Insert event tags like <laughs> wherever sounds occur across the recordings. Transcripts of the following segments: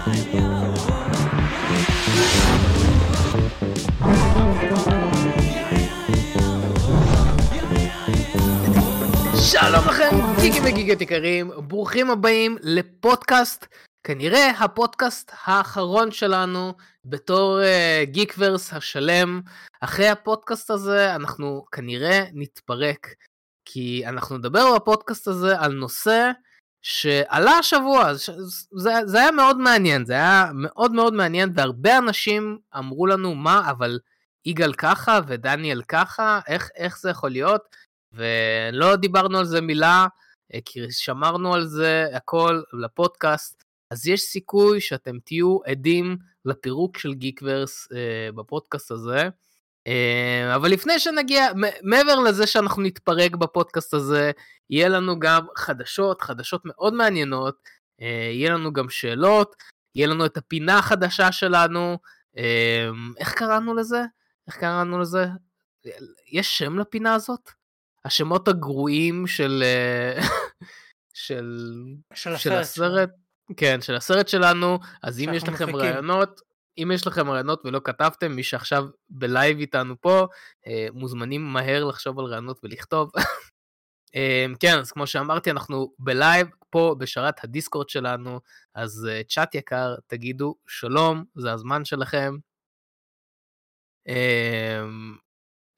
שלום לכם, גיגים וגיגות יקרים, ברוכים הבאים לפודקאסט, כנראה הפודקאסט האחרון שלנו בתור uh, גיקוורס השלם. אחרי הפודקאסט הזה אנחנו כנראה נתפרק, כי אנחנו נדבר בפודקאסט הזה על נושא שעלה השבוע, זה, זה היה מאוד מעניין, זה היה מאוד מאוד מעניין, והרבה אנשים אמרו לנו מה, אבל יגאל ככה ודניאל ככה, איך, איך זה יכול להיות? ולא דיברנו על זה מילה, אה, כי שמרנו על זה הכל לפודקאסט, אז יש סיכוי שאתם תהיו עדים לפירוק של גיקוורס אה, בפודקאסט הזה. אה, אבל לפני שנגיע, מעבר לזה שאנחנו נתפרק בפודקאסט הזה, יהיה לנו גם חדשות, חדשות מאוד מעניינות, אה, יהיה לנו גם שאלות, יהיה לנו את הפינה החדשה שלנו, אה, איך קראנו לזה? איך קראנו לזה? יש שם לפינה הזאת? השמות הגרועים של <laughs> של של, של הסרט, כן, של הסרט שלנו, אז אם יש לכם מפיקים. רעיונות, אם יש לכם רעיונות ולא כתבתם, מי שעכשיו בלייב איתנו פה, אה, מוזמנים מהר לחשוב על רעיונות ולכתוב. <laughs> אה, כן, אז כמו שאמרתי, אנחנו בלייב פה בשרת הדיסקורד שלנו, אז אה, צ'אט יקר, תגידו שלום, זה הזמן שלכם.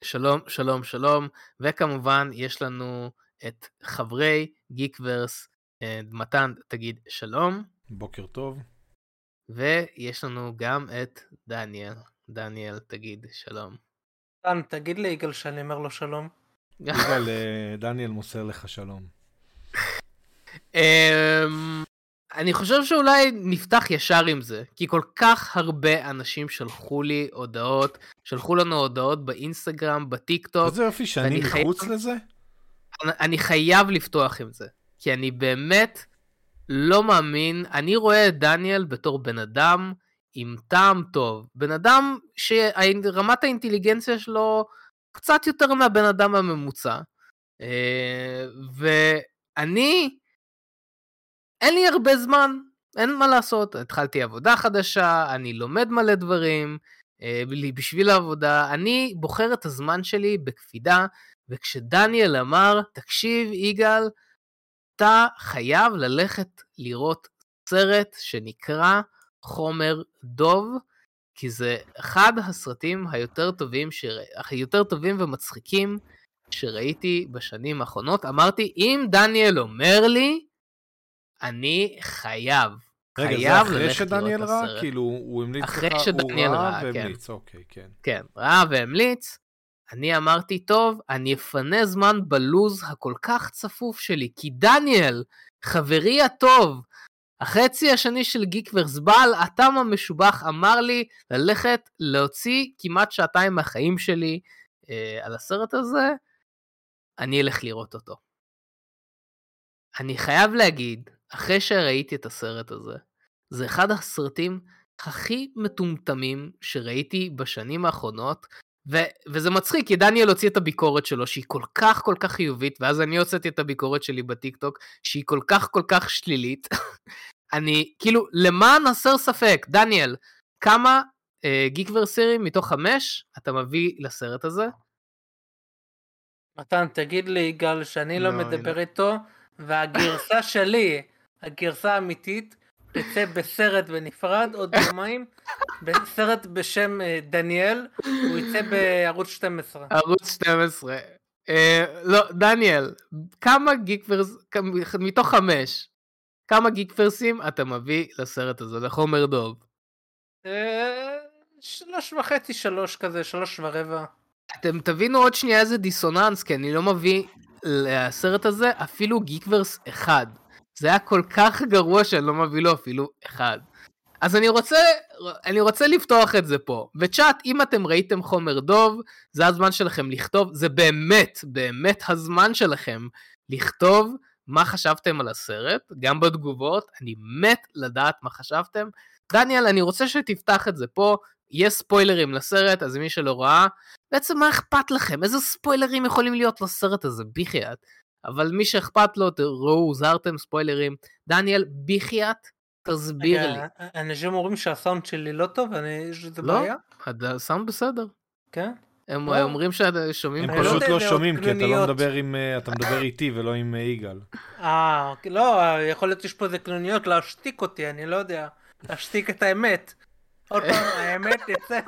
שלום, שלום, שלום, וכמובן יש לנו את חברי גיקוורס, מתן, תגיד שלום. בוקר טוב. ויש לנו גם את דניאל. דניאל, תגיד שלום. דן, תגיד ליגאל שאני אומר לו שלום. יגאל, <laughs> אה, דניאל מוסר לך שלום. אמ, אני חושב שאולי נפתח ישר עם זה, כי כל כך הרבה אנשים שלחו לי הודעות, שלחו לנו הודעות באינסטגרם, בטיק טוק. איזה יופי שאני מחוץ חייב... לזה? אני חייב לפתוח עם זה, כי אני באמת לא מאמין, אני רואה את דניאל בתור בן אדם עם טעם טוב, בן אדם שרמת האינטליגנציה שלו קצת יותר מהבן אדם הממוצע. אה, ואני, אין לי הרבה זמן, אין מה לעשות, התחלתי עבודה חדשה, אני לומד מלא דברים, אה, בשביל העבודה, אני בוחר את הזמן שלי בקפידה, וכשדניאל אמר, תקשיב יגאל, אתה חייב ללכת לראות סרט שנקרא חומר דוב, כי זה אחד הסרטים היותר טובים, שר... היותר טובים ומצחיקים שראיתי בשנים האחרונות. אמרתי, אם דניאל אומר לי, אני חייב. רגע, חייב זה אחרי שדניאל ראה? כאילו, הוא המליץ לך, שדניאל הוא ראה, ראה כן. והמליץ, אוקיי, כן. כן, ראה והמליץ. אני אמרתי, טוב, אני אפנה זמן בלוז הכל כך צפוף שלי, כי דניאל, חברי הטוב, החצי השני של גיקוורס, בעל הטעם המשובח, אמר לי ללכת להוציא כמעט שעתיים מהחיים שלי אה, על הסרט הזה, אני אלך לראות אותו. אני חייב להגיד, אחרי שראיתי את הסרט הזה, זה אחד הסרטים הכי מטומטמים שראיתי בשנים האחרונות, ו- וזה מצחיק, כי דניאל הוציא את הביקורת שלו, שהיא כל כך כל כך חיובית, ואז אני הוצאתי את הביקורת שלי בטיקטוק, שהיא כל כך כל כך שלילית. <laughs> אני, כאילו, למען הסר ספק, דניאל, כמה אה, גיקוורסרים מתוך חמש אתה מביא לסרט הזה? מתן, תגיד לי, יגאל, שאני לא, לא מדבר איתו, והגרסה שלי, הגרסה האמיתית, תצא בסרט בנפרד עוד יומיים, בסרט בשם אה, דניאל, הוא יצא בערוץ 12. ערוץ 12. אה, לא, דניאל, כמה גיקוורס, מתוך חמש, כמה גיקוורסים אתה מביא לסרט הזה, לחומר דוב? אה, שלוש וחצי, שלוש כזה, שלוש ורבע. אתם תבינו עוד שנייה איזה דיסוננס, כי אני לא מביא לסרט הזה אפילו גיקוורס אחד. זה היה כל כך גרוע שאני לא מביא לו אפילו אחד. אז אני רוצה, אני רוצה לפתוח את זה פה. וצ'אט, אם אתם ראיתם חומר דוב, זה הזמן שלכם לכתוב, זה באמת, באמת הזמן שלכם לכתוב מה חשבתם על הסרט, גם בתגובות, אני מת לדעת מה חשבתם. דניאל, אני רוצה שתפתח את זה פה, יש ספוילרים לסרט, אז מי שלא ראה, בעצם מה אכפת לכם? איזה ספוילרים יכולים להיות לסרט הזה? בחייאת. אבל מי שאכפת לו, תראו, הוזהרתם ספוילרים. דניאל, בחייאת, תסביר לי. אנשים אומרים שהסאונד שלי לא טוב, יש איזה לא, בעיה? לא, הסאונד בסדר. כן? הם לא. אומרים ששומעים... הם פשוט לא שומעים, כי אתה לא מדבר עם... אה, אתה מדבר איתי ולא עם אה, יגאל. אה, לא, יכול להיות שיש פה איזה קלוניות להשתיק אותי, אני לא יודע. להשתיק את האמת. עוד פעם, <laughs> האמת יצא...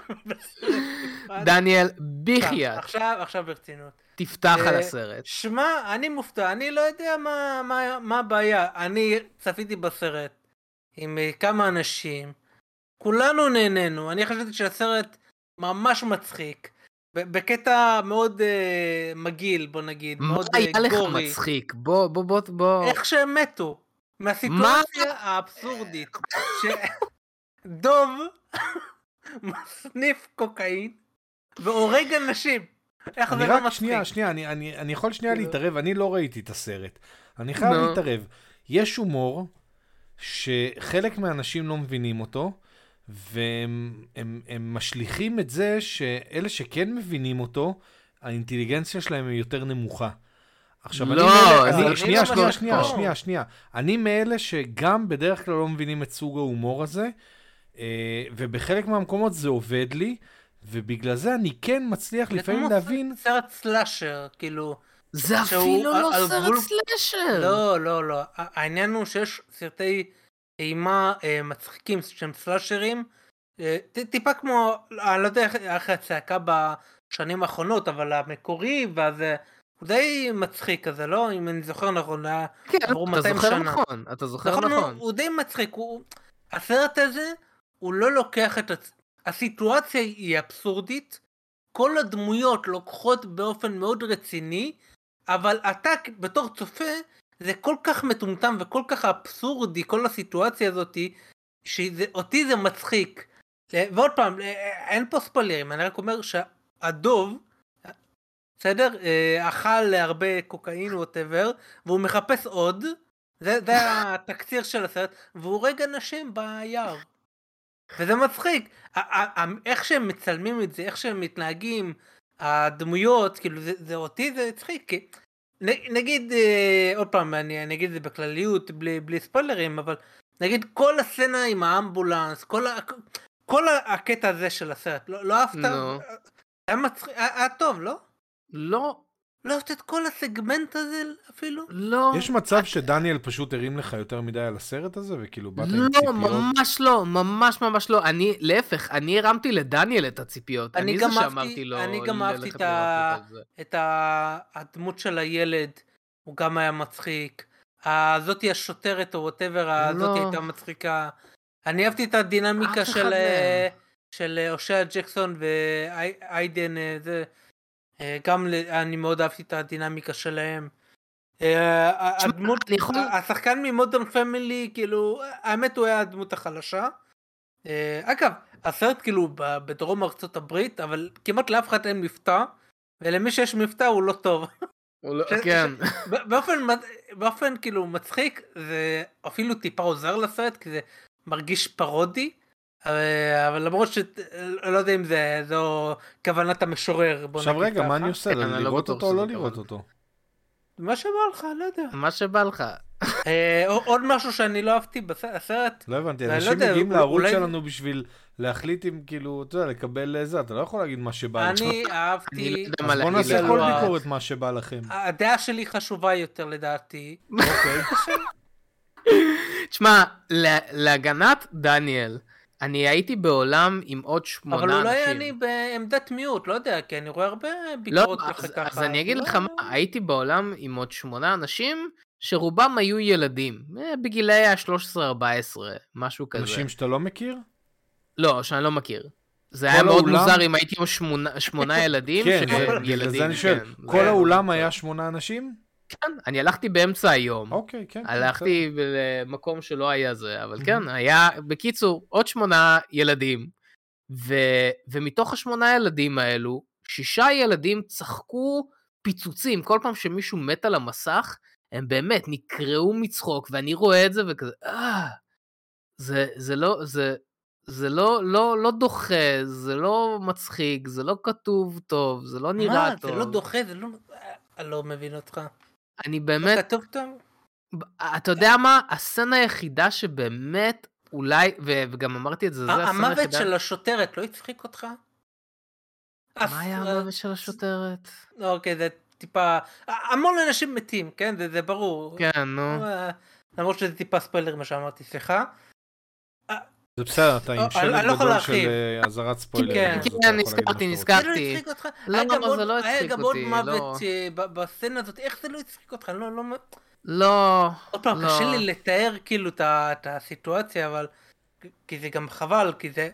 <laughs> דניאל, בחייאת. עכשיו, עכשיו ברצינות. תפתח על אה, הסרט. שמע, אני מופתע, אני לא יודע מה הבעיה. אני צפיתי בסרט עם כמה אנשים, כולנו נהנינו, אני חשבתי שהסרט ממש מצחיק. בקטע מאוד uh, מגעיל בוא נגיד, מה מאוד uh, היה לך מצחיק? בוא בוא בוא בוא. איך שהם מתו. מהסיטואציה האבסורדית. שדוב <laughs> מסניף קוקאין והורג אנשים. איך זה לא מצחיק? שנייה, שנייה, אני, אני, אני יכול שנייה כאילו. להתערב, אני לא ראיתי את הסרט. אני חייב no. להתערב. יש הומור שחלק מהאנשים לא מבינים אותו, והם הם, הם משליכים את זה שאלה שכן מבינים אותו, האינטליגנציה שלהם היא יותר נמוכה. עכשיו, לא, אני מאלה, אני, שנייה, שנייה, שנייה, שנייה, שנייה. אני מאלה שגם בדרך כלל לא מבינים את סוג ההומור הזה, אה, ובחלק מהמקומות זה עובד לי, ובגלל זה אני כן מצליח לפעמים להבין... זה כמו סרט סלאשר, כאילו... זה אפילו לא סרט סלאשר. לא, לא, לא. העניין הוא שיש סרטי... אימה אה, מצחיקים שהם סלאשרים אה, טיפה כמו אני לא יודע איך הצעקה בשנים האחרונות אבל המקורי והזה הוא די מצחיק כזה לא אם אני זוכר נכון היה כן, עברו 200 שנה. נכון, אתה זוכר נכון. נכון. הוא, הוא די מצחיק הוא הסרט הזה הוא לא לוקח את. הסיטואציה היא אבסורדית כל הדמויות לוקחות באופן מאוד רציני אבל אתה בתור צופה זה כל כך מטומטם וכל כך אבסורדי כל הסיטואציה הזאתי שאותי זה מצחיק. ועוד פעם אין פה ספוילרים אני רק אומר שהדוב בסדר אה, אכל הרבה קוקאין ווטאבר והוא מחפש עוד זה, זה התקציר של הסרט והוא הורג אנשים ביער. וזה מצחיק איך שהם מצלמים את זה איך שהם מתנהגים הדמויות כאילו זה, זה אותי זה הצחיק. נגיד אה, עוד פעם אני, אני אגיד את זה בכלליות בלי, בלי ספוילרים אבל נגיד כל הסצנה עם האמבולנס כל, ה, כל הקטע הזה של הסרט לא, לא אהבת? לא. היה מצחיק, היה טוב לא? לא. לא אהבת את כל הסגמנט הזה אפילו? לא. יש מצב שדניאל פשוט הרים לך יותר מדי על הסרט הזה וכאילו באת לא, עם ציפיות? לא, ממש לא, ממש ממש לא. אני, להפך, אני הרמתי לדניאל את הציפיות. אני, אני זה שאמרתי לו אני גם אהבתי את, ה... את ה... הדמות של הילד, הוא גם היה מצחיק. הזאתי השוטרת או וואטאבר, הזאתי לא. הייתה מצחיקה. אני אהבתי את הדינמיקה של... אה, של הושע ג'קסון ואיידן, אה, זה... אה, גם אני מאוד אהבתי את הדינמיקה שלהם. אה, הדמות, השחקן מ Modern Family, כאילו, האמת הוא היה הדמות החלשה. אה, אגב, הסרט כאילו בדרום ארצות הברית, אבל כמעט לאף אחד אין מבטא, ולמי שיש מבטא הוא לא טוב. לא- כן. באופן, באופן כאילו מצחיק, זה אפילו טיפה עוזר לסרט, כי זה מרגיש פרודי. אה, אבל למרות שלא יודע אם זה זו כוונת המשורר. עכשיו רגע, מה אני עושה? כן, לא לראות אותו או לא לראות אותו? מה שבא לך, לא יודע. מה שבא לך. אה, עוד משהו שאני לא אהבתי בסרט. לא הבנתי, לא אנשים מגיעים לערוץ שלנו בשביל להחליט אם כאילו, אתה יודע, לקבל זה, אתה לא יכול להגיד מה שבא לך. אני אהבתי... לא אז בוא נעשה כל ביקורת מה שבא לכם. הדעה שלי חשובה יותר לדעתי. אוקיי. <laughs> תשמע, להגנת דניאל. אני הייתי בעולם עם עוד שמונה אנשים. אבל אולי אני בעמדת מיעוט, לא יודע, כי אני רואה הרבה ביקורות לא, ככה ככה. אז אני אגיד לך מה, הייתי בעולם עם עוד שמונה אנשים, שרובם היו ילדים, אה, בגילאי ה-13-14, משהו כזה. אנשים שאתה לא מכיר? לא, שאני לא מכיר. זה היה מאוד מוזר אם הייתי עם שמונה <laughs> ילדים. כן, בגלל זה אני שואל, כן. כל האולם היה שמונה אנשים? כן, אני הלכתי באמצע היום. אוקיי, כן. הלכתי כן. למקום שלא היה זה, אבל כן, היה, בקיצור, עוד שמונה ילדים, ו, ומתוך השמונה ילדים האלו, שישה ילדים צחקו פיצוצים. כל פעם שמישהו מת על המסך, הם באמת נקרעו מצחוק, ואני רואה את זה וכזה, אה, זה, זה לא, זה, זה לא, לא, לא דוחה, זה לא מצחיק, זה לא כתוב טוב, זה לא נראה מה? טוב. מה? זה לא דוחה, זה לא... אני לא מבין אותך. אני באמת... כתוב טוב? אתה יודע מה? הסצנה היחידה שבאמת אולי, וגם אמרתי את זה, זה הסצנה היחידה. המוות של השוטרת לא הצחיק אותך? מה היה המוות של השוטרת? אוקיי, זה טיפה... המון אנשים מתים, כן? זה, זה ברור. כן, נו. למרות שזה טיפה ספיילר מה שאמרתי, סליחה. זה בסדר, אתה עם שלט לא גדול של אזהרת ספוילר. כן, כן, נזכרתי, נזכרתי. לא, זה לא הצחיק אותי. היה גם עוד מוות בסצנה הזאת, איך זה לא הצחיק אותך? לא, לא... לא. עוד פעם, קשה לי לתאר כאילו את הסיטואציה, אבל... כי זה גם חבל, כי זה...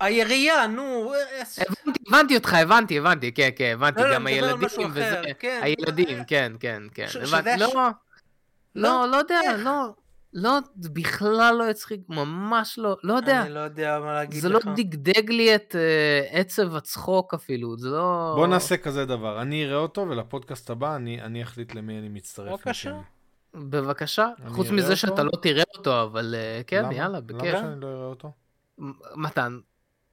הירייה, נו. הבנתי, הבנתי אותך, הבנתי, הבנתי, כן, כן, הבנתי, גם הילדים וזה, הילדים, כן, כן, כן, לא, לא, לא יודע, לא, לא, בכלל לא הצחיק, ממש לא, לא יודע. אני לא יודע מה להגיד לך. זה לא דגדג לי את עצב הצחוק אפילו, זה לא... בוא נעשה כזה דבר, אני אראה אותו, ולפודקאסט הבא אני אחליט למי אני מצטרף. בבקשה. בבקשה, חוץ מזה שאתה לא תראה אותו, אבל כן, יאללה, בכיף. למה שאני לא אראה אותו? מתן,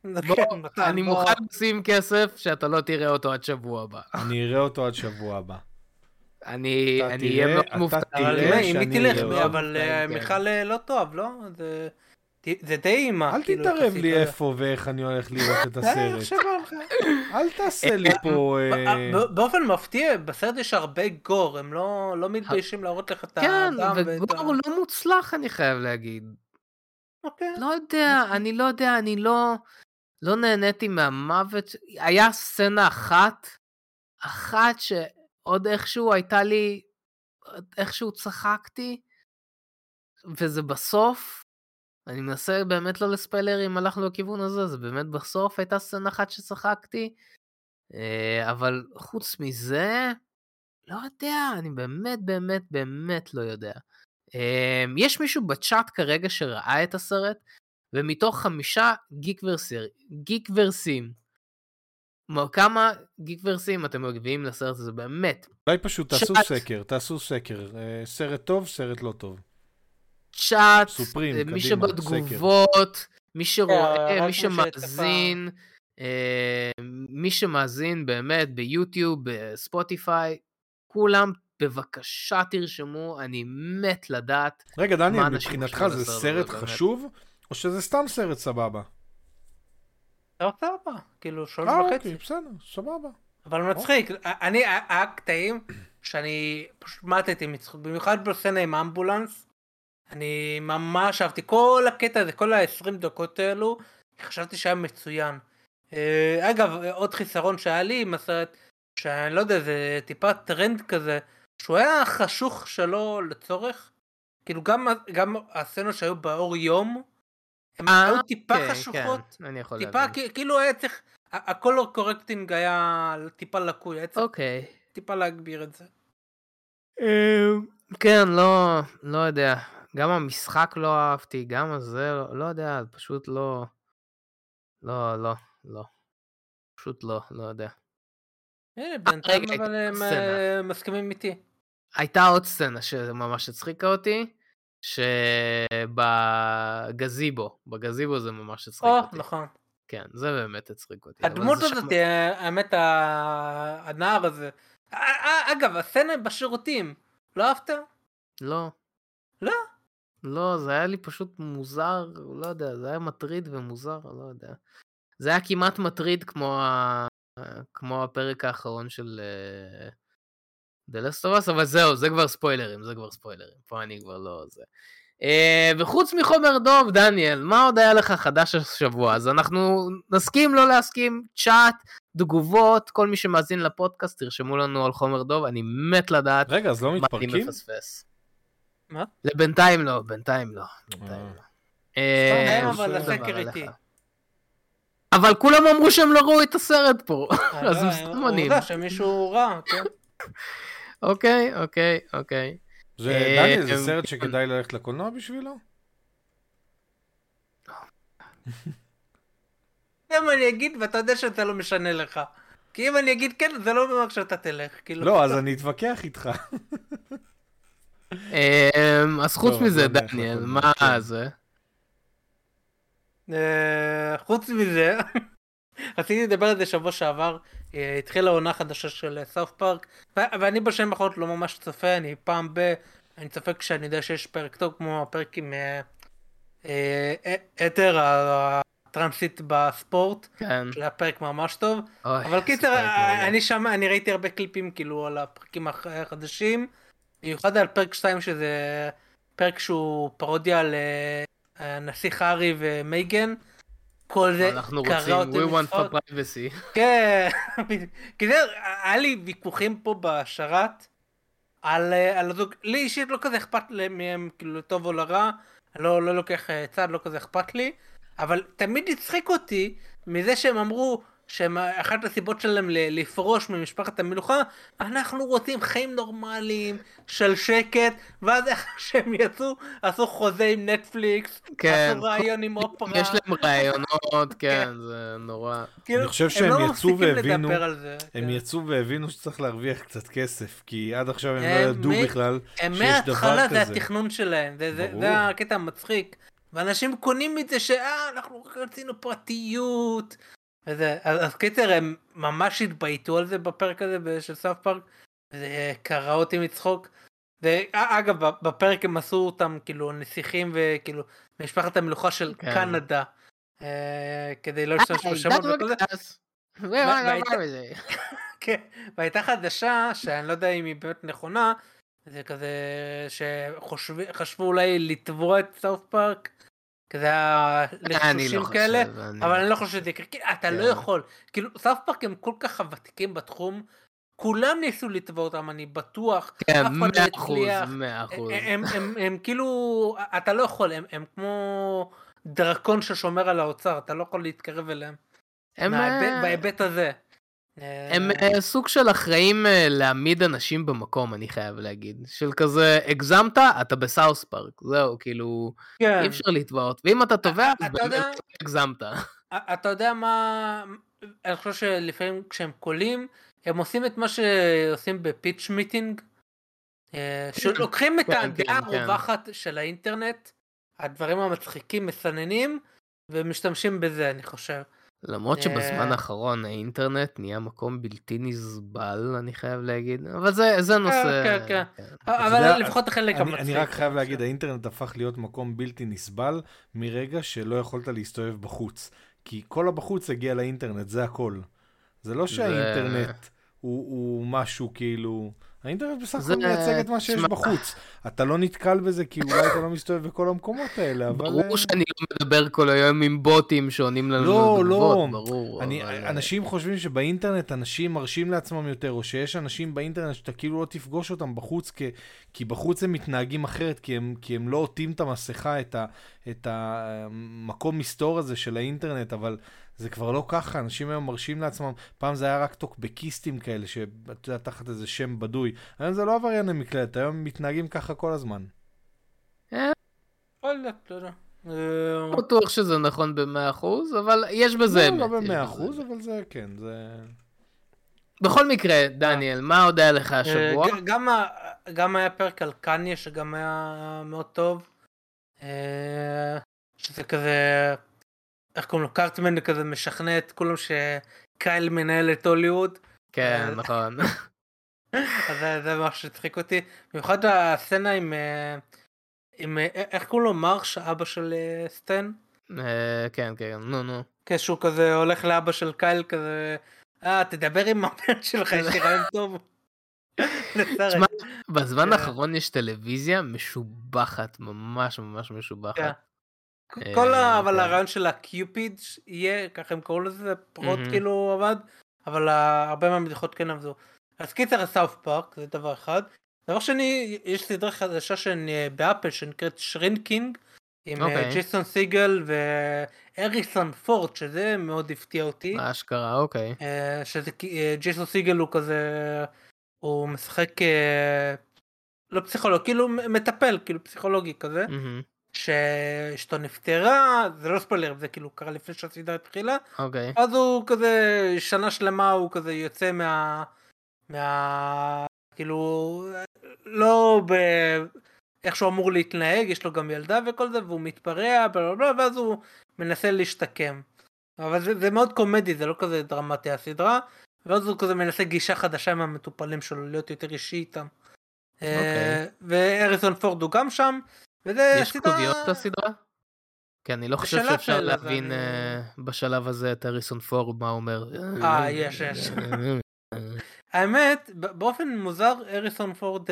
<laughs> בוא, אני מוכן לשים כסף שאתה לא תראה אותו עד שבוע הבא. אני אראה אותו עד שבוע הבא. אני אהיה מאוד מופתע. אתה תראה אם היא תלך, אבל מיכל לא טוב, לא? זה די אימה. אל תתערב לי איפה ואיך אני הולך לראות את <laughs> הסרט. אל תעשה לי פה... באופן מפתיע, בסרט יש הרבה גור, הם לא מתביישים להראות לך את האדם. כן, וגור לא מוצלח אני חייב להגיד. לא יודע, אני לא יודע, אני לא... לא נהניתי מהמוות, היה סצנה אחת, אחת שעוד איכשהו הייתה לי, איכשהו צחקתי, וזה בסוף, אני מנסה באמת לא לספיילר אם הלכנו לכיוון הזה, זה באמת בסוף הייתה סצנה אחת שצחקתי, אה, אבל חוץ מזה, לא יודע, אני באמת באמת באמת לא יודע. אה, יש מישהו בצ'אט כרגע שראה את הסרט, ומתוך חמישה גיק ורסים, כמה גיק ורסים אתם מגביהים לסרט הזה באמת? אולי פשוט תעשו סקר, תעשו סקר, אה, סרט טוב, סרט לא טוב. צ'אט, סופרים, מי שבתגובות, מי שרואה, אה, מי שמאזין, אה, מי שמאזין באמת ביוטיוב, בספוטיפיי, כולם בבקשה תרשמו, אני מת לדעת. רגע, דניאל, מבחינתך זה סרט חשוב? או שזה סתם סרט סבבה? סבבה, כאילו שלוש וחצי. אה, אוקיי, בסדר, סבבה. אבל מצחיק, אני, היה קטעים שאני פשוט מתתי מצחוק, במיוחד בסצנה עם אמבולנס. אני ממש אהבתי כל הקטע הזה, כל ה-20 דקות האלו, חשבתי שהיה מצוין. אה, אגב, עוד חיסרון שהיה לי עם הסרט, שאני לא יודע, זה טיפה טרנד כזה, שהוא היה חשוך שלא לצורך. כאילו גם, גם הסצנות שהיו באור יום, אה, היו טיפה כן, חשוכות, כן, טיפה להבין. כאילו היה צריך, ה color correcting היה טיפה לקוי, היה צריך אוקיי. טיפה להגביר את זה. כן, לא, לא יודע. גם המשחק לא אהבתי, גם הזה, לא, יודע, פשוט לא... לא, לא, לא. פשוט לא, לא יודע. הנה, בינתיים אבל הם. אה, מסכימים איתי. הייתה עוד סצנה שממש הצחיקה אותי, שבגזיבו, בגזיבו זה ממש הצחיק או, אותי. נכון. כן, זה באמת הצחיק אותי. הדמות הזאת, שם- אה, האמת, הנער הזה. אה, אה, אגב, הסצנה בשירותים, לא אהבת? לא. לא? לא, זה היה לי פשוט מוזר, לא יודע, זה היה מטריד ומוזר, לא יודע. זה היה כמעט מטריד כמו, ה... כמו הפרק האחרון של The Last of Us, אבל זהו, זה כבר ספוילרים, זה כבר ספוילרים, פה אני כבר לא זה. אה, וחוץ מחומר דוב, דניאל, מה עוד היה לך חדש השבוע? אז אנחנו נסכים, לא להסכים, צ'אט, תגובות, כל מי שמאזין לפודקאסט, תרשמו לנו על חומר דוב, אני מת לדעת רגע, אז לא מה אני מתפרקים? מפספס. מה? לבינתיים לא, בינתיים לא. בינתיים אה. לא. אה, סתם, אבל דבר הסקר עליך. איתי. אבל כולם אמרו שהם לא ראו את הסרט פה. אז הם סתם עונים. עובדה שמישהו רע, כן. <laughs> אוקיי, אוקיי, אוקיי. זה, אה, דניאל, זה אה, סרט שכדאי ללכת לקולנוע בשבילו? אם אני אגיד ואתה יודע שאתה לא משנה לך. כי אם אני אגיד כן, זה לא אומר שאתה תלך. כאילו, לא, אז אני אתווכח איתך. <laughs> אמ, אז חוץ טוב, מזה, לא דניאל, מה כן. זה? אה, חוץ מזה, רציתי לדבר על זה שבוע שעבר, אה, התחילה עונה חדשה של סאוף פארק, ו- ואני בשנים האחרונות לא ממש צופה, אני פעם ב... אני צופה כשאני יודע שיש פרק טוב, כמו הפרק עם, אה, אתר הטרנסית בספורט, כן. שהיה פרק ממש טוב, אוי, אבל קיצר. אני שם, אני ראיתי הרבה קליפים כאילו על הפרקים הח- החדשים, במיוחד על פרק 2 שזה פרק שהוא פרודיה על אה, הנסיך הארי ומייגן. כל זה אנחנו רוצים, אותי we want for privacy. כן, <laughs> כי זה, היה לי ויכוחים פה בשרת על, אה, על הזוג, לי אישית לא כזה אכפת מהם, כאילו לטוב או לרע, לא, לא לוקח אה, צד, לא כזה אכפת לי, אבל תמיד הצחיק אותי מזה שהם אמרו שהם אחת הסיבות שלהם ל- לפרוש ממשפחת המלוכה, אנחנו רוצים חיים נורמליים של שקט, ואז איך <laughs> שהם יצאו, עשו חוזה עם נטפליקס, כן. עשו רעיון עם אופרה, יש להם רעיונות, <laughs> כן, זה נורא. כאילו, אני חושב הם שהם לא יצאו והבינו- הם כן. יצאו והבינו שצריך להרוויח קצת כסף, כי עד עכשיו הם לא ידעו מ- בכלל שיש דבר מההתחלה זה כזה. התכנון שלהם, זה, זה, ברור. זה הקטע המצחיק. ואנשים קונים את זה שאה, אנחנו רק רצינו פרטיות. וזה, אז, אז קיצר, הם ממש התבייתו על זה בפרק הזה של סאף פארק, וזה קרע אותי מצחוק. ואגב, בפרק הם עשו אותם כאילו נסיכים וכאילו משפחת המלוכה של כן. קנדה. אה, כדי לא להשתמש בשמות וכל זה. <laughs> כן, והייתה חדשה שאני לא יודע אם היא באמת נכונה, זה כזה שחשבו אולי לתבוע את South Park, כזה היה אני לחשושים לא כאלה, אבל אני לא חושב שזה יקרה, אתה כן. לא יכול, כאילו South Park הם כל כך ותיקים בתחום, כולם ניסו לתבוע אותם, אני בטוח, כן, לא מאה אחוז. מאה אחוז. הם, כאילו, אתה לא יכול, הם, כמו דרקון ששומר על האוצר, אתה לא יכול להתקרב אליהם, הם, מההיבט- אה, בהיבט הזה. הם אה, אה, סוג של אחראים אה, להעמיד אנשים במקום, אני חייב להגיד. של כזה, הגזמת, אתה בסאוס פארק. זהו, כאילו, כן. אי אפשר לתבעות. ואם אתה תובע, אז יודע- באמת הגזמת. אתה יודע מה, אני חושב שלפעמים כשהם קולים, הם עושים את מה שעושים בפיץ' מיטינג, שלוקחים את כן, הדעה כן, כן. הרווחת של האינטרנט, הדברים המצחיקים, מסננים, ומשתמשים בזה, אני חושב. למרות שבזמן אה. האחרון האינטרנט נהיה מקום בלתי נסבל, אני חייב להגיד. אבל זה זה נושא... כן, כן. יודע, אבל לפחות החלק אני, המצחיק. אני רק חייב להגיד. האינטרנט הפך להיות מקום בלתי נסבל מרגע שלא יכולת להסתובב בחוץ. כי כל הבחוץ הגיע לאינטרנט, זה הכל. זה לא שהאינטרנט הוא משהו כאילו... האינטרנט בסך הכל מייצג את מה שיש תשמע. בחוץ. אתה לא נתקל בזה כי אולי אתה לא מסתובב בכל המקומות האלה, אבל... ברור אה, שאני לא מדבר כל היום עם בוטים שעונים לנו לא, לא. ברור. אני, אבל, אה, אנשים חושבים שבאינטרנט אנשים מרשים לעצמם יותר, או שיש אנשים באינטרנט שאתה כאילו לא תפגוש אותם בחוץ, כי, כי בחוץ הם מתנהגים אחרת, כי הם, כי הם לא עוטים את המסכה, את, ה, את המקום מסתור הזה של האינטרנט, אבל זה כבר לא ככה, אנשים היום מרשים לעצמם, פעם זה היה רק טוקבקיסטים כאלה, שאתה יודע, תחת איזה שם בדוי. היום זה לא עברייני מקלט, היום מתנהגים ככה כל הזמן. לא יודע, לא יודע. אה, לא בטוח שזה נכון במאה אחוז, אבל יש בזה לא, אמת. לא יש במאה בזה אחוז, אמת. אבל זה כן, זה... בכל מקרה, דניאל, מה עוד היה לך אה, השבוע? גם היה פרק על קניה שגם היה מאוד טוב. אה, שזה כזה, איך קוראים לו? קארטמן כזה משכנע את כולם שקייל מנהל את הוליווד. כן, אה, נכון. <laughs> אז זה- זה מה שהצחיק אותי. במיוחד הסצנה עם, אה, עם אה, איך קוראים לו? מרש, אבא של סטן? כן, כן, נו, נו. כשהוא כזה הולך לאבא של קייל כזה, אה, תדבר עם הבן שלך, יש לי רעיון טוב. <laughs> תשמע, בזמן כן. האחרון יש טלוויזיה משובחת, ממש ממש כן. משובחת. כל ה... אה, אבל. הרעיון של הקיופיד יהיה, ככה הם קראו לזה, זה פחות. כאילו עבד, אבל הרבה מהבדיחות כן עבדו. אז קיצר South Park, זה דבר אחד. דבר שני, יש סדרה חדשה שאני, ב Apple שנקראת Shrinking, עם אה, אוקיי. ג'ייסון סיגל והריסון פורד, שזה מאוד הפתיע אותי. אשכרה, אוקיי. אה, שזה אה, ג'ייסון סיגל הוא כזה, הוא משחק, אה, לא פסיכולוג, כאילו מטפל, כאילו פסיכולוגי כזה. מהמם, שאשתו נפטרה, זה לא ספוילר, זה כאילו קרה לפני שהסדרה התחילה, אוקיי. אז הוא כזה, שנה שלמה הוא כזה יוצא מה... מה... כאילו, לא ב... איך שהוא אמור להתנהג, יש לו גם ילדה וכל זה, והוא מתפרע, בלה, ואז הוא מנסה להשתקם. אבל זה, זה מאוד קומדי, זה לא כזה דרמטי הסדרה, ואז הוא כזה מנסה גישה חדשה עם המטופלים שלו, להיות יותר אישי איתם. אוקיי. אה, והריסון פורד הוא גם שם, וזה יש כתוביות לסדרה? כי אני לא חושב שאפשר להבין אני... בשלב הזה את אריסון פורד מה הוא אומר. אה, יש, יש. האמת, באופן מוזר אריסון פורד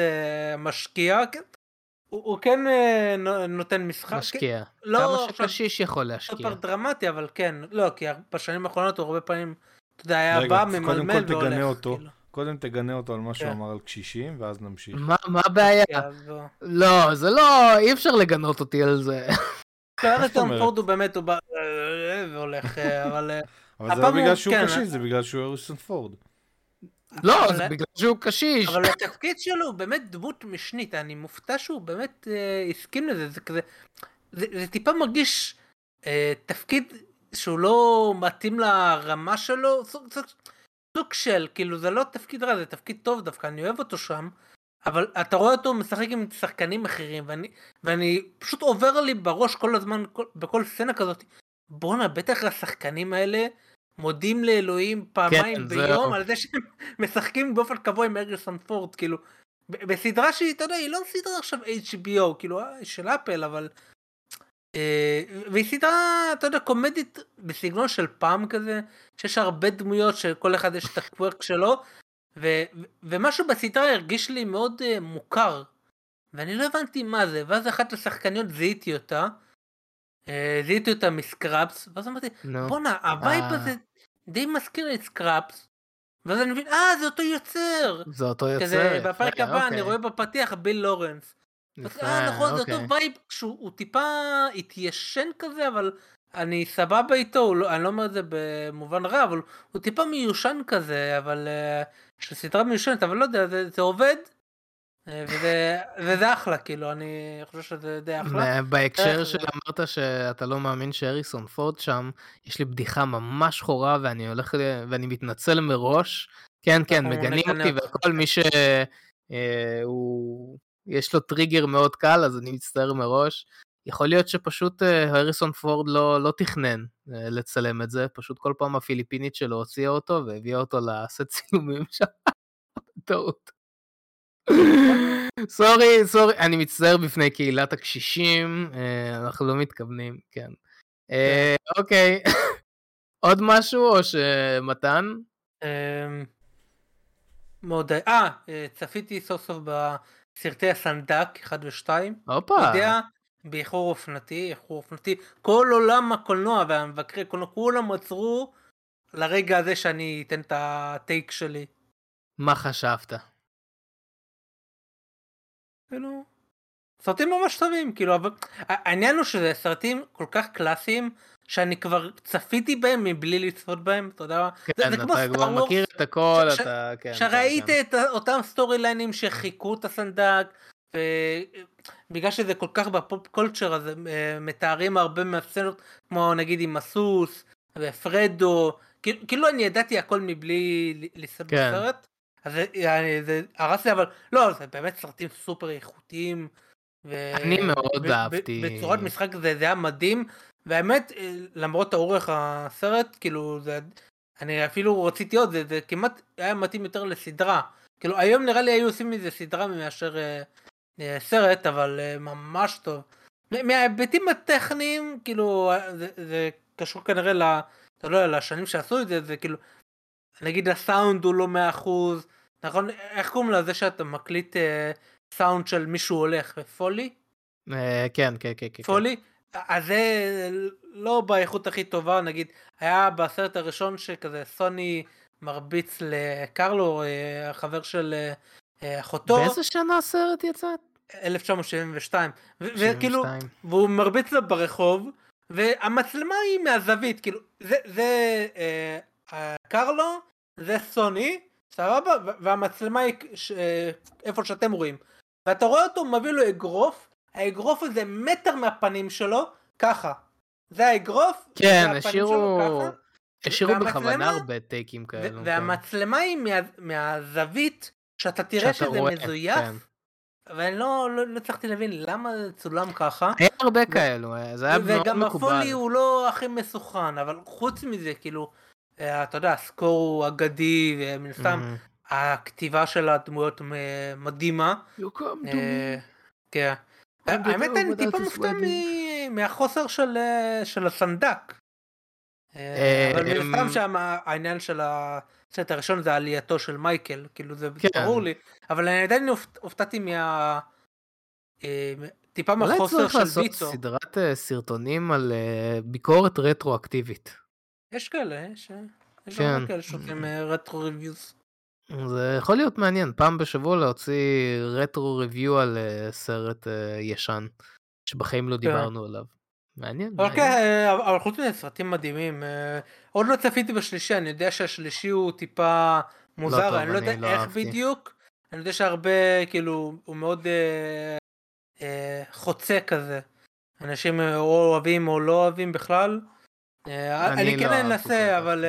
משקיע, כן, הוא, הוא כן נותן משחק. משקיע. לא, כמה שקשיש יכול להשקיע. סופר דרמטי, אבל כן. לא, כי בשנים האחרונות הוא הרבה פעמים, אתה יודע, היה בא, ממלמל והולך. כאילו. קודם תגנה אותו על מה שהוא כן. אמר על קשישים, ואז נמשיך. מה הבעיה? לא, זה לא, אי אפשר לגנות אותי על זה. אריסון פורד הוא באמת, הוא בא והולך, <laughs> אבל... אבל זה לא בגלל שהוא כן, קשיש, זה בגלל שהוא אריסון פורד. לא, זה בגלל שהוא קשיש. אבל התפקיד שלו הוא באמת דמות משנית, אני מופתע שהוא באמת אה, הסכים לזה, זה כזה, זה, זה טיפה מרגיש אה, תפקיד שהוא לא מתאים לרמה שלו, סוג, של, כאילו זה לא תפקיד רע, זה תפקיד טוב דווקא, אני אוהב אותו שם, אבל אתה רואה אותו משחק עם שחקנים אחרים, ואני, ואני פשוט עובר לי בראש כל הזמן, כל, בכל סצנה כזאת, בואנה, בטח השחקנים האלה, מודים לאלוהים פעמיים כן, ביום זה... על זה שהם <laughs> משחקים באופן קבוע עם אריסון פורד כאילו בסדרה שהיא אתה יודע היא לא סדרה עכשיו HBO כאילו אה, של אפל אבל והיא סדרה אתה יודע קומדית בסגנון של פעם כזה שיש הרבה דמויות שכל אחד יש את הקוורק שלו ו, ומשהו בסדרה הרגיש לי מאוד uh, מוכר ואני לא הבנתי מה זה ואז אחת השחקניות זיהיתי אותה אה, זיהיתי אותה מ Scrubs ואז אמרתי בואנה ה vibe הזה די מזכיר לי את Scrubs. ואז אני מבין אה זה אותו יוצר. זה אותו יוצר. כזה בפרק הבא אני אוקיי. רואה בפתיח ביל לורנס. אה נכון זה אותו אוקיי. vibe שהוא טיפה התיישן כזה אבל אני סבבה איתו לא, אני לא אומר את זה במובן רע אבל הוא טיפה מיושן כזה אבל אה, סדרה מיושנת אבל לא יודע זה עובד אה, וזה, <laughs> וזה אחלה כאילו אני חושב שזה די אחלה. בהקשר שאמרת שאתה לא מאמין שהריסון פורד שם יש לי בדיחה ממש שחורה ואני הולך ואני מתנצל מראש כן כן מגנים אותי וכל מי שהוא יש לו טריגר מאוד קל אז אני מצטער מראש. יכול להיות שפשוט הריסון פורד לא, לא תכנן לצלם את זה פשוט כל פעם הפיליפינית שלו הוציאה אותו והביאה אותו לסט <laughs> צילומים שם. טעות. סורי, סורי, אני מצטער בפני קהילת הקשישים, אה, אנחנו לא מתכוונים, כן. אה. אוקיי, <laughs> עוד משהו או שמתן? אמ, מאוד, אה, אה, צפיתי סוף סוף בסרטי הסנדק 1 ו-2. הופה. יודע, באיחור אופנתי, איחור אופנתי, כל עולם הקולנוע והמבקרי קולנוע, כולם עצרו לרגע הזה שאני אתן את ה take שלי. מה חשבת? כאילו, סרטים ממש טובים, כאילו, אבל העניין הוא שזה סרטים כל כך קלאסיים, שאני כבר צפיתי בהם מבלי לצפות בהם, אתה יודע, כן, זה, זה כמו Star Wars, מכיר את הכל, ש, אתה, כן, שראית כן, את אותם story line ים שחיקו את הסנדק, ובגלל שזה כל כך ב pop culture, אז אה, מתארים הרבה מהסצנות, כמו נגיד עם הסוס, ופרדו, כאילו, כאילו אני ידעתי הכל מבלי לצפות כן. בסרט. אז זה, זה הרס לי אבל לא זה באמת סרטים סופר איכותיים. ו... אני מאוד ו... אהבתי. בצורת משחק זה, זה היה מדהים והאמת אה, למרות האורך הסרט כאילו זה אני אפילו רציתי עוד זה, זה כמעט היה מתאים יותר לסדרה כאילו היום נראה לי היו עושים מזה סדרה מאשר אה, אה, סרט אבל אה, ממש טוב. מההיבטים הטכניים כאילו אה, זה, זה קשור כנראה ל... אתה לא יודע, לשנים שעשו את זה זה כאילו נגיד הסאונד הוא לא מאה אחוז, נכון? איך קוראים לזה שאתה מקליט אה, סאונד של מישהו הולך, פולי? אה, כן, כן, כן, כן. אז זה לא באיכות הכי טובה, נגיד, היה בסרט הראשון שכזה סוני מרביץ לקרלו, אה, החבר של אה, אחותו. באיזה שנה הסרט יצא? 1972. וכאילו, והוא מרביץ לה ברחוב, והמצלמה היא מהזווית, כאילו, זה, זה אה, קרלו זה סוני, סבבה? והמצלמה היא איפה שאתם רואים. ואתה רואה אותו מביא לו אגרוף, האגרוף הזה מטר מהפנים שלו, ככה. זה האגרוף, כן, השאירו... השאירו בכוונה הרבה טייקים כאלו. כן. והמצלמה היא מה, מהזווית שאתה תראה שזה רואה, מזויף. כן. ואני לא, לא, לא הצלחתי להבין למה זה צולם ככה. היה הרבה כאלו, זה היה מאוד מקובל. וגם הפולי הוא לא הכי מסוכן, אבל חוץ מזה, כאילו, אה, אתה יודע, הסקור הוא אגדי, ומן הסתם הכתיבה של הדמויות מדהימה. אה, כן. האמת אני טיפה מופתע מהחוסר של, אה, של הסנדק. אה, אבל מן הסתם שם העניין של הסרט הראשון זה עלייתו של מייקל, כאילו זה כן. ברור לי, אבל אני עדיין הופתעתי מה... טיפה מהחוסר של ויצו. אולי צריך לעשות סדרת סרטונים על ביקורת רטרואקטיבית. יש כאלה, יש, יש כן. כאלה שעושים רטרו ריוויוס. זה יכול להיות מעניין, פעם בשבוע להוציא רטרו ריוויו על uh, סרט uh, ישן, שבחיים לא כן. דיברנו עליו. מעניין. אוקיי, אה, אבל חוץ מזה סרטים מדהימים. עוד לא צפיתי בשלישי, אני יודע שהשלישי הוא טיפה מוזר, לא טוב, אני לא יודע לא איך. בדיוק. אני יודע שהרבה, כאילו, הוא מאוד אה, אה, חוצה כזה. אנשים או אוהבים או לא אוהבים בכלל. אה, אני, אני כן לא אנסה, אבל...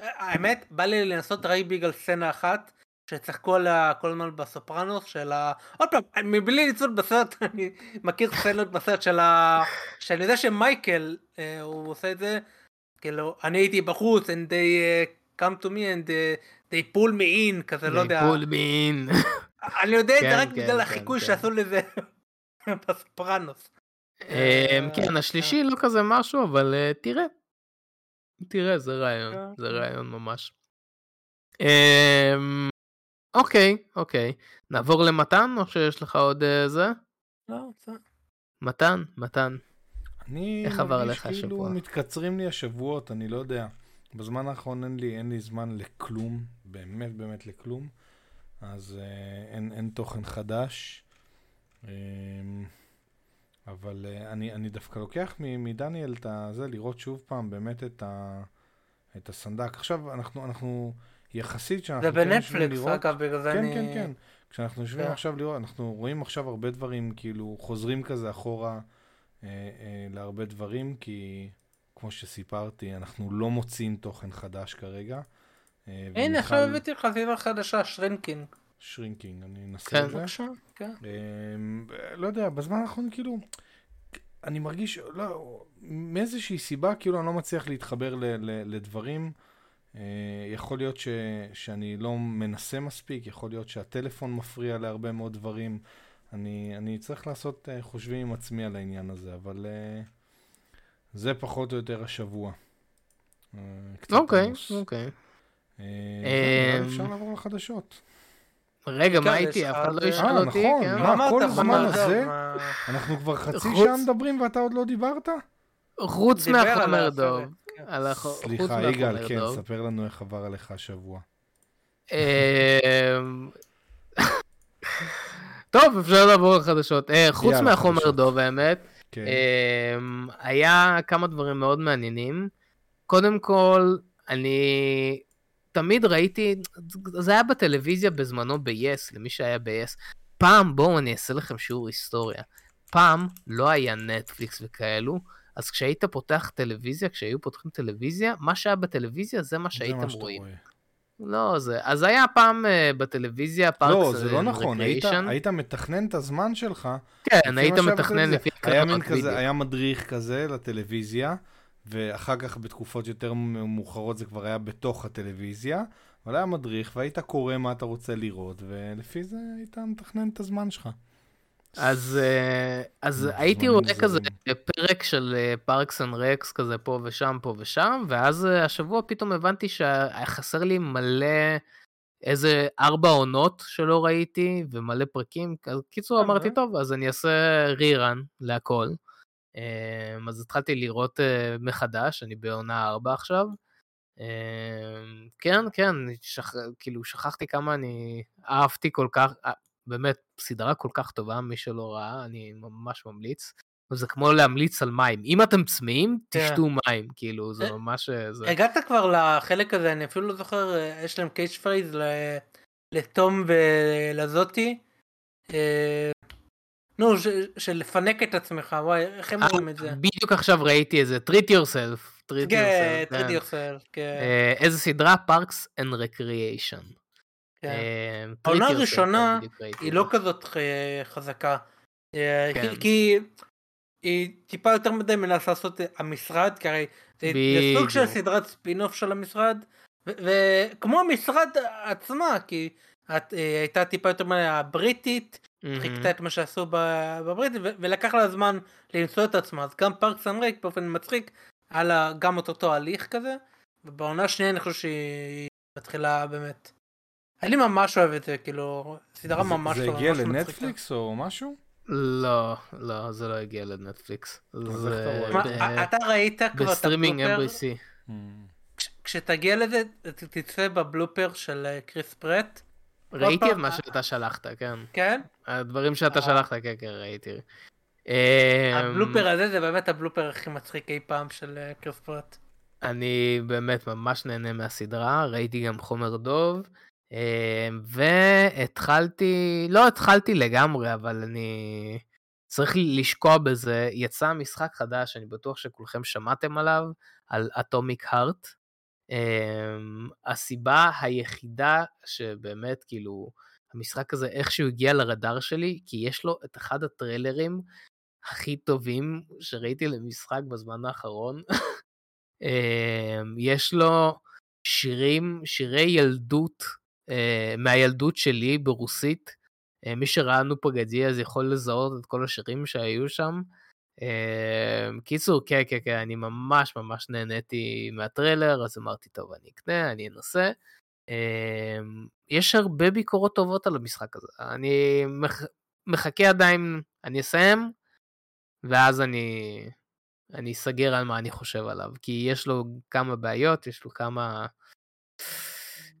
אה, האמת, בא לי לנסות רק בגלל סצנה אחת, שצחקו עליה כל הזמן בסופרנוס של ה... עוד פעם, מבלי ליצול בסרט, <laughs> אני מכיר סצנות בסרט של ה... שאני יודע שמייקל, אה, הוא עושה את זה, כאילו, אני הייתי בחוץ, and they uh, come to me and uh, they pull me in, כזה, לא יודע. they pull me in. <laughs> אני יודע את זה כן, רק כן, בגלל כן, החיקוי שעשו לזה <laughs> בסופרנוס. אמ, כן, השלישי לא כזה משהו, אבל תראה. תראה, זה רעיון, כן, זה כן. רעיון ממש. אמ, אוקיי, אוקיי. נעבור למתן, או שיש לך עוד אה, זה? לא, זה. מתן, מתן. אני איך עבר עליך השבוע? כאילו מתקצרים לי השבועות, אני לא יודע. בזמן האחרון אין לי, אין לי זמן לכלום, באמת באמת לכלום. אז אה, אין, אין תוכן חדש. אה, אבל uh, אני, אני דווקא לוקח מדניאל את זה, לראות שוב פעם באמת את, ה, את הסנדק. עכשיו, אנחנו, אנחנו יחסית שאנחנו... זה כן בנטפליקס, אגב, בגלל זה כן, אני... כן, כן, כן. כשאנחנו יושבים yeah. עכשיו לראות, אנחנו רואים עכשיו הרבה דברים, כאילו, חוזרים כזה אחורה אה, אה, להרבה דברים, כי כמו שסיפרתי, אנחנו לא מוצאים תוכן חדש כרגע. אה, הנה, עכשיו הבאתי לך חביבה חדשה, שרינקינג. שרינקינג, אני אנסה כן, את זה. בבקשה, כן. אמ, לא יודע, בזמן האחרון כאילו, אני מרגיש, לא, מאיזושהי סיבה, כאילו אני לא מצליח להתחבר ל, ל, לדברים. אה, יכול להיות ש, שאני לא מנסה מספיק, יכול להיות שהטלפון מפריע להרבה מאוד דברים. אני, אני צריך לעשות uh, חושבים עם עצמי על העניין הזה, אבל uh, זה פחות או יותר השבוע. אוקיי, אוקיי. אפשר לעבור לחדשות. רגע, מה איתי? אף אחד לא ישאל אה, אותי. נכון, כן? מה, כל הזמן הזה? אנחנו כבר חצי שעה מדברים ואתה עוד לא דיברת? חוץ מהחומר דוב. כן. סליחה, יגאל, כן, ספר לנו איך עבר עליך השבוע. אמ, <laughs> טוב, אפשר לעבור לחדשות. אה, חוץ מהחומר דוב, האמת, כן. אמ, היה כמה דברים מאוד מעניינים. קודם כל, אני תמיד ראיתי, זה היה בטלוויזיה בזמנו ב-yes, למי שהיה ב-yes. פעם, בואו אני אעשה לכם שיעור היסטוריה. פעם לא היה נטפליקס וכאלו, אז כשהיית פותח טלוויזיה, כשהיו פותחים טלוויזיה, מה שהיה בטלוויזיה זה מה שהייתם רואים. לא, זה, אז היה פעם uh, בטלוויזיה פארקס לא, זה לא נכון, היית, היית מתכנן את הזמן שלך. כן, היית מתכנן לפי היה כזה, היה מדריך כזה לטלוויזיה, ואחר כך בתקופות יותר מאוחרות זה כבר היה בתוך הטלוויזיה, אבל היה מדריך והיית קורא מה אתה רוצה לראות, ולפי זה היית מתכנן את הזמן שלך. אז, אה, אז הייתי רואה כזה פרק של Parks and Rec כזה פה ושם, פה ושם, ואז אה, השבוע פתאום הבנתי שהיה חסר לי מלא איזה ארבע עונות שלא ראיתי, ומלא פרקים. קיצור, אמרתי, טוב, אז אני אעשה רירן להכל. אמ, אז התחלתי לראות אה, מחדש, אני בעונה 4 עכשיו. אמ, כן, כן, שכ... כאילו שכחתי כמה אני אהבתי כל כך, אה, באמת, סדרה כל כך טובה, מי שלא ראה, אני ממש ממליץ. זה כמו להמליץ על מים. אם אתם צמאים, כן. תשתו מים, כאילו, זה אה, ממש... זה... הגעת כבר לחלק הזה, אני אפילו לא זוכר, יש להם catch phrase לתום ולזאתי. נו, של לפנק את עצמך, וואי, איך הם אומרים את זה? בדיוק עכשיו ראיתי איזה treat yourself. treat כן, yourself, treat yourself, כן. אה, איזה סדרה? Parks and Recreation. כן. אה, העונה הראשונה היא לא כזאת חזקה. אה, כן. כי היא טיפה יותר מדי מנסה לעשות המשרד, כי הרי זה סוג של סדרת ספינוף של המשרד, וכמו המשרד עצמה, כי זאת הייתה טיפה יותר הבריטית, חיקתה את מה שעשו בברית ולקח לה זמן למצוא את עצמה אז גם Parks and Rec באופן מצחיק היה לה גם את אותו הליך כזה ובעונה השנייה אני חושב שהיא מתחילה באמת. אני ממש אוהב את זה כאילו סדרה ממש. זה הגיע לנטפליקס או משהו? לא לא זה לא הגיע לנטפליקס. אתה ראית כבר את הבלופר? Hmm. כשתגיע לזה תצא בבלופר של אה, קריס פרט. ראיתי את מה שאתה שלחת, כן. כן? הדברים שאתה אה. שלחת, כן, כן, ראיתי. הבלופר הזה זה באמת הבלופר הכי מצחיק אי פעם של אה, קריס פרט. אני באמת ממש נהנה מהסדרה, ראיתי גם חומר דוב, והתחלתי, לא התחלתי לגמרי, אבל אני צריך לשקוע בזה. יצא משחק חדש, אני בטוח שכולכם שמעתם עליו, על אטומיק הארט. Um, הסיבה היחידה שבאמת כאילו המשחק הזה איכשהו הגיע לרדאר שלי כי יש לו את אחד הטריילרים הכי טובים שראיתי למשחק בזמן האחרון. um, יש לו שירים, שירי ילדות uh, מהילדות שלי ברוסית. Uh, מי שראה נו פגדיה אז יכול לזהות את כל השירים שהיו שם. אמ, קיצור, כן, כן, כן, אני ממש ממש נהניתי מהטריילר, אז אמרתי, טוב, אני אקנה, אני אנסה. אמ, יש הרבה ביקורות טובות על המשחק הזה. אני מחכה עדיין, אני אסיים, ואז אני, אני אסגר על מה אני חושב עליו, כי יש לו כמה בעיות, יש לו כמה...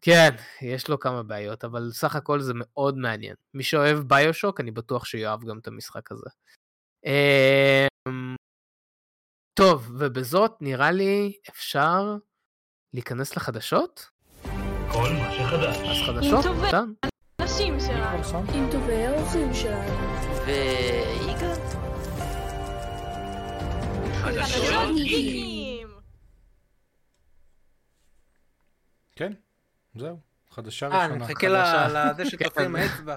כן, יש לו כמה בעיות, אבל סך הכל זה מאוד מעניין. מי שאוהב ביושוק, אני בטוח שיאהב גם את המשחק הזה. אמ, טוב, ובזאת נראה לי אפשר להיכנס לחדשות? כל מה שחדש. אז חדשות, מתן. אנשים שלנו. עם טובי האורחים שלנו. ויגאל. חדשות גיקים. כן, זהו. חדשה ראשונה. אה, אני מחכה לזה שתופסים האצבע.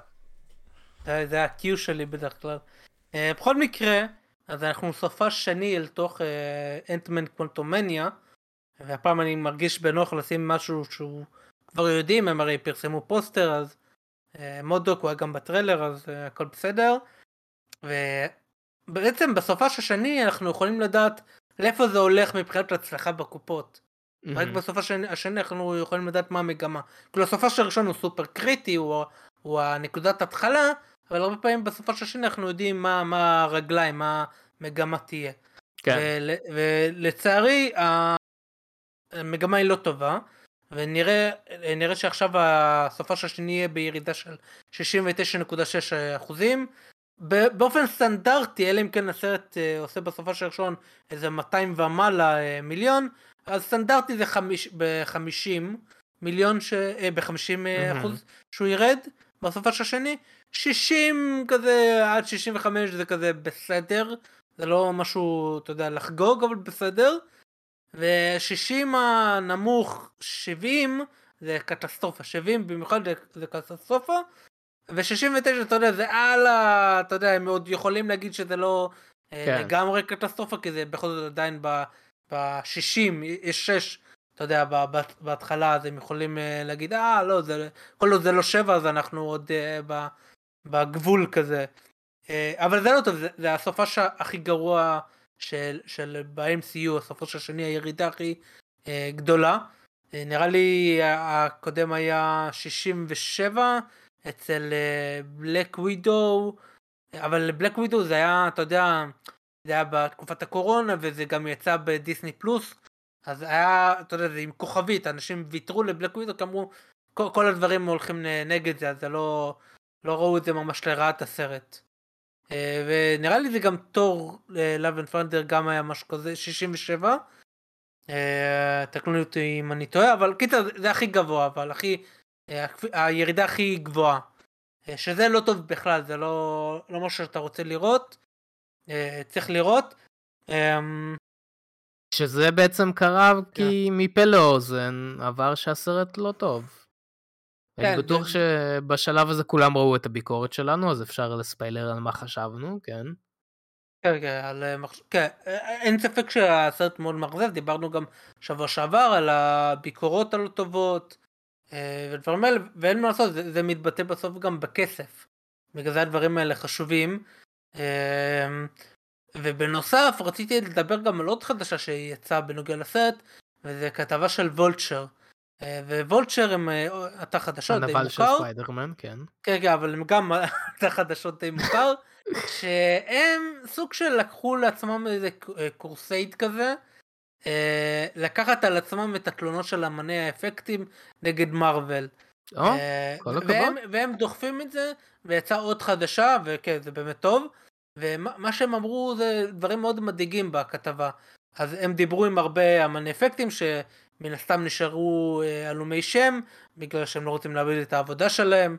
זה ה-Q שלי בדרך כלל. Uh, בכל מקרה, אז אנחנו סופה שני אל תוך אנטמן uh, קוונטומניה, והפעם אני מרגיש בנוח לשים משהו שהוא כבר יודעים, הם הרי פרסמו פוסטר, אז uh, מודוק הוא היה גם בטריילר, אז uh, הכל בסדר. ובעצם בסופה של השני אנחנו יכולים לדעת לאיפה זה הולך מבחינת הצלחה בקופות. Mm-hmm. רק בסופה השני, השני אנחנו יכולים לדעת מה המגמה. כאילו הסופה של הראשון הוא סופר קריטי, הוא, הוא הנקודת התחלה, אבל הרבה פעמים בסופו של שני אנחנו יודעים מה, מה הרגליים, מה המגמה תהיה. כן. ול, ולצערי המגמה היא לא טובה, ונראה שעכשיו הסופה של השני יהיה בירידה של 69.6 אחוזים. באופן סטנדרטי, אלא אם כן הסרט אה, עושה בסופה של הראשון איזה 200 ומעלה אה, מיליון, אז סטנדרטי זה ב-50 מיליון, ש... אה, ב-50 mm-hmm. אחוז שהוא ירד של השני, 60 כזה עד 65 זה כזה בסדר, זה לא משהו, אתה יודע, לחגוג, אבל בסדר. ו-60 הנמוך 70 זה קטסטרופה, 70 במיוחד זה קטסטרופה. ו-69 אתה יודע זה על ה... אתה יודע הם עוד יכולים להגיד שזה לא אה, כן. לגמרי קטסטרופה כי זה בכל זאת עדיין ב-60 יש 6 אתה יודע בהתחלה אז הם יכולים אה, להגיד אה לא זה כל עוד זה לא 7 אז אנחנו עוד אה. בגבול כזה. אה, אבל זה לא טוב, זה, זה הסופש הכי גרוע של, של ב-MCU, הסופש השני, הירידה הכי אה, גדולה. אה, נראה לי הקודם היה 67 אצל בלק ווידו, אבל בלק ווידו זה היה, אתה יודע, זה היה בתקופת הקורונה וזה גם יצא בדיסני פלוס. אז היה, אתה יודע, זה עם כוכבית, אנשים ויתרו לבלק ווידו, כי אמרו, כל, כל הדברים הולכים נגד זה, אז זה לא, לא ראו את זה ממש לרעת הסרט. אה, ונראה לי זה גם תור ל-Love and Thunder גם היה משהו כזה 67. אה, תקנו אותי אם אני טועה אבל קיצר זה הכי גבוה אבל הכי אה, הירידה הכי גבוהה. שזה לא טוב בכלל זה לא לא משהו שאתה רוצה לראות. צריך לראות. שזה בעצם קרה כן. כי מפה לאוזן עבר שהסרט לא טוב. כן, אני בטוח זה... שבשלב הזה כולם ראו את הביקורת שלנו, אז אפשר לספיילר על מה חשבנו, כן. כן, כן, על אה, מחש... כן, אה, אה, אין ספק שהסרט מאוד מאכזב, דיברנו גם שבוע שעבר על הביקורות הלא טובות ודברים האלה, ואין מה לעשות, זה, זה מתבטא בסוף גם בכסף. בגלל זה הדברים האלה חשובים. ובנוסף רציתי לדבר גם על עוד חדשה שיצאה בנוגע לסרט, וזה כתבה של וולצ'ר. אה, ווולצ'ר הם אתר אה, חדשות די מוכר. הנבל של ספיידרמן, כן. כן, כן, אבל הם גם <laughs> אתר חדשות די מוכר, שהם סוג של לקחו לעצמם איזה crusade כזה, אה, לקחת על עצמם את התלונות של אמני האפקטים נגד מארוול. והם, והם דוחפים את זה, ויצאה עוד חדשה, וכן, זה באמת טוב. ומה שהם אמרו זה דברים מאוד מדאיגים בכתבה. אז הם דיברו עם הרבה אמני אפקטים שמן הסתם נשארו אה, עלומי שם בגלל שהם לא רוצים לאבד את העבודה שלהם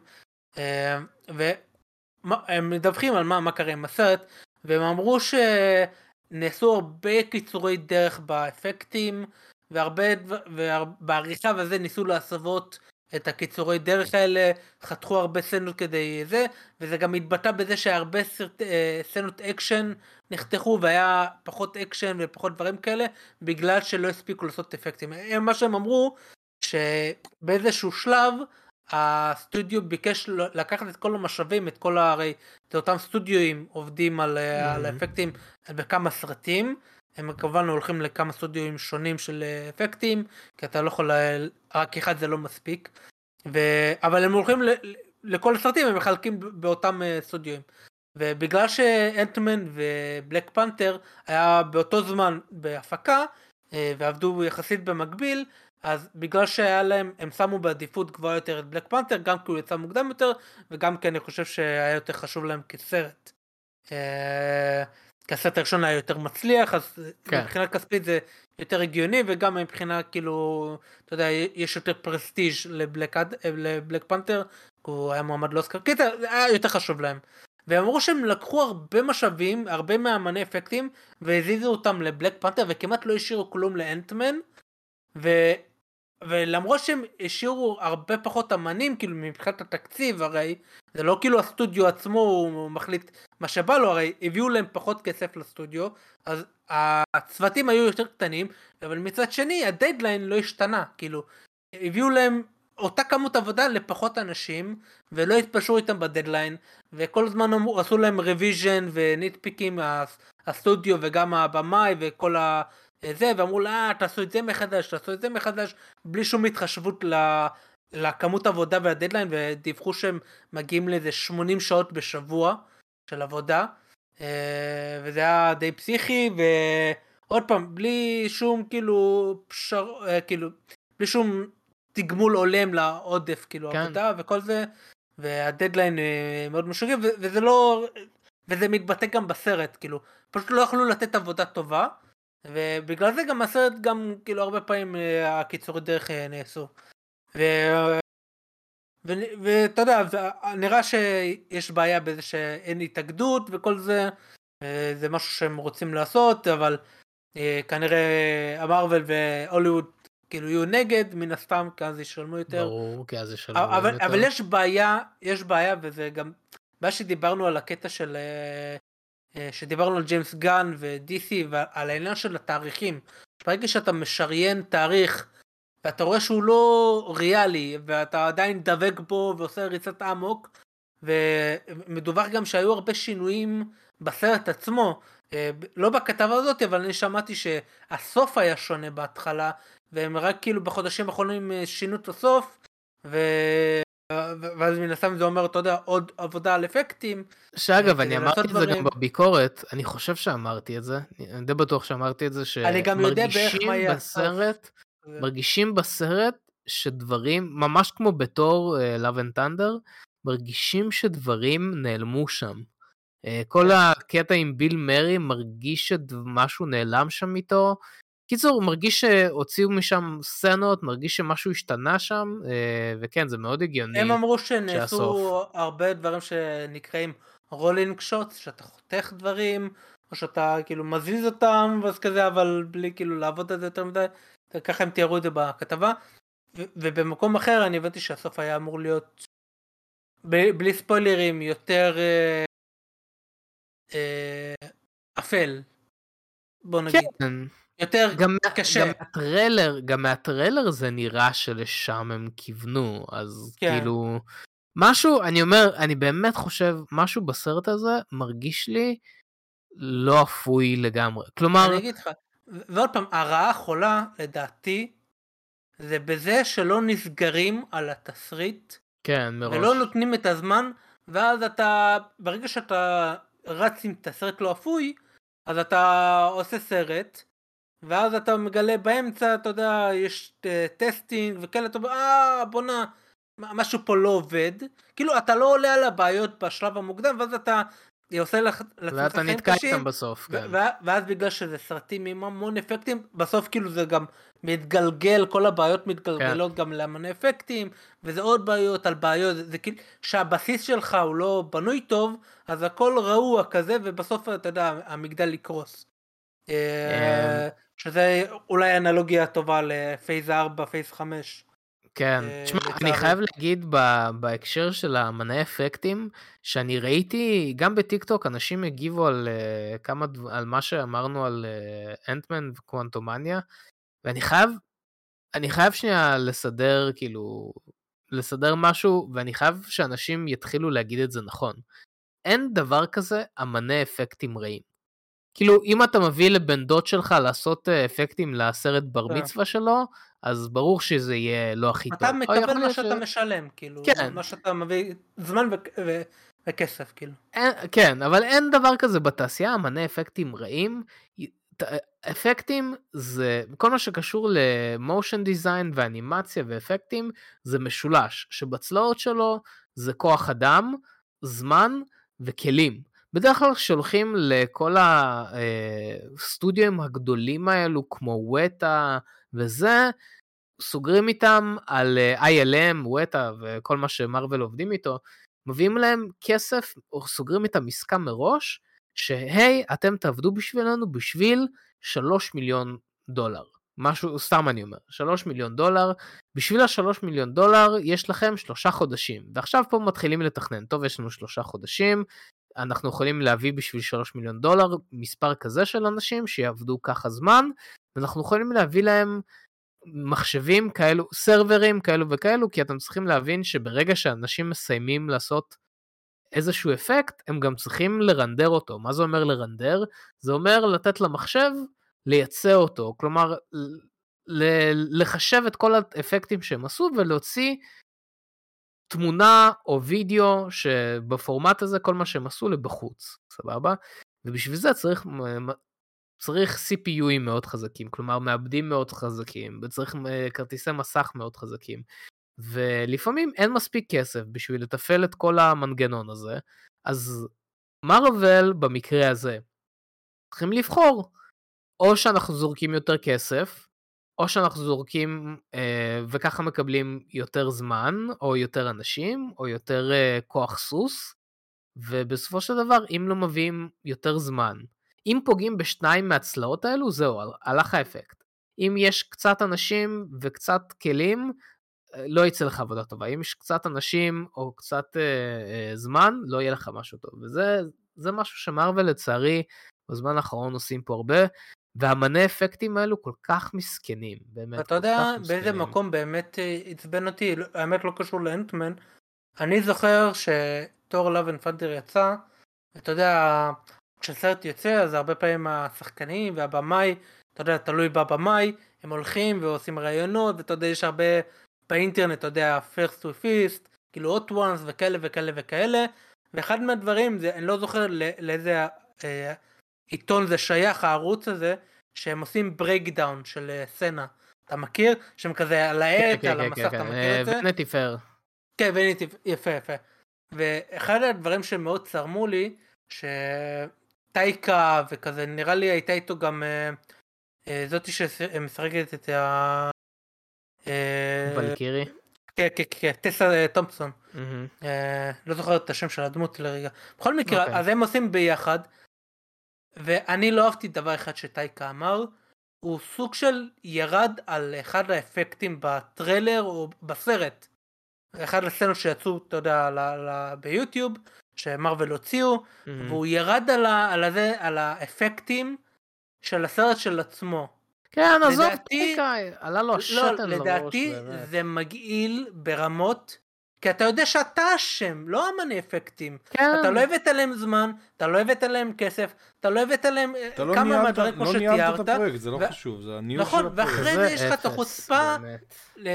אה, והם מדווחים על מה, מה קרה עם הסרט והם אמרו שנעשו הרבה קיצורי דרך באפקטים והרבה ובעריכה וזה ניסו להסוות את הקיצורי דרך האלה, חתכו הרבה סצנות כדי זה, וזה גם התבטא בזה שהרבה סרט, אה, סצנות אקשן נחתכו והיה פחות אקשן ופחות דברים כאלה, בגלל שלא הספיקו לעשות אפקטים. מה שהם אמרו, שבאיזשהו שלב הסטודיו ביקש לקחת את כל המשאבים, את כל הרי, זה אותם סטודיואים עובדים על, mm-hmm. על אפקטים בכמה סרטים. הם כמובן הולכים לכמה סטודיואים שונים של אה, אפקטים, כי אתה לא יכול, רק אחד זה לא מספיק. ו... אבל הם הולכים ל... לכל הסרטים, הם מחלקים באותם אה, סטודיואים. ובגלל שאנטמן ובלק פנתר היה באותו זמן בהפקה, אה, ועבדו יחסית במקביל, אז בגלל שהיה להם, הם שמו בעדיפות גבוהה יותר את בלק פנתר, גם כי הוא יצא מוקדם יותר, וגם כי אני חושב שהיה יותר חשוב להם כסרט. כי הסרט הראשון היה יותר מצליח אז כן. מבחינה כספית זה יותר הגיוני וגם מבחינה כאילו אתה יודע יש יותר פרסטיג' לבלק, לבלק פנתר הוא היה מועמד לאוסקר קיצר היה יותר חשוב להם. והם אמרו שהם לקחו הרבה משאבים הרבה מאמני אפקטים והזיזו אותם לבלק פנתר וכמעט לא השאירו כלום לאנטמן. ו... ולמרות שהם השאירו הרבה פחות אמנים כאילו מבחינת התקציב הרי זה לא כאילו הסטודיו עצמו הוא מחליט מה שבא לו הרי הביאו להם פחות כסף לסטודיו אז הצוותים היו יותר קטנים אבל מצד שני הדדליין לא השתנה. כאילו הביאו להם אותה כמות עבודה לפחות אנשים ולא התפשרו איתם בדדליין וכל הזמן עשו להם revision וניטפיקים הסטודיו וגם הבמאי וכל ה... זה ואמרו לה תעשו את זה מחדש תעשו את זה מחדש בלי שום התחשבות ל... לכמות עבודה והדדליין ודיווחו שהם מגיעים לאיזה 80 שעות בשבוע של עבודה אה, וזה היה די פסיכי ועוד פעם בלי שום כאילו פשר אה, כאילו בלי שום תגמול הולם לעודף כאילו כן. עבודה וכל זה והדדליין אה, מאוד משוגע וזה לא וזה מתבטא גם בסרט כאילו פשוט לא יכלו לתת עבודה טובה ובגלל זה גם הסרט גם כאילו הרבה פעמים הקיצורי דרך נעשו. ואתה יודע, נראה שיש בעיה בזה שאין התאגדות וכל זה, אה, זה משהו שהם רוצים לעשות, אבל אה, כנראה המרוויל והוליווד כאילו יהיו נגד, מן הסתם, כי אז ישלמו יותר. ברור, כי אז ישלמו אבל, יותר. אבל יש בעיה, יש בעיה, וזה גם, מה שדיברנו על הקטע של, אה, שדיברנו על ג'יימס גן ו-DC ועל העניין של התאריכים. ברגע שאתה משריין תאריך ואתה רואה שהוא לא ריאלי ואתה עדיין דבק בו ועושה ריצת אמוק ומדווח גם שהיו הרבה שינויים בסרט עצמו אה, לא בכתבה הזאת אבל אני שמעתי שהסוף היה שונה בהתחלה והם רק כאילו בחודשים האחרונים אה, שינו את הסוף ו... ואז מן הסתם זה אומר אתה יודע עוד עבודה על אפקטים. שאגב אני אמרתי את זה גם בביקורת אני חושב שאמרתי את זה אני די בטוח שאמרתי את זה שמרגישים בסרט מרגישים בסרט שדברים, ממש כמו בתור uh, Love and Thunder, מרגישים שדברים נעלמו שם. Uh, כל כן. הקטע עם ביל מרי מרגיש שמשהו נעלם שם איתו. קיצור, מרגיש שהוציאו משם סצנות, מרגיש שמשהו השתנה שם, uh, וכן, זה מאוד הגיוני. הם אמרו שנעשו. הרבה דברים שנקראים רולינג שוטס, שאתה חותך דברים, או שאתה כאילו מזיז אותם, ואז כזה, אבל בלי כאילו לעבוד על זה יותר מדי. ככה הם תיארו את זה בכתבה. ובמקום אחר אני הבנתי שהסוף היה אמור להיות בלי ספוילרים יותר אה, אה, אפל בוא נגיד כן. יותר גם קשה גם מהטריילר גם מהטריילר זה נראה שלשם הם כיוונו אז כן. כאילו משהו, אני אומר, אני באמת חושב, משהו בסרט הזה מרגיש לי לא אפוי לגמרי. כלומר... אני אגיד לך, ועוד פעם, הרעה החולה, לדעתי, זה בזה שלא נסגרים על התסריט. כן, מראש. ולא נותנים את הזמן, ואז אתה, ברגע שאתה רץ עם תסריט לא אפוי, אז אתה עושה סרט, ואז אתה מגלה באמצע, אתה יודע, יש uh, testing וכאלה, אתה אומר, אה, בואנה, משהו פה לא עובד. כאילו, אתה לא עולה על הבעיות בשלב המוקדם, ואז אתה עושה לך, לעצמך חיים קשים. ואתה נתקע איתם בסוף, כן. ואז בגלל שזה סרטים עם המון אפקטים, בסוף כאילו זה גם מתגלגל, כל הבעיות מתגלגלות כן. גם להמון אפקטים, וזה עוד בעיות על בעיות, זה כאילו, שהבסיס שלך הוא לא בנוי טוב, אז הכל רעוע כזה, ובסוף אתה יודע, המגדל יקרוס. אה, אמ. שזה אולי אנלוגיה טובה לפייס 4, פייס 5. כן, אה, תשמע, אני חייב להגיד בהקשר של המנה אפקטים, שאני ראיתי, גם בטיקטוק אנשים הגיבו על uh, כמה, על מה שאמרנו על אנטמן uh, וקוונטומניה, ואני חייב, אני חייב שנייה לסדר, כאילו, לסדר משהו, ואני חייב שאנשים יתחילו להגיד את זה נכון. אין דבר כזה אמני אפקטים רעים. כאילו, אם אתה מביא לבן דוד שלך לעשות אה, אפקטים לסרט בר. מצווה שלו, אז ברור שזה יהיה לא הכי טוב. אתה מקבל מה שאתה ש... משלם, כאילו, כן. מה שאתה מביא, זמן ו... ו... וכסף, כאילו. אין, כן, אבל אין דבר כזה בתעשייה, אמני אפקטים רעים. אפקטים זה, כל מה שקשור למושן דיזיין ואנימציה ואפקטים, זה משולש, שבצלעות שלו זה כוח אדם, זמן וכלים. בדרך כלל כשהולכים לכל הסטודיו הגדולים האלו, כמו וטה וזה, סוגרים איתם על ILM, וטה וכל מה שמרוויל עובדים איתו, מביאים להם כסף, או סוגרים איתם עסקה מראש, שהי, אתם תעבדו בשבילנו בשביל 3 מיליון דולר. משהו, סתם אני אומר, 3 מיליון דולר, בשביל ה-3 מיליון דולר יש לכם שלושה חודשים, ועכשיו פה מתחילים לתכנן, טוב יש לנו שלושה חודשים, אנחנו יכולים להביא בשביל 3 מיליון דולר מספר כזה של אנשים שיעבדו ככה זמן, ואנחנו יכולים להביא להם מחשבים כאלו, סרברים כאלו וכאלו, כי אתם צריכים להבין שברגע שאנשים מסיימים לעשות איזשהו אפקט, הם גם צריכים לרנדר אותו. מה זה אומר לרנדר? זה אומר לתת למחשב לייצא אותו, כלומר לחשב את כל האפקטים שהם עשו ולהוציא תמונה או וידאו שבפורמט הזה כל מה שהם עשו לבחוץ, סבבה? ובשביל זה צריך, צריך CPUים מאוד חזקים, כלומר מעבדים מאוד חזקים, וצריך אה, כרטיסי מסך מאוד חזקים. ולפעמים אין מספיק כסף בשביל לתפעל את כל המנגנון הזה, אז מרוויל במקרה הזה צריכים לבחור, או שאנחנו זורקים יותר כסף, או שאנחנו זורקים אה, וככה מקבלים יותר זמן, או יותר אנשים, או יותר אה, כוח סוס, ובסופו של דבר, אם לא מביאים יותר זמן, אם פוגעים בשניים מהצלעות האלו, זהו, הלך האפקט. אם יש קצת אנשים וקצת כלים, אה, לא יצא לך עבודה טובה. אם יש קצת אנשים או קצת אה, אה, זמן, לא יהיה לך משהו טוב. וזה משהו שמרוויל לצערי בזמן האחרון עושים פה הרבה, והמנה אפקטים האלו כל כך מסכנים, באמת. אתה יודע באיזה מקום באמת אה, עצבן אותי, לא, האמת לא קשור לאנטמן, אני זוכר שתור לאב אנפנטר יצא, אתה יודע, כשסרט יוצא אז הרבה פעמים השחקנים והבמאי, אתה יודע, תלוי בבמאי, הם הולכים ועושים ראיונות, ואתה יודע, יש הרבה באינטרנט, אתה יודע, first to fist, כאילו hot ones וכאלה וכאלה וכאלה, ואחד מהדברים, זה, אני לא זוכר לאיזה... אה, עיתון זה שייך הערוץ הזה שהם עושים breakdown של אה, סצנה אתה מכיר שהם כזה על הסט כן, על כן, המסך כן, אתה מכיר את זה? Vanity Fair. כן Vanity Fair יפה. ואחד הדברים שמאוד צרמו לי שטייקה וכזה נראה לי הייתה איתו גם אה, אה, זאתי שמשחקת את ה... ולקירי? כן כן כן טסה תומפסון. לא זוכר את השם של הדמות לרגע. בכל מקרה אוקיי. אז הם עושים ביחד. ואני לא אהבתי דבר אחד שטייקה אמר, הוא סוג של ירד על אחד האפקטים בטריילר או בסרט. אחד הסצנות שיצאו, אתה יודע, ל- ל- ביוטיוב, שמרוויל הוציאו, mm-hmm. והוא ירד על, ה- על, הזה, על האפקטים של הסרט של עצמו. כן, עזוב טייקה, עלה לו השטן לא, לדעתי זה מגעיל ברמות כי אתה יודע שאתה אשם, לא אמני אפקטים. כן. אתה לא הבאת להם זמן, אתה לא הבאת להם כסף, אתה לא הבאת להם אה, אתה לא כמה מהדברים כמו לא שתיארת. ניהלת את הפרויקט, זה לא ו- חשוב, זה הניהול נכון, של הפרויקט. ואחרי זה זה יש לך את החוצפה. ל-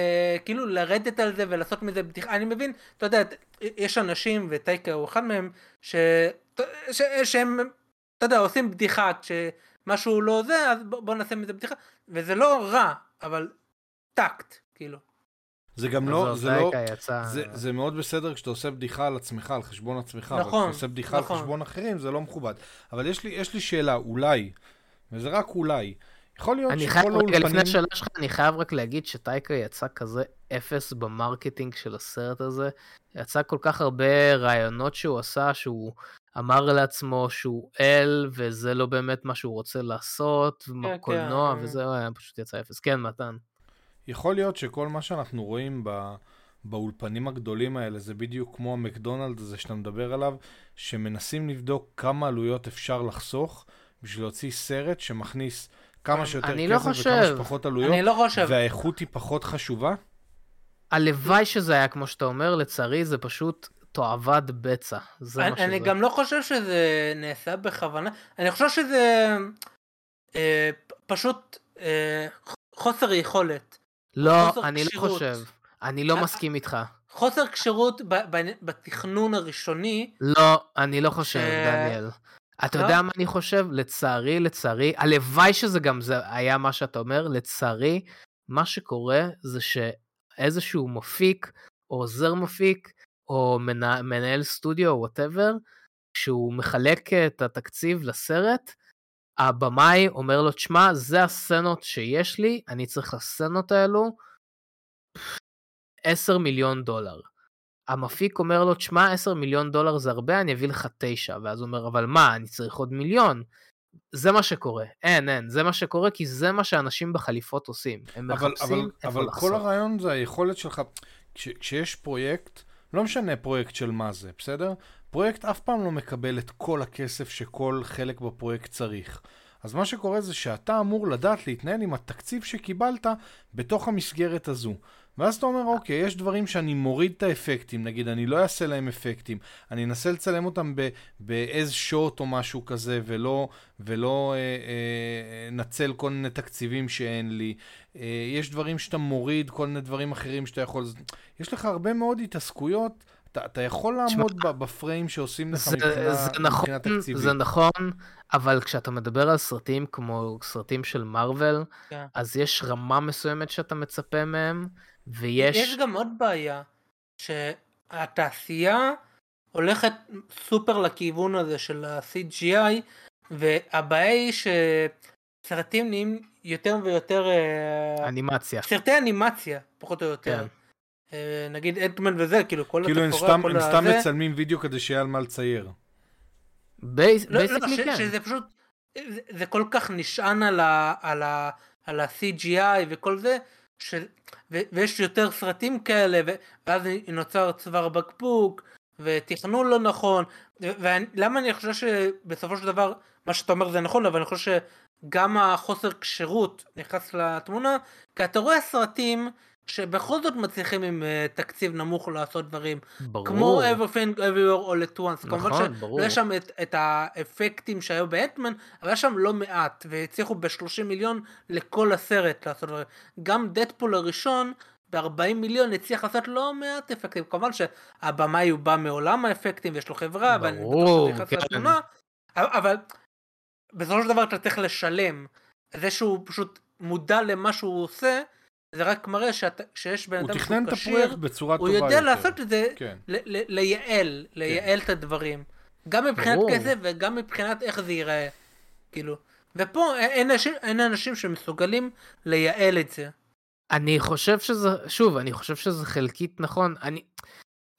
כאילו לרדת על זה ולעשות מזה בדיחה. אני מבין, אתה יודע, יש אנשים, וטייקה הוא אחד מהם, ש... ש... שהם, אתה יודע, עושים בדיחה כשמשהו לא זה, אז בוא, בוא נעשה מזה בדיחה, וזה לא רע, אבל טקט, כאילו. זה גם לא, זה לא, יצא... זה, זה מאוד בסדר כשאתה עושה בדיחה על עצמך, על חשבון עצמך, אבל נכון, כשאתה עושה בדיחה נכון. על חשבון אחרים, זה לא מכובד. אבל יש לי, יש לי שאלה, אולי, וזה רק אולי, יכול להיות אני שכל חייב, רגע, לפני האולפנים... השאלה שלך, אני חייב רק להגיד שטייקה יצא כזה אפס ב marketing של הסרט הזה. יצא כל כך הרבה רעיונות שהוא עשה, שהוא אמר לעצמו שהוא אל, וזה לא באמת מה שהוא רוצה לעשות, כן, קולנוע, כן. וזה היה פשוט יצא אפס. כן, מתן. יכול להיות שכל מה שאנחנו רואים ב... באולפנים הגדולים האלה זה בדיוק כמו המקדונלד הזה שאתה מדבר עליו, שמנסים לבדוק כמה עלויות אפשר לחסוך בשביל להוציא סרט שמכניס כמה שיותר אני לא כסף וכמה חושב. שפחות עלויות, אני לא חושב. והאיכות היא פחות חשובה? הלוואי שזה היה כמו שאתה אומר, לצערי זה פשוט תועבת בצע. זה מה אני, שזה. אני גם לא חושב שזה נעשה בכוונה, אני חושב שזה אה, פשוט אה, חוסר יכולת. לא, אני לא. חושב. אני לא אה, מסכים איתך. חוסר כשירות בתכנון הראשוני, לא, אני לא חושב, ש- דניאל. אתה לא? יודע מה אני חושב? לצערי, לצערי, הלוואי שזה גם זה היה מה שאתה אומר, לצערי, מה שקורה זה שאיזשהו מפיק, או עוזר מפיק, או מנה, מנהל סטודיו, או whatever, כשהוא מחלק את התקציב לסרט, הבמאי אומר לו, תשמע, זה הסצנות שיש לי, אני צריך לסצנות האלו 10 מיליון דולר. המפיק אומר לו, תשמע, 10 מיליון דולר זה הרבה, אני אביא לך 9. ואז הוא אומר, אבל מה, אני צריך עוד מיליון. זה מה שקורה. אין, אין, זה מה שקורה, כי זה מה שאנשים בחליפות עושים. הם אבל, מחפשים אבל, איפה אבל לחסוך. כל הרעיון זה היכולת שלך, כש, כשיש פרויקט, לא משנה פרויקט של מה זה, בסדר? פרויקט אף פעם לא מקבל את כל הכסף שכל חלק בפרויקט צריך. אז מה שקורה זה שאתה אמור לדעת להתנהל עם התקציב שקיבלת בתוך המסגרת הזו. ואז אתה אומר, אוקיי, יש דברים שאני מוריד את האפקטים, נגיד, אני לא אעשה להם אפקטים, אני אנסה לצלם אותם ב- באיזה שוט או משהו כזה, ולא, ולא אה, אה, נצל כל מיני תקציבים שאין לי. אה, יש דברים שאתה מוריד, כל מיני דברים אחרים שאתה יכול... יש לך הרבה מאוד התעסקויות, אתה, אתה יכול לעמוד ב- בפריים שעושים לך זה, מבחינה, זה נכון, מבחינה תקציבית. זה נכון, אבל כשאתה מדבר על סרטים כמו סרטים של מארוול, כן. אז יש רמה מסוימת שאתה מצפה מהם, ויש... יש גם עוד בעיה, שהתעשייה הולכת סופר לכיוון הזה של ה-CGI, והבעיה היא שסרטים נהיים יותר ויותר... אה, אנימציה. סרטי אנימציה, פחות או יותר. כן. אה, נגיד Ant-Man וזה, כאילו כל כאילו הם התפאורה, סתם, כל הם סתם הזה. מצלמים וידאו כדי שיהיה על מה לצייר. base- לא, לא, ש- כן. שזה פשוט, זה, זה כל כך נשען על ה-CGI וכל זה, ש... ו... ויש יותר סרטים כאלה, ו... ואז נוצר צוואר בקבוק, ותכנון לא נכון, ולמה אני חושב שבסופו של דבר, מה שאתה אומר זה נכון, אבל אני חושב שגם החוסר כשירות נכנס לתמונה, כי אתה רואה סרטים שבכל זאת מצליחים עם uh, תקציב נמוך לעשות דברים, ברור. כמו everything everywhere all at once, נכון, כמובן ברור. שלא יש שם את, את האפקטים שהיו באנטמן, אבל יש שם לא מעט, והצליחו ב-30 מיליון לכל הסרט לעשות דברים. גם דדפול הראשון, ב-40 מיליון הצליח לעשות לא מעט אפקטים, כמובן שהבמאי הוא בא מעולם האפקטים ויש לו חברה, ואני בטוח ברור, שזה נכנס כן. לתמונה, אבל בסופו של דבר אתה צריך לשלם, זה שהוא פשוט מודע למה שהוא עושה, זה רק מראה שאת, שיש בן הוא אדם תכנן את שהוא הפרויקט כשיר, בצורה הוא טובה יותר. יודע לעשות את זה כן. ל- ל- לייעל, לייעל את הדברים. גם מבחינת ברור. כסף וגם מבחינת איך זה ייראה. כאילו. ופה אין- אין אנשים, אין אנשים שמסוגלים לייעל את זה. אני חושב שזה, שוב, אני חושב שזה חלקית נכון. אני...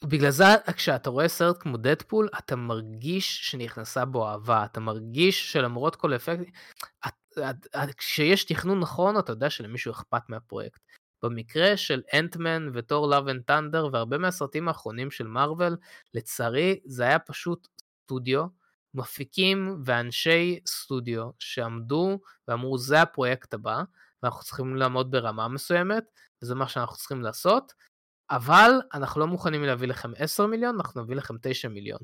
בגלל זה כשאתה רואה סרט כמו דדפול, אתה מרגיש שנכנסה בו אהבה, אתה מרגיש שלמרות כל אפקט, כשיש תכנון נכון, אתה יודע שלמישהו אכפת מהפרויקט. במקרה של אנטמן ותור Love and Thunder והרבה מהסרטים האחרונים של מארוול, לצערי זה היה פשוט סטודיו, מפיקים ואנשי סטודיו שעמדו ואמרו זה הפרויקט הבא, ואנחנו צריכים לעמוד ברמה מסוימת, וזה מה שאנחנו צריכים לעשות, אבל אנחנו לא מוכנים להביא לכם 10 מיליון, אנחנו נביא לכם 9 מיליון.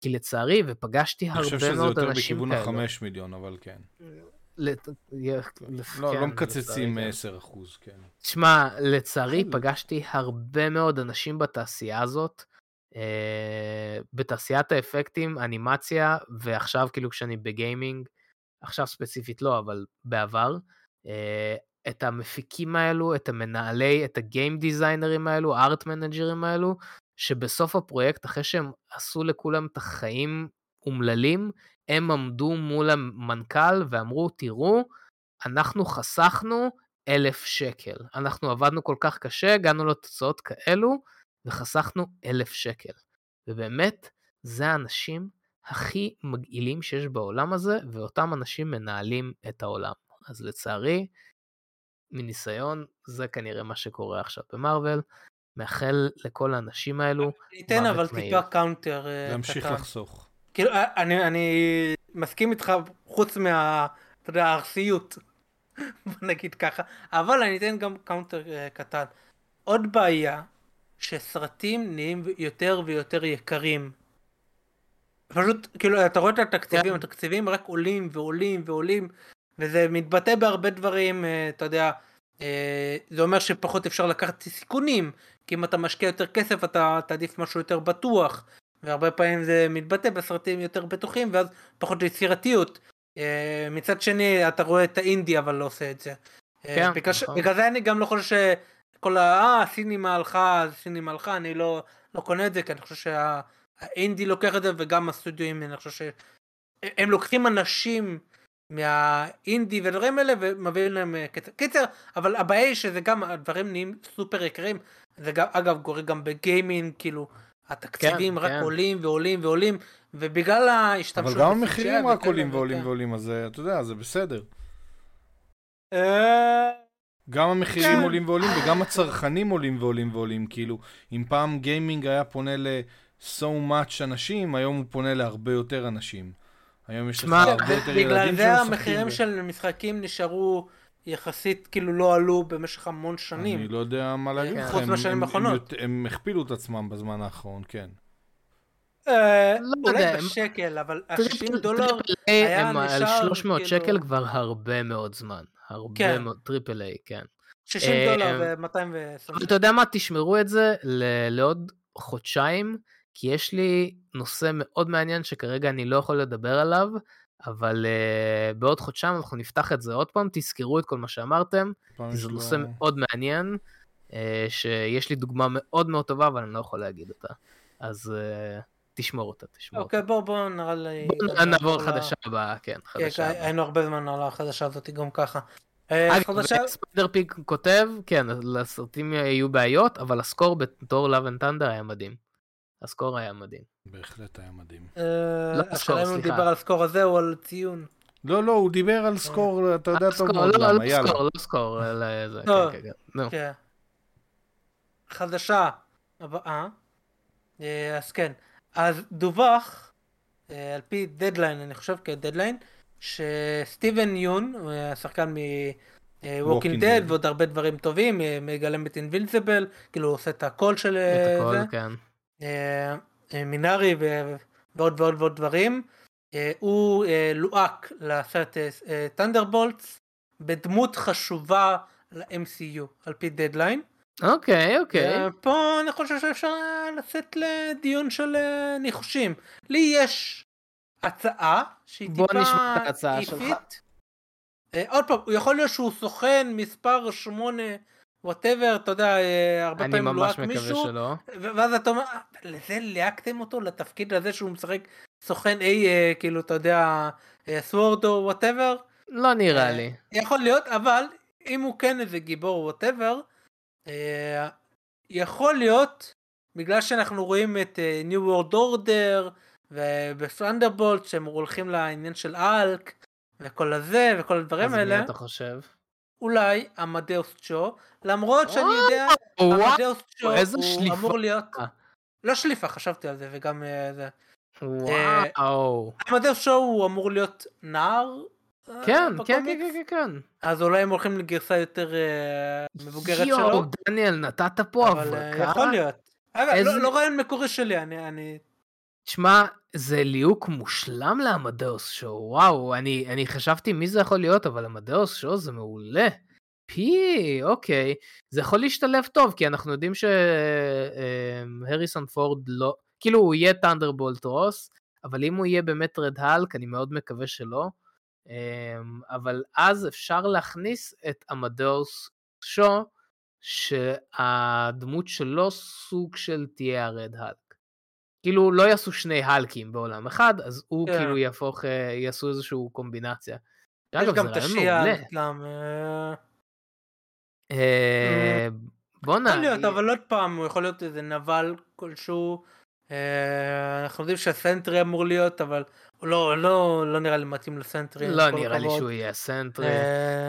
כי לצערי, ופגשתי הרבה מאוד אנשים כאלה. אני חושב שזה יותר בכיוון ה-5 מיליון, אבל כן. לת... לא, כן, לא מקצצים 10 אחוז, כן. שמע, לצערי פגשתי הרבה מאוד אנשים בתעשייה הזאת, אה, בתעשיית האפקטים, אנימציה, ועכשיו כאילו כשאני בגיימינג, עכשיו ספציפית לא, אבל בעבר, אה, את המפיקים האלו, את המנהלי, את הגיים דיזיינרים האלו, הארט מנג'רים האלו, שבסוף הפרויקט, אחרי שהם עשו לכולם את החיים אומללים, הם עמדו מול המנכ"ל ואמרו, תראו, אנחנו חסכנו אלף שקל. אנחנו עבדנו כל כך קשה, הגענו לתוצאות כאלו, וחסכנו אלף שקל. ובאמת, זה האנשים הכי מגעילים שיש בעולם הזה, ואותם אנשים מנהלים את העולם. אז לצערי, מניסיון, זה כנראה מה שקורה עכשיו במארוול. מאחל לכל האנשים האלו. ניתן אבל טיפה counter קטן. להמשיך לחסוך. כאילו, אה, אני, אני מסכים איתך חוץ מה... אתה יודע, הארסיות. <laughs> נגיד ככה. אבל אני אתן גם counter uh, קטן. עוד בעיה, שסרטים נהיים יותר ויותר יקרים. פשוט, כאילו, אתה רואה את התקציבים. כן. התקציבים רק עולים ועולים ועולים, וזה מתבטא בהרבה דברים, uh, אתה יודע, uh, זה אומר שפחות אפשר לקחת סיכונים, כי אם אתה משקיע יותר כסף אתה תעדיף משהו יותר בטוח, והרבה פעמים זה מתבטא בסרטים יותר בטוחים ואז פחות יצירתיות. אה, מצד שני אתה רואה את האינדי אבל לא עושה את זה. אה, כן, בגלל, נכון. בגלל זה אני גם לא חושב שכל ה... אה, הסינימה הלכה, הסינימה הלכה, אני לא, לא קונה את זה, כי אני חושב שהאינדי לוקח את זה וגם הסטודיו, אני חושב שהם לוקחים אנשים מהאינדי ודברים האלה ומביאים להם אה, קיצר. קיצר, אבל הבעיה היא שזה גם, הדברים נהיים סופר יקרים, זה גם, אגב קורה גם בגיימינג, כאילו. התקציבים כן, רק כן. עולים ועולים ועולים, ובגלל ההשתמשות... אבל גם המחירים רק עולים ועולים ועולים, אז אה, אתה יודע, זה בסדר. אה, גם המחירים כן. עולים ועולים וגם הצרכנים עולים ועולים ועולים, כאילו, אם פעם גיימינג היה פונה ל-so much אנשים, היום הוא פונה להרבה יותר אנשים. היום יש לך הרבה יותר ילדים בגלל זה המחירים של משחקים נשארו... יחסית כאילו לא עלו במשך המון שנים. אני לא יודע מה להגיד לך, חוץ מהשנים האחרונות. הם הכפילו את עצמם בזמן האחרון, כן. אה, לא אולי בשקל, אבל ה-60 דולר היה נשאר... על 300 כאילו- שקל כבר הרבה מאוד זמן. הרבה כן. מאוד, triple A, כן. 60 דולר אה, ו-220. אתה יודע מה, תשמרו את זה לעוד חודשיים, כי יש לי נושא מאוד מעניין שכרגע אני לא יכול לדבר עליו, אבל uh, בעוד חודשיים אנחנו נפתח את זה עוד פעם, תזכרו את כל מה שאמרתם, זה. נושא מאוד מעניין, uh, שיש לי דוגמה מאוד מאוד טובה, אבל אני לא יכול להגיד אותה. אז uh, תשמור אותה, תשמור אוקיי, בואו בוא נראה לי... בואו נעבור לחדשה הבאה, כן, חדשה הבאה. היינו הרבה זמן על החדשה הזאת גם ככה. Spider Pig כותב, כן, לסרטים יהיו בעיות, אבל ה score בתור Love and Thunder היה מדהים. ה score היה מדהים. בהחלט היה מדהים. אה, לא השאלה אם הוא דיבר על score הזה או על ציון. לא, לא, הוא דיבר על score, אתה יודע טוב מאוד לא, למה, יאללה. לא score, לא score, אלא זה, כן, כן, כן. כן. חדשה הבאה, אה, אז כן, אז דווח, אה, על פי דדליין, אני חושב בדדליין, שסטיבן יון, השחקן מ-Walking Dead ועוד הרבה דברים טובים, מגלם את אינבינסיבל, כאילו הוא עושה את הקול של זה. את הקול, כן. אה, אה, מינארי ועוד ועוד ועוד דברים. אה, הוא לוהק לסרט Thunderbolts בדמות חשובה ל-MCU על פי דדליין. אוקיי אוקיי. פה אני חושב שאפשר לצאת לדיון של ניחושים. לי יש הצעה שהיא טיפה בוא נשמע את ההצעה שלך. עוד פעם, יכול להיות שהוא סוכן מספר 8 whatever, אתה יודע, אה, הרבה פעמים לוהק מישהו, שלא. ואז אתה אומר, לזה ליהקתם אותו לתפקיד הזה שהוא משחק סוכן A, אה, כאילו, אתה יודע, S.W.O.R.D או whatever? לא נראה לי. יכול להיות, אבל אם הוא כן איזה גיבור whatever, יכול להיות, בגלל שאנחנו רואים את New World Order וב Thunderbolts שהם הולכים לעניין של האלק וכל הזה וכל הדברים האלה. אז מי אתה חושב? אולי עמדאוס צ'ו, למרות שאני יודע, עמדאוס צ'ו הוא אמור להיות, לא שליפה, חשבתי על זה וגם אה, זה. וואו. עמדאוס צ'ו הוא אמור להיות נער, אה, כן, כן, כן. כן, כן, כן. אז אולי הם הולכים לגרסה יותר אה, מבוגרת שלו. יואו, דניאל, נתת פה אבל אה, אבקה. יכול להיות. אגב, לא- לא רעיון מקורי שלי, אני... תשמע, זה ליהוק מושלם לעמדאוס שואו, וואו, אני, אני חשבתי מי זה יכול להיות, אבל עמדאוס שואו זה מעולה. פי, אוקיי. זה יכול להשתלב טוב, כי אנחנו יודעים שהריסון פורד לא, כאילו הוא יהיה טנדרבולט רוס, אבל אם הוא יהיה באמת רד האלק, אני מאוד מקווה שלא. אמ, אבל אז אפשר להכניס את עמדאוס שואו, שהדמות שלו סוג של תהיה הרד האלק. כאילו לא יעשו שני האלקים בעולם אחד, אז הוא כן. כאילו יהפוך, אה, יעשו איזושהי קומבינציה. יש אגב, גם את. גם... אה, אה, בואנה, יכול להיות, אבל עוד פעם, הוא יכול להיות איזה נבל כלשהו. אנחנו יודעים שהסנטרי אמור להיות, אבל הוא לא, לא, לא נראה לי מתאים לסנטרי. לא נראה לי. שהוא יהיה סנטרי.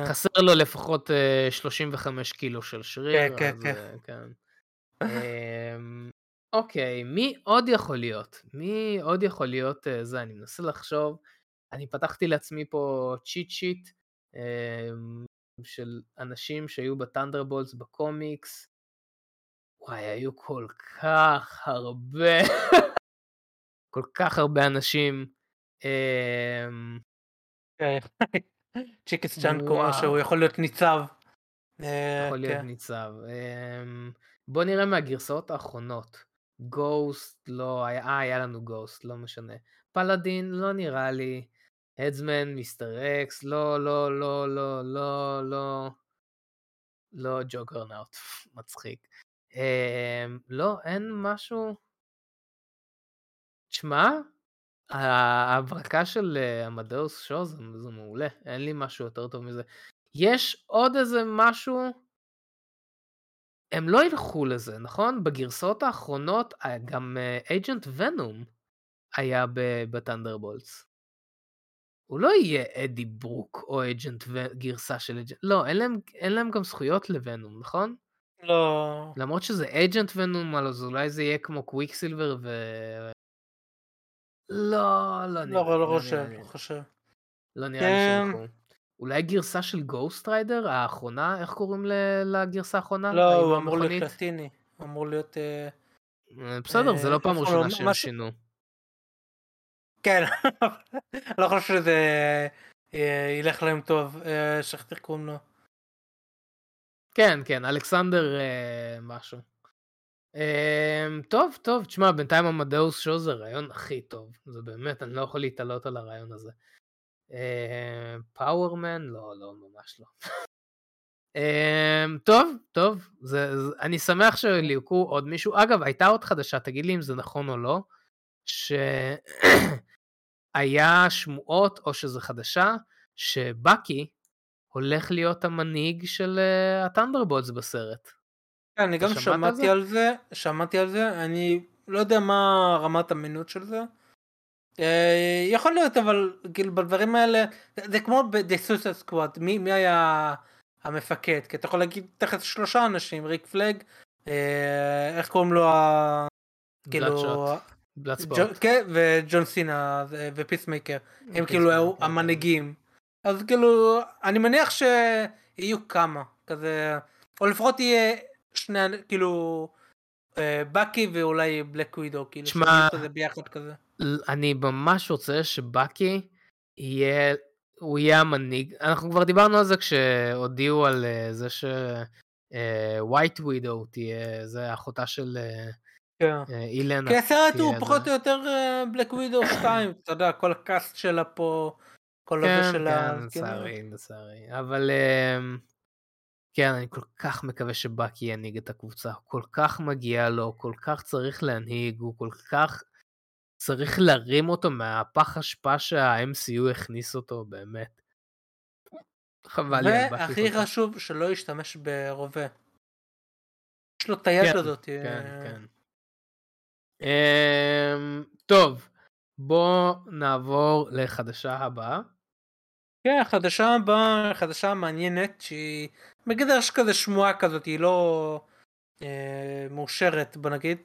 חסר לו לפחות אה, 35 קילו של שריר. כן, כן. אה, כן. <laughs> אוקיי, מי עוד יכול להיות? מי עוד יכול להיות אה, זה? אני מנסה לחשוב. אני פתחתי לעצמי פה cheat sheet אמ, של אנשים שהיו ב Thunderbolts בקומיקס. וואי, היו כל כך הרבה, <laughs> כל כך הרבה אנשים. אמ, כן. <laughs> צ'יקס צ'אנקו. שהוא יכול להיות ניצב. אה, יכול להיות כן. ניצב. אמ, בוא נראה מהגרסאות האחרונות. גוסט, לא, היה, אה, היה לנו גוסט, לא משנה. פלאדין, לא נראה לי. הדסמן, מיסטר אקס, לא, לא, לא, לא, לא, לא. לא ג'וגרנאוט, <laughs> מצחיק. אמ, לא, אין משהו... תשמע, ההברקה של אה, עמדאוס שואו זה, זה מעולה, אין לי משהו יותר טוב מזה. יש עוד איזה משהו, הם לא ילכו לזה, נכון? בגרסאות האחרונות אה, גם Agent Venom היה ב Thunderbolts. הוא לא יהיה אדי ברוק או Agent וגרסה של Agent, לא, אין להם, אין להם גם זכויות לוונום, נכון? לא... למרות שזה Agent Venom, אז אולי זה יהיה כמו קוויקסילבר ו... לא, לא נראה. לא, לא נראה חושב, לי. לא חושב. לא נראה לי כן. אולי גרסה של Ghost Rider האחרונה, איך קוראים לגרסה האחרונה? לא, הוא אמור להיות במכונית? לטיני. הוא אמור להיות... אה, אה, בסדר, זה לא אה, פעם ראשונה? שהם שינו. כן, <laughs> לא חושב שזה ילך להם טוב. שכחתי איך קוראים לו. כן, כן, אלכסנדר משהו. טוב, טוב, תשמע, בינתיים המדאוס שואו זה הרעיון הכי טוב. זה באמת, אני לא יכול להתעלות על הרעיון הזה. אה, פאוורמן? לא, לא, ממש לא. אה, טוב, טוב, זה, זה, אני שמח שליהקו עוד מישהו. אגב, הייתה עוד חדשה, תגיד לי אם זה נכון או לא, שהיה שמועות, או שזה חדשה, שבאקי הולך להיות המנהיג של הטנדרבולטס בסרט. כן, אני גם על שמעתי זה? על זה, שמעתי על זה, אני לא יודע מה רמת אמינות של זה. אה, יכול להיות, אבל כאילו בדברים האלה, זה, זה כמו ב The Suicide Squad, מי, מי היה המפקד? כי אתה יכול להגיד תכף שלושה אנשים, ריק פלאג, אה, איך קוראים לו ה... כאילו... Bloodsport. כן, וג'ון סינה ו- ו Peacemaker, הם כאילו היו כן, המנהיגים. אז כאילו, אני מניח שיהיו כמה, כזה, או לפחות יהיה שני, כאילו, אה, בקי ואולי Black Widow, כאילו, שמע, ביחד כזה. אני ממש רוצה שבאקי יהיה, הוא יהיה המנהיג. אנחנו כבר דיברנו על זה כשהודיעו על אה, זה שווייט ווידו תהיה, זה אחותה של אה, כן. אה, אילנה. כי הסרט הוא פחות. או יותר בלק ווידו 2, אתה יודע, כל הקאסט שלה פה, כל כן, הזה שלה, כן, כאילו, לצערי, לצערי. אבל אמ, כן, אני כל כך מקווה שבאקי ינהיג את הקבוצה. כל כך מגיע לו, כל כך צריך להנהיג, הוא כל כך צריך להרים אותו מהפח אשפה שה-MCU הכניס אותו, באמת. חבל לי והכי. חשוב, שלא ישתמש ברובה. יש לו את היד כן, הזאת. כן, אה, כן. אמ, טוב, בואו נעבור לחדשה הבאה. כן, החדשה הבאה, חדשה מעניינת, שהיא בגדר שכזה שמועה כזאת, היא לא אה, מאושרת, בוא נגיד.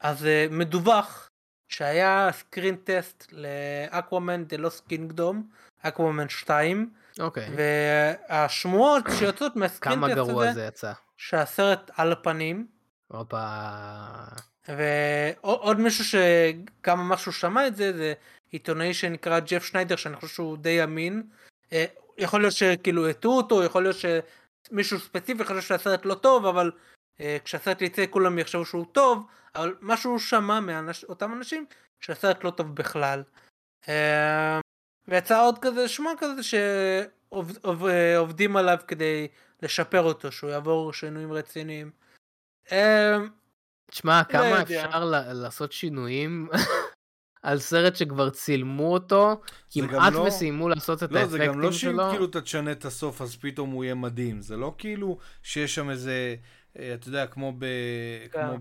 אז אה, מדווח שהיה screen test ל Aquaman the Lost Kingdom, Aquaman 2. אוקיי. והשמועות שיוצאות מה screen test כמה הזה, גרוע זה יצא. שהסרט על הפנים. הופה. ועוד מישהו שגם ממש הוא שמע את זה, זה עיתונאי שנקרא ג'ף שניידר, שאני חושב שהוא די אמין. אה, יכול להיות שכאילו הטעו אותו, יכול להיות שמישהו ספציפי חושב שהסרט לא טוב, אבל כשהסרט יצא כולם יחשבו שהוא טוב, אבל מה שהוא שמע מאותם אנשים, שהסרט לא טוב בכלל. אה, ויצא עוד כזה שמוע כזה שעובדים עליו כדי לשפר אותו, שהוא יעבור שינויים רציניים. תשמע, כמה לא אפשר לעשות שינויים <laughs> על סרט שכבר צילמו אותו, כמעט לא... וסיימו לעשות את לא, האפקטים שלו. לא, זה גם לא שאם כאילו אתה תשנה את הסוף אז פתאום הוא יהיה מדהים, זה לא כאילו שיש שם איזה, אה, אתה יודע, כמו ב... כן. כמו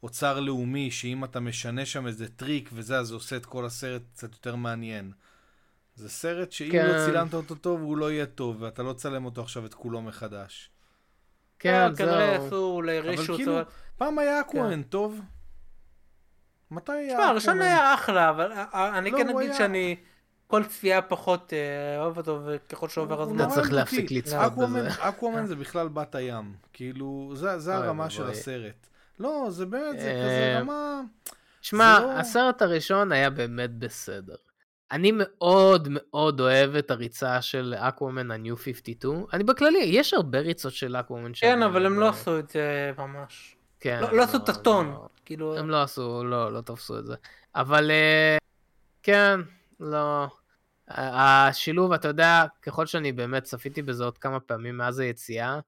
באוצר אמ, לאומי, שאם אתה משנה שם איזה טריק וזה, אז זה עושה את כל הסרט קצת יותר מעניין. זה סרט שאם כן. לא צילמת אותו טוב, הוא לא יהיה טוב, ואתה לא תצלם אותו עכשיו את כולו מחדש. כן, זהו. כנראה עשו אולי reshoots. אבל כאילו, פעם היה Aquaman, כן. טוב. מתי היה תשמע, הראשון היה אחלה, אבל אה, אה, אני לא, כן אגיד שאני... כל צפייה פחות אה, אוהב אותו, וככל שעובר הזמן. אתה צריך להפסיק לצפות בזה. <laughs> אקוואמן זה בכלל בת הים. כאילו, זה הרמה של הסרט. לא, זה באמת, זה כזה רמה... שמע, לא- הסרט הראשון היה באמת בסדר. אני מאוד מאוד אוהב את הריצה של אקוומן ה-New 52. אני בכללי, יש הרבה ריצות של אקוומן. כן, אבל הם לא עשו את זה ממש. כן. לא, לא עשו את הטון. לא, כאילו... הם לא עשו, לא, לא תפסו את זה. אבל אה, כן, לא. השילוב, אתה יודע, ככל שאני באמת צפיתי בזה עוד כמה פעמים מאז היציאה,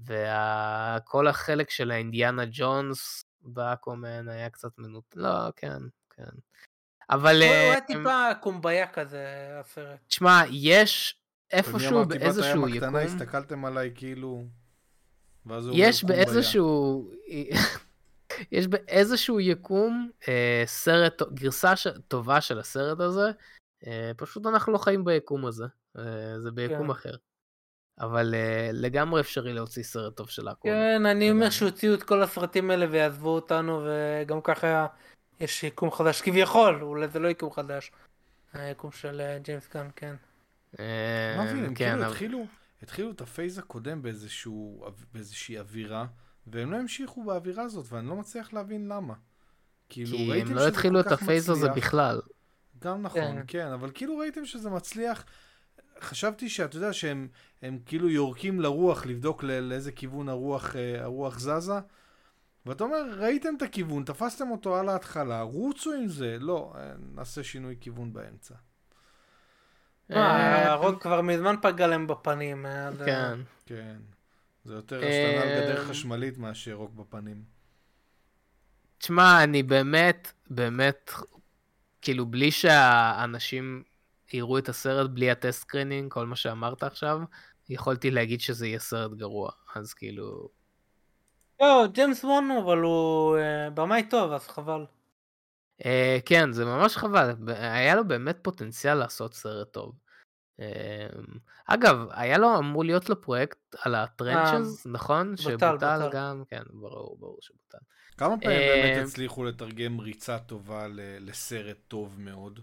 וכל החלק של האינדיאנה ג'ונס באקוומן היה קצת מנות... לא, כן, כן. אבל... הוא היה אה, טיפה קומביה כזה, הסרט. תשמע, יש איפשהו באיזשהו יקום... הקטנה, הסתכלתם עליי כאילו... יש באיזשהו... יש באיזשהו יקום אה, סרט, גרסה ש... טובה של הסרט הזה, פשוט אנחנו לא חיים ביקום הזה, אה, זה ביקום כן. אחר. אבל אה, לגמרי אפשרי להוציא סרט טוב של Aquaman. כן, אני אומר שהוציאו את כל הסרטים האלה ויעזבו אותנו, וגם ככה יש יקום חדש כביכול, אולי זה לא יקום חדש. היקום של אה, ג'יימס גאן, כן. אה, מה מבין, הם כן, כאילו התחילו, התחילו את ה phase הקודם באיזושהי אווירה, והם לא המשיכו באווירה הזאת, ואני לא מצליח להבין למה. כאילו, כי הם לא התחילו את ה phase הזה בכלל. גם נכון, כן. כן, אבל כאילו ראיתם שזה מצליח. חשבתי שאתה יודע שהם כאילו יורקים לרוח לבדוק לאיזה כיוון הרוח, אה, הרוח זזה, ואתה אומר, ראיתם את הכיוון, תפסתם אותו על ההתחלה, רוצו עם זה. לא, אה, נעשה שינוי כיוון באמצע. אה, הרוק כבר מזמן פגע להם בפנים. כן. כן. זה יותר השתנה על גדר חשמלית מאשר רוק בפנים. תשמע, אני באמת, באמת, כאילו, בלי שהאנשים יראו את הסרט, בלי ה test screening, כל מה שאמרת עכשיו, יכולתי להגיד שזה יהיה סרט גרוע. אז כאילו... לא, ג'יימס וון אבל הוא אה, במאי טוב, אז חבל. אה, כן, זה ממש חבל. היה לו באמת פוטנציאל לעשות סרט טוב. אה, אגב, היה לו אמור להיות לו פרויקט על ה Trench, נכון? בוטל, שבוטל בוטל. גם, כן, ברור, ברור שבוטל. כמה פעמים באמת הצליחו לתרגם ריצה טובה לסרט טוב מאוד?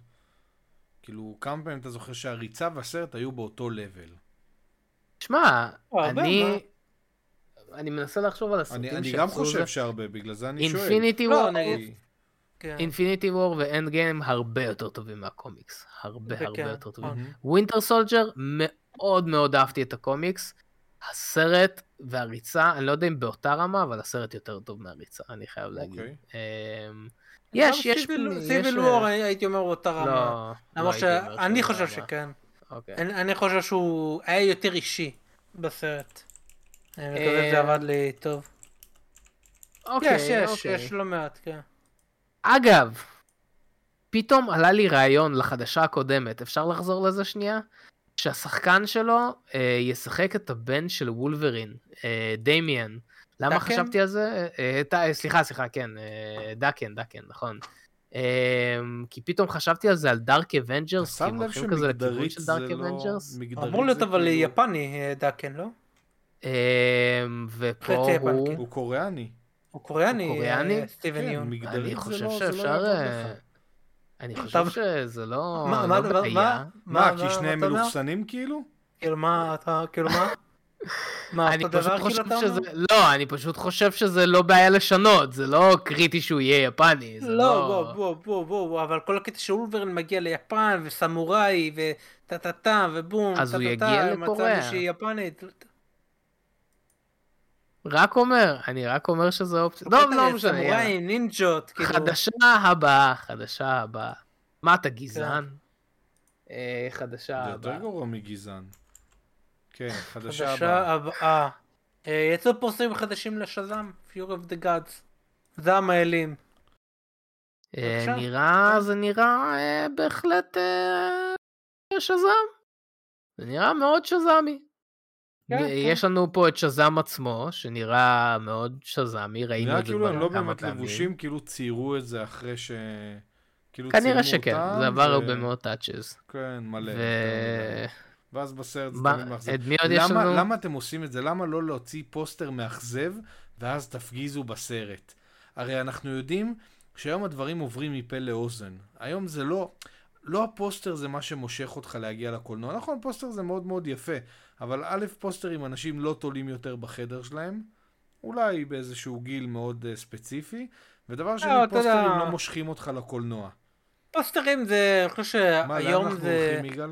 כאילו, כמה פעמים אתה זוכר שהריצה והסרט היו באותו level? שמע, אני... אני מנסה לחשוב על הסרטים אני, אני גם חושב שהרבה, בגלל זה אני שואל. Infinity War, Infinity War ו Endgame הרבה יותר טובים מהקומיקס. הרבה הרבה יותר טובים. Winter Soldier, מאוד מאוד אהבתי את הקומיקס. הסרט והריצה, אני לא יודע אם באותה רמה, אבל הסרט יותר טוב מהריצה, אני חייב להגיד. אוקיי. אמ, יש, יש... סיביל וור הייתי אומר באותה רמה. לא, למרות שאני חושב שכן. אוקיי. אני חושב שהוא היה יותר אישי בסרט. אני מקווה שזה עבד לי טוב. אוקיי, יש, יש, אוקיי. יש לא מעט, כן. אגב, פתאום עלה לי רעיון לחדשה הקודמת, אפשר לחזור לזה שנייה? שהשחקן שלו אה, ישחק את הבן של וולברין, אה, דמיאן. למה דקן? חשבתי על זה? אה, אה, סליחה, סליחה, כן, אה, דקן, דקן, נכון. אה, כי פתאום חשבתי על זה, על Dark Avengers, כי הם הולכים כזה לכיוון של Dark Avengers. לא... אמור להיות אבל כאילו... יפני, אה, דקן, לא? אמ, ופה הוא... הוא קוריאני. הוא קוריאני, קוריאני? סטיבן יון. אני חושב שאפשר... אני חושב שזה לא בעיה. מה, כי שניהם מלוכסנים כאילו? כאילו מה, אתה, כאילו מה? <laughs> מה, אני פשוט חושב כאילו שזה, לא, אני פשוט חושב שזה לא בעיה לשנות, זה לא קריטי שהוא יהיה יפני, זה לא... לא, בוא, בוא, בוא, בוא, אבל כל הקטע שאולברן מגיע ליפן, וסמוראי, וטה טה טה, ובום, אז הוא יגיע לקוריאה. מצב שהיא יפנית. רק אומר, אני רק אומר שזה אופציה. לא, לא משנה. סמוראי, נינג'ות, כאילו. חדשה הבאה, חדשה הבאה. מה, אתה גזען? כן. אה, חדשה הבאה. זה יותר גרוע מגזען. כן, חדשה הבאה. חדשה הבאה. אה, יצאו פרסומים חדשים לשזם, Fury of the Gods. זעם האלים. אה, נראה, זה נראה בהחלט שזם. זה נראה מאוד שזמי. כן, כן. יש לנו פה את שזם עצמו, שנראה מאוד שזמי, ראינו את זה כאילו הם לא באמת לבושים, כאילו ציירו את זה אחרי ש... כאילו כנראה שכן, זה עבר הרבה מאוד touches. כן, מלא. ו... ואז בסרט זה תמיד מאכזב. את מי עוד יש לנו? למה אתם עושים את זה? למה לא להוציא פוסטר מאכזב, ואז תפגיזו בסרט? הרי אנחנו יודעים שהיום הדברים עוברים מפה לאוזן. היום זה לא... לא הפוסטר זה מה שמושך אותך להגיע לקולנוע. נכון, פוסטר זה מאוד מאוד יפה, אבל א', פוסטרים אנשים לא תולים יותר בחדר שלהם, אולי באיזשהו גיל מאוד uh, ספציפי, ודבר שני, לא, פוסטרים יודע... לא מושכים אותך לקולנוע. פוסטרים זה, אני חושב שהיום זה... מה, לאן אנחנו הולכים, יגאל?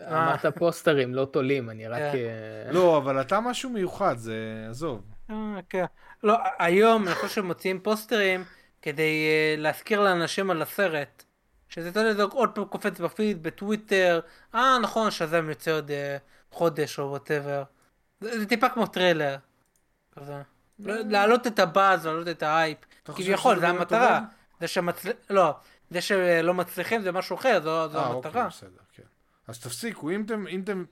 אמרת פוסטרים, לא תולים, אני רק... כן. אה, לא, אבל אתה משהו מיוחד, זה... עזוב. אה, כן. לא, היום אני חושב שמוציאים פוסטרים כדי להזכיר לאנשים על הסרט. שזה אתה יודע, עוד פעם קופץ בפיד, בטוויטר, אה נכון, שזם יוצא עוד חודש או whatever. זה, זה טיפה כמו טריילר. כזה. לא, להעלות את הבאז, להעלות את האייפ. כביכול, זה המטרה. זה שמצל... לא, זה שלא מצליחים זה משהו אחר, זו, זו 아, המטרה. אוקיי, בסדר, כן. אז תפסיקו, אם אתם, אם אתם,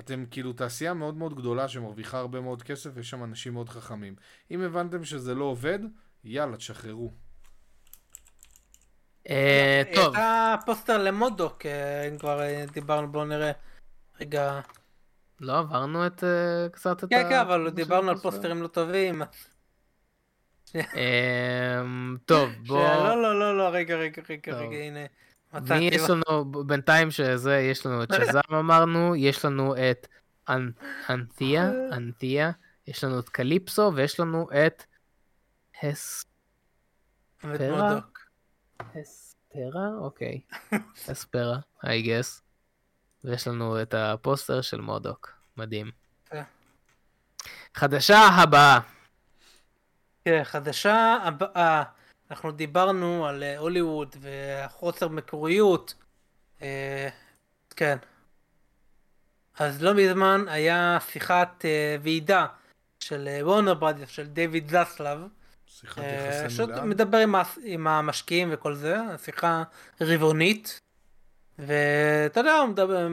אתם כאילו תעשייה מאוד מאוד גדולה שמרוויחה הרבה מאוד כסף, ויש שם אנשים מאוד חכמים. אם הבנתם שזה לא עובד, יאללה, תשחררו. אה, טוב. היה פוסטר ל MODOK, אם כבר דיברנו, בואו נראה. רגע. לא עברנו את uh, קצת את כן, ה... כן, כן, אבל דיברנו על פוסטרים לא טובים. אמ, טוב, <laughs> בוא... לא, לא, לא, לא, רגע, רגע, רגע, רגע, הנה. מי יש לנו, בינתיים שזה, יש לנו את שזם <laughs> אמרנו, יש לנו את אנתיה, <laughs> אנתיה, יש לנו את קליפסו, ויש לנו את הספרה. הספרה? אוקיי. <laughs> הספרה, I guess. ויש לנו את הפוסטר של מודוק, מדהים. כן. חדשה הבאה. כן, חדשה הבאה. אנחנו דיברנו על אה, הוליווד והחוסר מקוריות. אה, כן. אז לא מזמן היה שיחת אה, ועידה של וורנר ברדיוס, של דיוויד זסלב. שיחת יחסים מלאה. מדבר עם, עם המשקיעים וכל זה, שיחה רבעונית. ואתה יודע, הוא מדבר,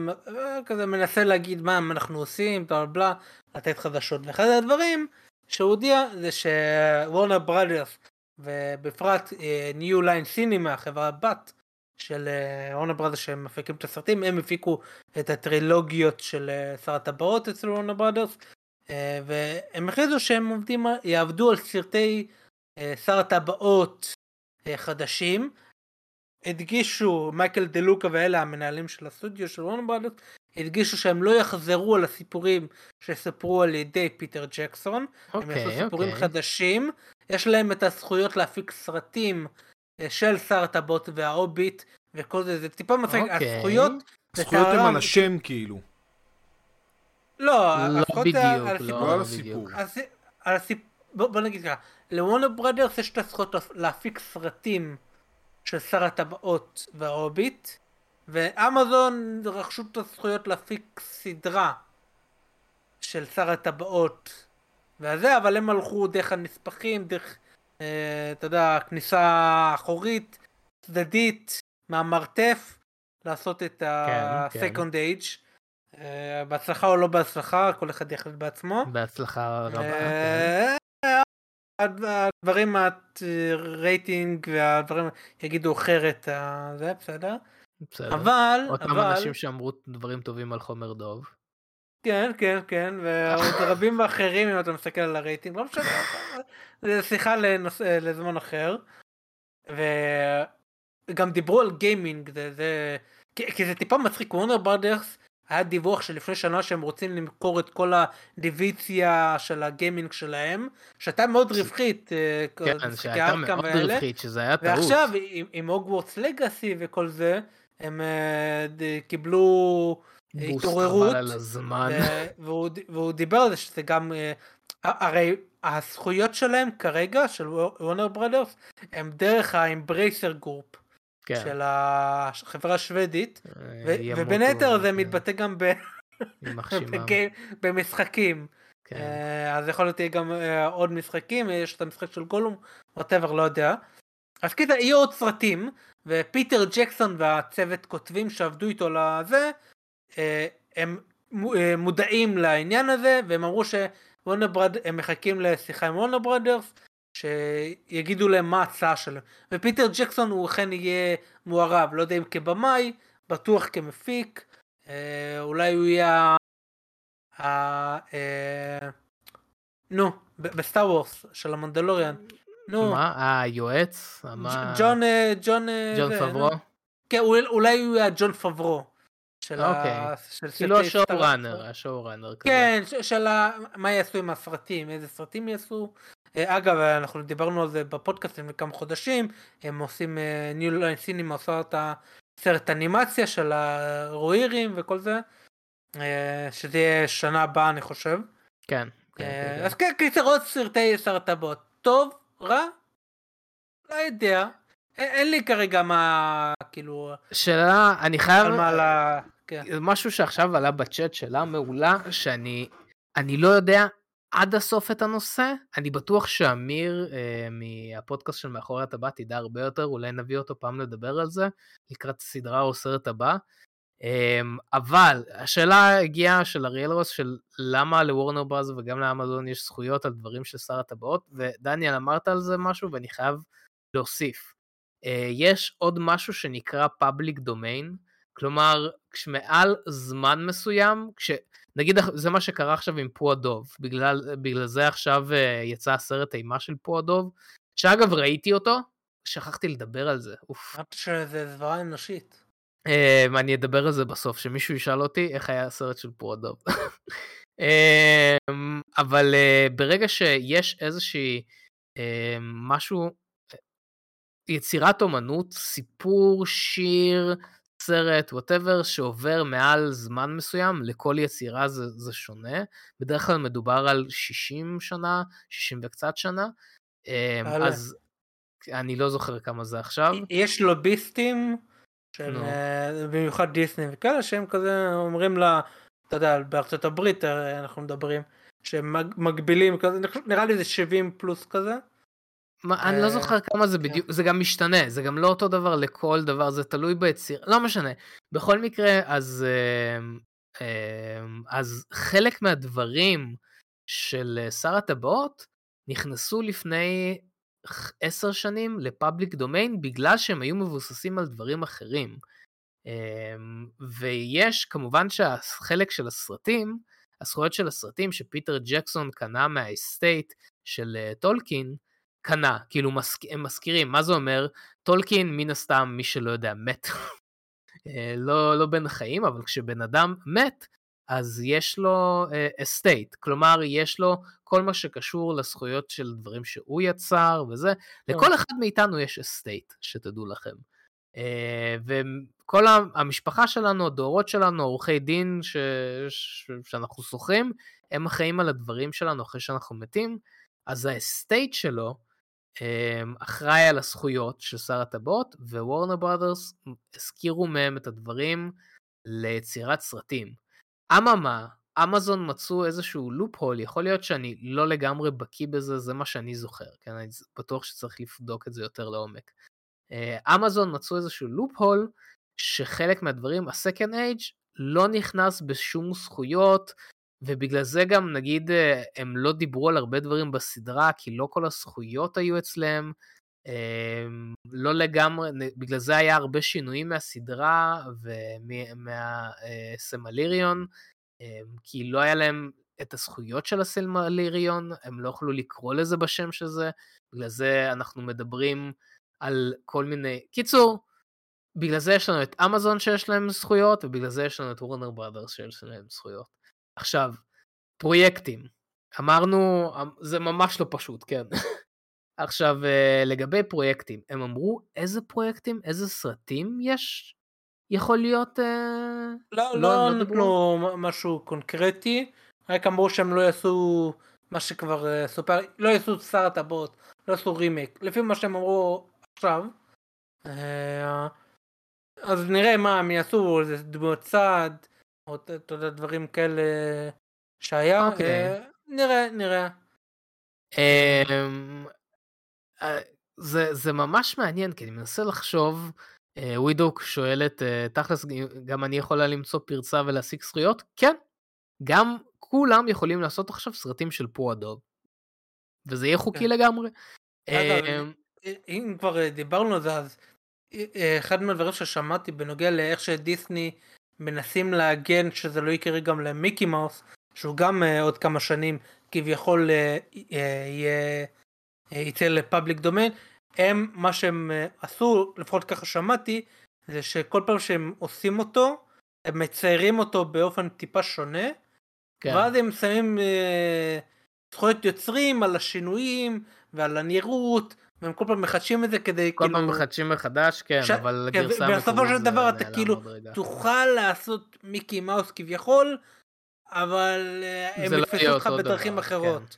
כזה מנסה להגיד מה אנחנו עושים, בלה בלה, לתת חדשות. ואחד הדברים שהוא הודיע זה שוורנר ברדיוס, ובפרט ניו ליין סינימה, חברה בת של וורנר אה, ברדיוס שהם מפיקים את הסרטים, הם הפיקו את הטרילוגיות של אה, שר הטבעות אצל וורנר אה, והם הכריזו שהם עובדים, יעבדו על סרטי שר הטבעות חדשים. הדגישו מייקל דה לוקה ואלה המנהלים של הסטודיו של Warner Brothers הדגישו שהם לא יחזרו על הסיפורים שספרו על ידי פיטר ג'קסון אוקיי, הם יעשו סיפורים אוקיי. אוקיי. חדשים יש להם את הזכויות להפיק סרטים אה, של שר הטבעות וההוביט וכל זה זה טיפה מצחיק אוקיי. אוקיי. הזכויות הזכויות הם על השם כאילו לא, לא בדיוק, לא על הסיפור. על הסיפור. בוא נגיד ככה, לוורנר ברדרס יש את הזכויות להפיק סרטים של שר הטבעות וההוביט, ואמזון רכשו את הזכויות להפיק סדרה של שר הטבעות והזה, אבל הם הלכו דרך הנספחים, דרך, אה, אתה יודע, כניסה אחורית, צדדית, מהמרתף, לעשות את ה-second כן, כן. age. אה, בהצלחה או לא בהצלחה, כל אחד יחליט בעצמו. בהצלחה רבה. אה, כן. הדברים הרייטינג והדברים יגידו אחרת זה בסדר. בסדר. אבל אותם אבל... אנשים שאמרו דברים טובים על חומר דוב. כן כן כן ועוד רבים ואחרים אם אתה מסתכל על הרייטינג לא משנה זה שיחה לנוס... לזמן אחר. גם דיברו על גיימינג, זה, זה, כי, כי זה טיפה מצחיק, וורנר ברדרס היה דיווח שלפני שנה שהם רוצים למכור את כל הדיוויציה של הגיימינג שלהם, שהייתה מאוד רווחית, אה, כן, שהייתה מאוד רווחית, שזה היה טעות. ועכשיו עם, הוגוורטס לגאסי וכל זה, הם uh, קיבלו התעוררות, והוא, והוא דיבר על זה שזה גם, אה, הרי הזכויות שלהם כרגע, של Warner Brothers, הם דרך ה Embracer Group. כן. של החברה השוודית, אה, ובין היתר זה מתבטא גם ב... <laughs> במשחקים. כן. אה, אז יכול להיות גם אה, עוד משחקים, יש את המשחק של גולום, whatever, לא יודע. אז כאילו יהיו עוד סרטים, ופיטר ג'קסון והצוות כותבים שעבדו איתו לזה, הם מודעים לעניין הזה, והם אמרו ש Warner Bro, הם מחכים לשיחה עם Warner Brothers, שיגידו להם מה ההצעה שלהם. ופיטר ג'קסון הוא אכן יהיה מעורב, לא יודע אם כבמאי, בטוח כמפיק, אה, אולי הוא יהיה... אה, אה, נו, ב Star Wars של המנדלוריאן. נו. מה? היועץ? ג'ון... ג'ון... ג'ון פברו? כן, אולי הוא יהיה ג'ון פברו. של אוקיי. ה... כאילו השואו ראנר, השואו ראנר. כן, של. מה יעשו עם הסרטים, איזה סרטים יעשו, אה, אגב, אנחנו דיברנו על זה בפודקאסט לפני כמה חודשים, הם עושים, ניו ליין סינימה עושה את הסרט אנימציה של הרוירים וכל זה, אה, שזה יהיה שנה הבאה אני חושב. כן. כן, אה, אז כן, קיצר עוד סרטי סרט הבאות. טוב, רע? לא יודע. אין לי כרגע מה, כאילו... שאלה, אני חייב... על מה לה... כן. משהו שעכשיו עלה בצ'אט, שאלה מעולה, שאני אני לא יודע עד הסוף את הנושא. אני בטוח שאמיר אה, מהפודקאסט של מאחורי הטבעת ידע הרבה יותר, אולי נביא אותו פעם לדבר על זה, לקראת הסדרה או הסרט הבא. אה, אבל השאלה הגיעה של אריאל רוס של למה לוורנר ברז וגם לאמזון יש זכויות על דברים של שר הטבעות, ודניאל אמרת על זה משהו ואני חייב להוסיף. אה, יש עוד משהו שנקרא public domain, כלומר, כשמעל זמן מסוים, כש... נגיד זה מה שקרה עכשיו עם פועדוב, בגלל, בגלל זה עכשיו uh, יצא הסרט אימה של פועדוב, שאגב ראיתי אותו, שכחתי לדבר על זה, אוף. אמרתי שזה זוועה אנושית. Uh, אני אדבר על זה בסוף, שמישהו ישאל אותי איך היה הסרט של פועדוב. uh, <laughs> אבל uh, ברגע שיש איזושהי uh, משהו, יצירת אומנות, סיפור, שיר, סרט, וואטאבר, שעובר מעל זמן מסוים, לכל יצירה זה, זה שונה. בדרך כלל מדובר על 60 שנה, 60 וקצת שנה. אמ, אז אני לא זוכר כמה זה עכשיו. יש לוביסטים, של, uh, במיוחד דיסני וכאלה, שהם כזה אומרים לה, אתה יודע, בארצות הברית אנחנו מדברים, שהם מגבילים כזה, נראה לי זה 70 פלוס כזה. מה, אני לא זוכר כמה זה כן. בדיוק, זה גם משתנה, זה גם לא אותו דבר לכל דבר, זה תלוי ביציר, לא משנה. בכל מקרה, אז, אמ, אמ, אז חלק מהדברים של אה, שר הטבעות נכנסו לפני עשר שנים לפאבליק דומיין בגלל שהם היו מבוססים על דברים אחרים. אמ, ויש כמובן שהחלק של הסרטים, הזכויות של הסרטים שפיטר ג'קסון קנה מה estate של אה, טולקין, קנה, כאילו מזכ... הם מזכירים, מה זה אומר? טולקין מן הסתם, מי שלא יודע, מת. <laughs> אה, לא, לא בין החיים, אבל כשבן אדם מת, אז יש לו estate, uh, כלומר יש לו כל מה שקשור לזכויות של דברים שהוא יצר וזה, לכל אחד מאיתנו יש estate, שתדעו לכם. Uh, וכל המשפחה שלנו, הדורות שלנו, עורכי דין ש... ש... שאנחנו שוכרים, הם אחראים על הדברים שלנו אחרי שאנחנו מתים, אז האסטייט שלו אחראי על הזכויות של שר הטבעות, ווורנר ברודרס הזכירו מהם את הדברים ליצירת סרטים. אממה, אמזון מצאו איזשהו לופ הול, יכול להיות שאני לא לגמרי בקיא בזה, זה מה שאני זוכר, כן, אני בטוח שצריך לבדוק את זה יותר לעומק. אה, אמזון מצאו איזשהו לופ הול, שחלק מהדברים, ה-Second Age, לא נכנס בשום זכויות, ובגלל זה גם נגיד אה, הם לא דיברו על הרבה דברים בסדרה, כי לא כל הזכויות היו אצלם, אמ, לא לגמרי, בגלל זה היה הרבה שינויים מהסדרה ומהסמליריון, אמ, כי לא היה להם את הזכויות של הסמליריון, הם לא יכלו לקרוא לזה בשם של זה, בגלל זה אנחנו מדברים על כל מיני... קיצור, בגלל זה יש לנו את אמזון שיש להם זכויות, ובגלל זה יש לנו את וורנר בראדרס שיש להם זכויות. עכשיו, פרויקטים. אמרנו, אמ, זה ממש לא פשוט, כן. <laughs> עכשיו, אה, לגבי פרויקטים, הם אמרו איזה פרויקטים, איזה סרטים יש? יכול להיות... אה, לא, לא, לא נתנו משהו קונקרטי, רק אמרו שהם לא יעשו מה שכבר אה, סופר, לא יעשו שר הטבעות, לא יעשו רימיק, לפי מה שהם אמרו עכשיו. אז נראה מה הם יעשו, איזה דמות צעד, או אתה יודע, דברים כאלה שהיה, אוקיי. נראה, נראה. אמ, אה, זה, זה ממש מעניין, כי אני מנסה לחשוב, אה, ווידוק שואלת, אה, תכלס, גם אני יכולה למצוא פרצה ולהשיג זכויות? כן, גם כולם יכולים לעשות עכשיו סרטים של פו-אדוב. וזה יהיה חוקי כן. לגמרי. אגב, אמ, אם כבר דיברנו על זה, אז אחד מהדברים ששמעתי בנוגע לאיך שדיסני מנסים להגן שזה לא יקרה גם למיקי מאוס, שהוא גם עוד כמה שנים כביכול יהיה יצא לפאבליק דומיין, הם, מה שהם עשו, לפחות ככה שמעתי, זה שכל פעם שהם עושים אותו, הם מציירים אותו באופן טיפה שונה, כן. ואז הם שמים זכויות יוצרים על השינויים ועל הנראות, והם כל פעם מחדשים את זה כדי כל כאילו... כל פעם מחדשים מחדש, כן, ש... אבל כן, גרסה מקומית בסופו של דבר אתה כאילו תוכל לעשות מיקי מאוס כביכול, אבל אה, הם לא יתפסו אותך בדרכים דבר, אחרות.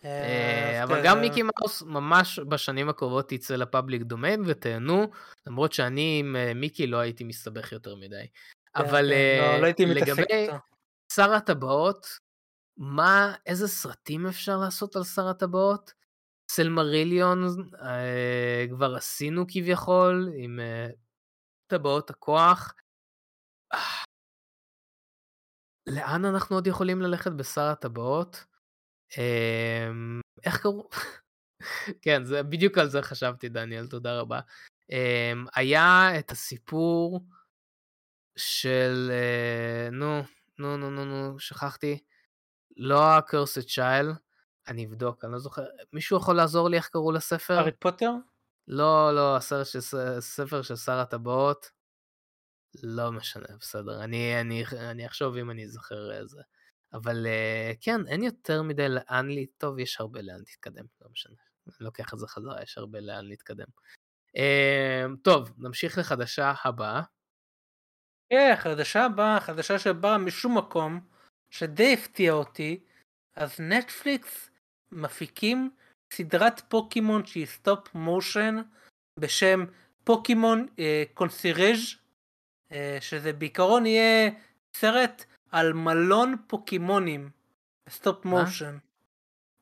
כן. אה, אבל גם מיקי מאוס ממש בשנים הקרובות יצא לפאבליק דומיין ותהנו, למרות שאני עם אה, מיקי לא הייתי מסתבך יותר מדי. כן, אבל כן, לא, לא לגבי שר הטבעות, מה, איזה סרטים אפשר לעשות על שר הטבעות? סלמריליון כבר עשינו כביכול עם טבעות הכוח. לאן אנחנו עוד יכולים ללכת בשר הטבעות? אמ, איך קראו? כן, זה בדיוק על זה חשבתי, דניאל, תודה רבה. אמ, היה את הסיפור של, אה, נו, נו, נו, נו, נו, שכחתי. לא ה-Cursed Child, אני אבדוק, אני לא זוכר. מישהו יכול לעזור לי איך קראו לספר? הארי פוטר? לא, לא, הסרט של ספר של שר הטבעות. לא משנה, בסדר. אני, אני, אני אחשוב אם אני זוכר איזה. אבל uh, כן, אין יותר מדי לאן לי, טוב, יש הרבה לאן להתקדם, לא משנה. אני לוקח את זה חזרה, יש הרבה לאן להתקדם. Uh, טוב, נמשיך לחדשה הבאה. כן, חדשה הבאה, חדשה שבאה משום מקום, שדי הפתיע אותי, אז נטפליקס מפיקים סדרת פוקימון שהיא stop motion בשם Pokémon Concierge uh, שזה בעיקרון יהיה סרט על מלון פוקימונים stop motion.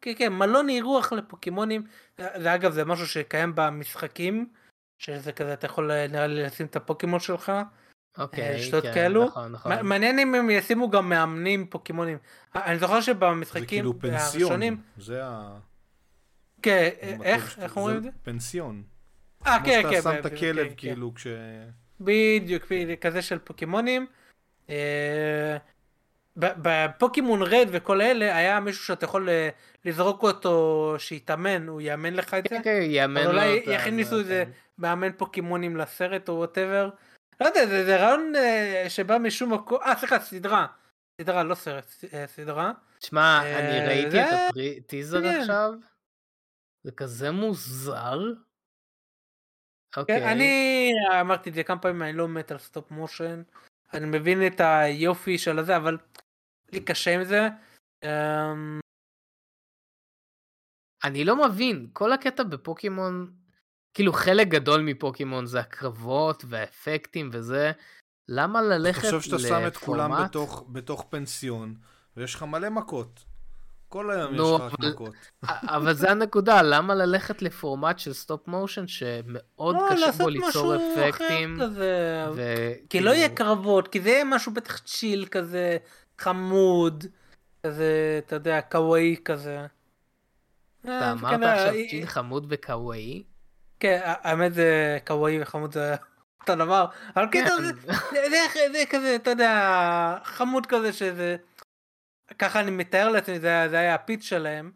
כן כן מלון אירוח לפוקימונים זה אגב זה משהו שקיים במשחקים שזה כזה אתה יכול נראה לי לשים את הפוקימון שלך. אוקיי, כן, כאלו. נכון, נכון. מעניין אם הם ישימו גם מאמנים פוקימונים. אני זוכר שבמשחקים זה כאילו פנסיון, הראשונים... זה ה... כן, איך, איך אומרים את זה? פנסיון. אה, כן, כן. כמו שאתה שם את הכלב כן, כאילו כש... בדיוק, כזה של פוקימונים. אה, ב Pokémon Red וכל אלה היה מישהו שאתה יכול אה, לזרוק אותו שיתאמן הוא יאמן לך את זה. כן, יאמן לו אולי יכניסו איזה כן. מאמן פוקימונים לסרט או whatever. לא יודע זה רעיון אה, שבא משום מקום אה סליחה סדרה סדרה לא סרט סדרה. תשמע אני ראיתי את הטיזר כן. עכשיו. זה כזה מוזר. כן, אוקיי. אני אמרתי את זה כמה פעמים אני לא מת על stop motion. אני מבין את היופי של הזה אבל לי קשה עם זה. אמ, אני לא מבין, כל הקטע בפוקימון, כאילו חלק גדול מפוקימון זה הקרבות והאפקטים וזה, למה ללכת לפורמט? תחשוב שאתה שם את כולם בתוך, בתוך פנסיון, ויש לך מלא מכות. כל היום יש לך מכות. אבל זה הנקודה, למה ללכת לפורמט של stop motion שמאוד לא, קשה בו ליצור אפקטים? ו... כי לא יהיה קרבות, כי זה יהיה משהו בטח chill כזה, חמוד, כזה, אתה יודע, kawaii כזה. אתה אה, אמרת עכשיו chill חמוד ו kawaii? כן, האמת זה kawaii וחמוד זה אותו דבר, אבל כאילו זה כזה, אתה יודע, חמוד כזה שזה... ככה אני מתאר לעצמי, זה, זה היה ה pitch שלהם.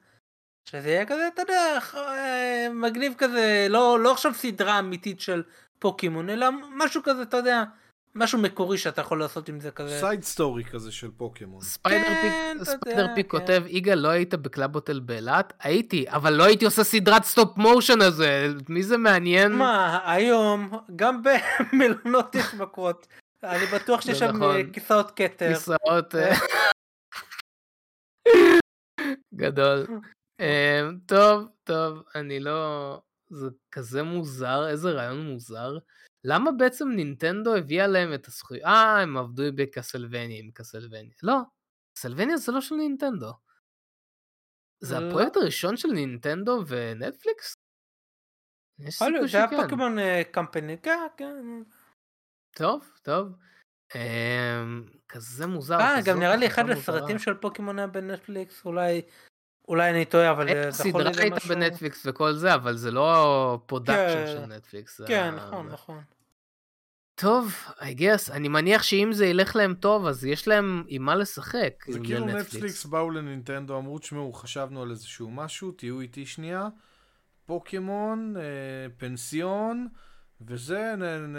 שזה יהיה כזה, אתה יודע, אה, מגניב כזה, לא, לא עכשיו סדרה אמיתית של פוקימון, אלא משהו כזה, אתה יודע, משהו מקורי שאתה יכול לעשות עם זה כזה. side story כזה של פוקימון. ספיידר כן, פיג, ספיידר פיג כן. כותב, יגאל, לא היית בקלאבוטל באילת? הייתי, אבל לא הייתי עושה סדרת stop motion הזה, מי זה מעניין? מה, היום, גם במלונות יש מכות. אני בטוח שיש שם נכון. אה, כיסאות כתר. כיסאות... אה, גדול. אה, טוב, טוב, אני לא... זה כזה מוזר, איזה רעיון מוזר. למה בעצם נינטנדו הביאה להם את הזכויות? אה, הם עבדו בקסלווניה עם קסלווניה. לא, קסלווניה זה לא של נינטנדו. זה לא. הפרויקט הראשון של נינטנדו ונטפליקס? יש סיכוי זה היה שכן. פוקימון אה, company, כן, כן. טוב, טוב. אמ, כזה מוזר. אה, גם נראה לי אחד. הסרטים של פוקימון היה בנטפליקס, אולי, אולי אני טועה, אבל אה, זה יכול הסדרה להיות הייתה משהו... בנטפליקס וכל זה, אבל זה לא production כן. של נטפליקס. זה כן, ה- נכון, נכון. טוב, I guess, אני מניח שאם זה ילך להם טוב, אז יש להם עם מה לשחק. זה כאילו נטפליקס. נטפליקס באו לנינטנדו, אמרו, תשמעו, חשבנו על איזשהו משהו, תהיו איתי שנייה. פוקימון, אה, פנסיון, וזה, נ, נ,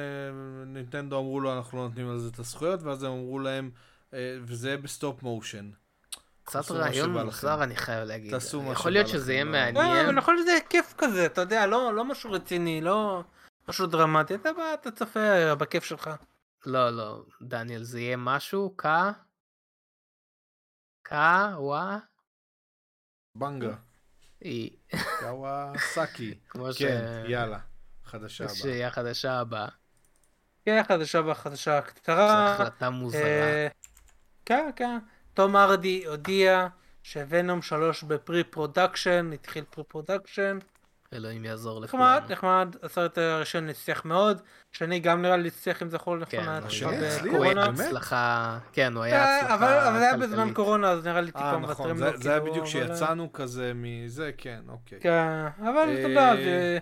נינטנדו אמרו לו, אנחנו לא נותנים על זה את הזכויות, ואז הם אמרו להם, אה, וזה ב stop motion. קצת רעיון מוזר. אני חייב להגיד. תעשו מה יכול להיות שזה יהיה לא. לא, מעניין. אבל יכול להיות שזה כיף כזה, אתה יודע, לא לא משהו רציני, לא משהו דרמטי, אתה בא, אתה צופה אה, בכיף שלך. לא, לא, דניאל, זה יהיה משהו, ק... ק... וואה? בנגה, היא. קוואסקי. <laughs> כמו ש... כן, יאללה, חדשה הבאה. שהיא החדשה הבאה. כן, החדשה והחדשה זו הקצרה. החלטה מוזרה. אה, כן, כן. תום הארדי הודיע שוונום 3 ב pre production, התחיל pre production. אלוהים יעזור נחמד, לכולנו. נחמד, הסרט הראשון הצליח מאוד, שני גם נראה לי הצליח אם זכור כן, נכון, היה הוא היה בקורונה. הצלחה, כן, הוא היה אה, הצלחה אבל אבל זה היה בזמן. קורונה, אז נראה לי טיפה אה, נכון, מוותרים זה- לו, זה היה כאילו, בדיוק אבל- שיצאנו כזה מזה, כן, אוקיי. כן, אבל אתה אה, יודע, זה...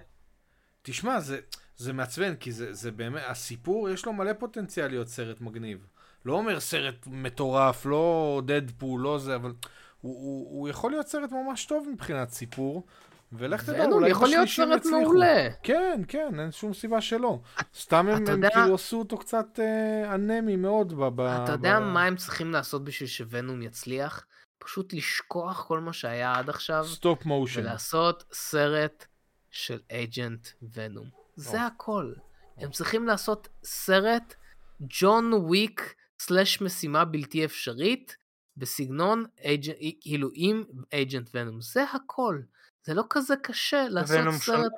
תשמע, זה, זה מעצבן, כי זה, זה באמת, הסיפור, יש לו מלא פוטנציאל להיות סרט מגניב. לא אומר סרט מטורף, לא דדפול, לא זה, אבל הוא, הוא, הוא יכול להיות סרט ממש טוב מבחינת סיפור, ולך תדע, אולי יכול להיות סרט. מעולה. כן, כן, אין שום סיבה שלא. סתם הם, אתה הם יודע- כאילו עשו אותו קצת אה, אנמי מאוד ב... ב אתה יודע ב... מה הם צריכים לעשות בשביל שוונום יצליח? פשוט לשכוח כל מה שהיה עד עכשיו, stop motion. ולעשות סרט של Agent Venom. זה הכל. הם צריכים לעשות סרט ג'ון וויק slash משימה בלתי אפשרית, בסגנון, כאילו עם Agent Venom. זה הכל. זה לא כזה קשה לעשות ונום סרט...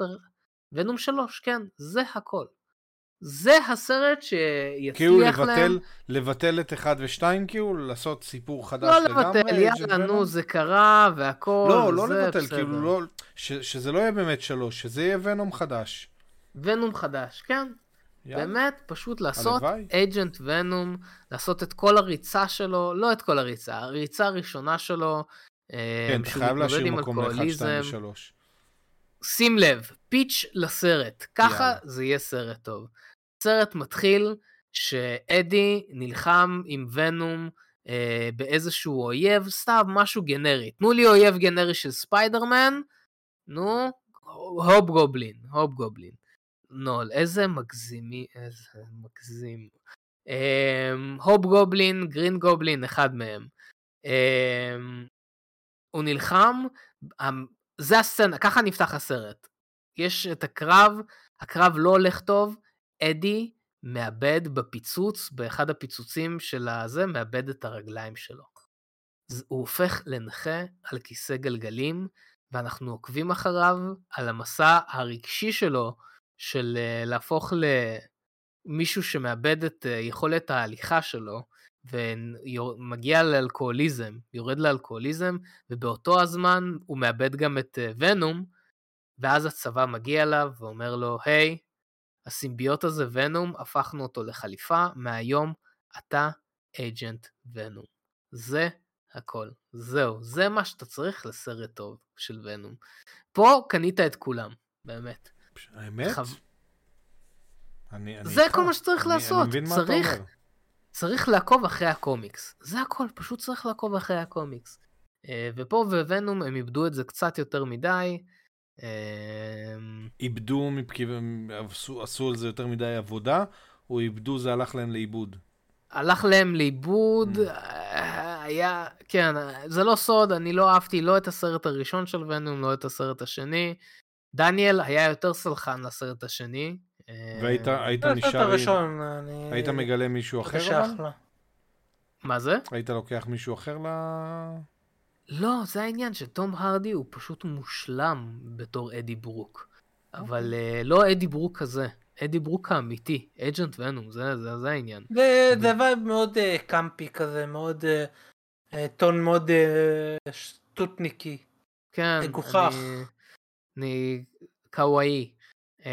ונום שלוש, כן, זה הכל. זה הסרט שיצליח כאילו להם. לבטל, לבטל את 1 ו-2 כאילו? לעשות סיפור חדש לא לגמרי? לבטל, Agent יאללה? נו, זה קרה והכל, לא, לא לבטל, בסדר. כאילו לא, ש, שזה לא יהיה באמת שלוש, שזה יהיה ונום חדש. ונום חדש, כן. יאללה. באמת, פשוט לעשות. אייג'נט ונום, לעשות את כל הריצה שלו, לא את כל הריצה, הריצה הראשונה שלו, אה, כן, אתה חייב להשאיר מקום ל-1, 2 אלכוהוליזם. ו-3. שים לב, pitch לסרט, ככה יאללה. זה יהיה סרט טוב. סרט מתחיל שאדי נלחם עם ונום אה, באיזשהו אויב, סתם משהו גנרי. תנו לי אויב גנרי של ספיידרמן, נו, הופ גובלין, הופ גובלין. נול, איזה מגזימי, איזה מגזים. אמ, הופ גובלין, גרין גובלין, אחד מהם. אמ, הוא נלחם, אמ, זה הסצנה, ככה נפתח הסרט. יש את הקרב, הקרב לא הולך טוב, אדי מאבד בפיצוץ, באחד הפיצוצים של הזה, מאבד את הרגליים שלו. הוא הופך לנכה על כיסא גלגלים, ואנחנו עוקבים אחריו על המסע הרגשי שלו, של אה, להפוך למישהו שמאבד את אה, יכולת ההליכה שלו, ומגיע לאלכוהוליזם, יורד לאלכוהוליזם, ובאותו הזמן הוא מאבד גם את אה, ונום, ואז הצבא מגיע אליו ואומר לו, היי, הסימביוט הזה ונום, הפכנו אותו לחליפה, מהיום אתה אייג'נט ונום. זה הכל. זהו, זה מה שאתה צריך לסרט טוב של ונום. פה קנית את כולם, באמת. האמת? חב- אני, אני זה איתך. כל מה שצריך אני- לעשות. אני מבין מה אתה צריך- אומר. צריך לעקוב אחרי הקומיקס. זה הכל, פשוט צריך לעקוב אחרי הקומיקס. אה, ופה וונום הם איבדו את זה קצת יותר מדי, איבדו, עשו, עשו על זה יותר מדי עבודה, או איבדו זה הלך להם לאיבוד? הלך להם לאיבוד, mm. היה, כן, זה לא סוד, אני לא אהבתי לא את הסרט הראשון של ונום, לא את הסרט השני. דניאל היה יותר סלחן לסרט השני. והיית היית נשאר, היית מגלה מישהו אחר? מה זה? היית לוקח מישהו אחר ל... לא, זה העניין שתום הרדי הוא פשוט מושלם בתור אדי ברוק. אבל uh, לא אדי ברוק כזה, אדי ברוק האמיתי, Agent Venom, זה, זה, זה העניין. זה, זה vibe מאוד uh, campy כזה, מאוד, uh, טון מאוד uh, שטותניקי. כן, מגוחך. אני, אני קוואי. Uh,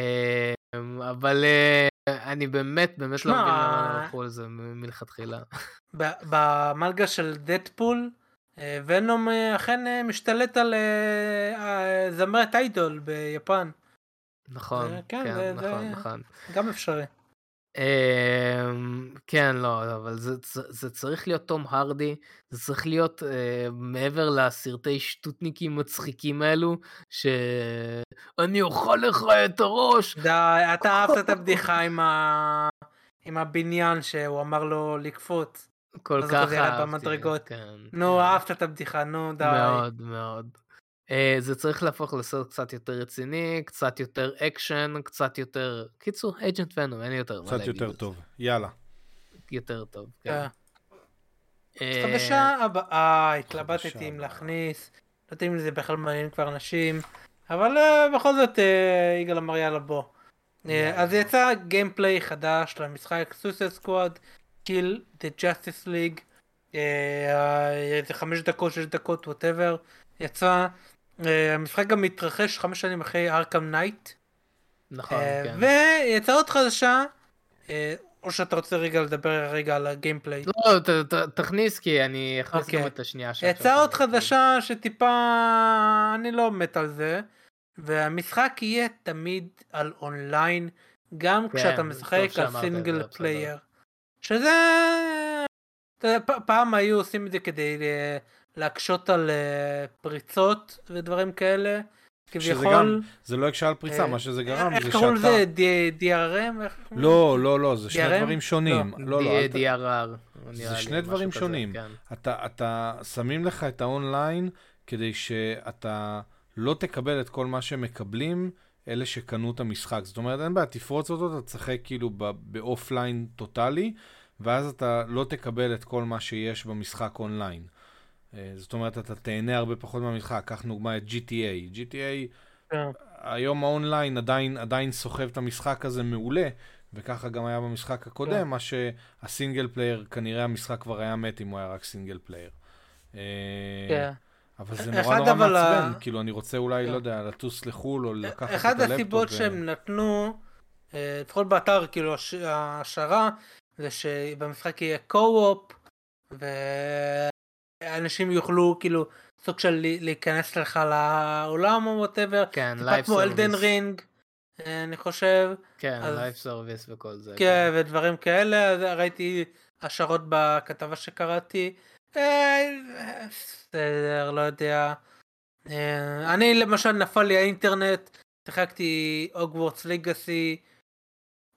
אבל uh, אני באמת, באמת לא מבין למה הלכו על זה מלכתחילה. במלגה של דדפול, ונום אכן משתלט על זמרת איידול ביפן. נכון, כן, כן נכון, נכון. גם אפשרי. אמ, כן, לא, אבל זה, זה צריך להיות תום הרדי, זה צריך להיות uh, מעבר לסרטי שטותניקים מצחיקים האלו, שאני אוכל לך את הראש. די, אתה אהבת את הבדיחה. <laughs> עם הבניין שהוא אמר לו לקפוץ. כל כך אהבתי. במדרגות. כן, נו, כן. אהבת את הבדיחה, נו, די. מאוד, מאוד. Uh, זה צריך להפוך לסרט קצת יותר רציני, קצת יותר אקשן, קצת יותר... קיצור, Agent Venom, אין לי יותר מה להגיד. קצת יותר טוב, יאללה. יותר טוב, כן. אה, חדשה הבאה, התלבטתי אם להכניס, לא יודעת אם זה בכלל מעניין כבר אנשים, אבל בכל זאת יגאל אמר יאללה בוא. אז יצא gameplay חדש למשחק Suicide Squad, Kill the Justice League, איזה חמש דקות, שש דקות, whatever, יצא. אה, המשחק גם מתרחש חמש שנים אחרי Arkham Knight. נכון, אה, כן. ויצאה עוד חדשה, אה, או שאתה רוצה רגע לדבר רגע על ה gameplay. לא, ת, ת, תכניס כי אני אכניס okay. גם אוקיי. את השנייה שלך. יצאה עוד חדשה שטיפה, אני לא מת על זה, והמשחק יהיה תמיד על אונליין, גם כן, כשאתה משחק על single player. שזה... פעם היו עושים את זה כדי להקשות על uh, פריצות ודברים כאלה. כביכול... גם, זה לא הקשה על פריצה, uh, מה שזה גרם זה שאתה... איך קראו לזה? DRM? לא, לא, לא, זה שני דברים שונים. לא, לא, DRM. זה שני דברים שונים. כן. אתה, שמים לך את האונליין כדי שאתה לא תקבל את כל מה שמקבלים אלה שקנו את המשחק. זאת אומרת, אין בעיה, תפרוץ אותו, אתה תשחק כאילו ב offline טוטאלי, ואז אתה לא תקבל את כל מה שיש במשחק אונליין. אה, זאת אומרת, אתה תהנה הרבה פחות מהמשחק. קח דוגמא את GTA. GTA, yeah. כן. היום האונליין עדיין, עדיין סוחב את המשחק הזה מעולה, וככה גם היה במשחק הקודם, yeah. כן. מה שה single player, כנראה המשחק כבר היה מת אם הוא היה רק single player. אה, כן. אבל זה נורא נורא מעצבן, ה... כאילו אני רוצה אולי, yeah. לא יודע, לטוס לחו"ל או לקחת את הלפטופ. אחד הסיבות ו... שהם נתנו, אה, לפחות באתר, כאילו השערה, זה שבמשחק יהיה co-op, אנשים יוכלו כאילו סוג של להיכנס לך לעולם או whatever. כן, live service. כמו Elden Ring, אני חושב. כן, live service וכל זה. כן, כן, ודברים כאלה, ראיתי השערות בכתבה שקראתי. אה, בסדר, לא יודע. אה, אני למשל נפל לי האינטרנט, שיחקתי Hogwarts Legacy,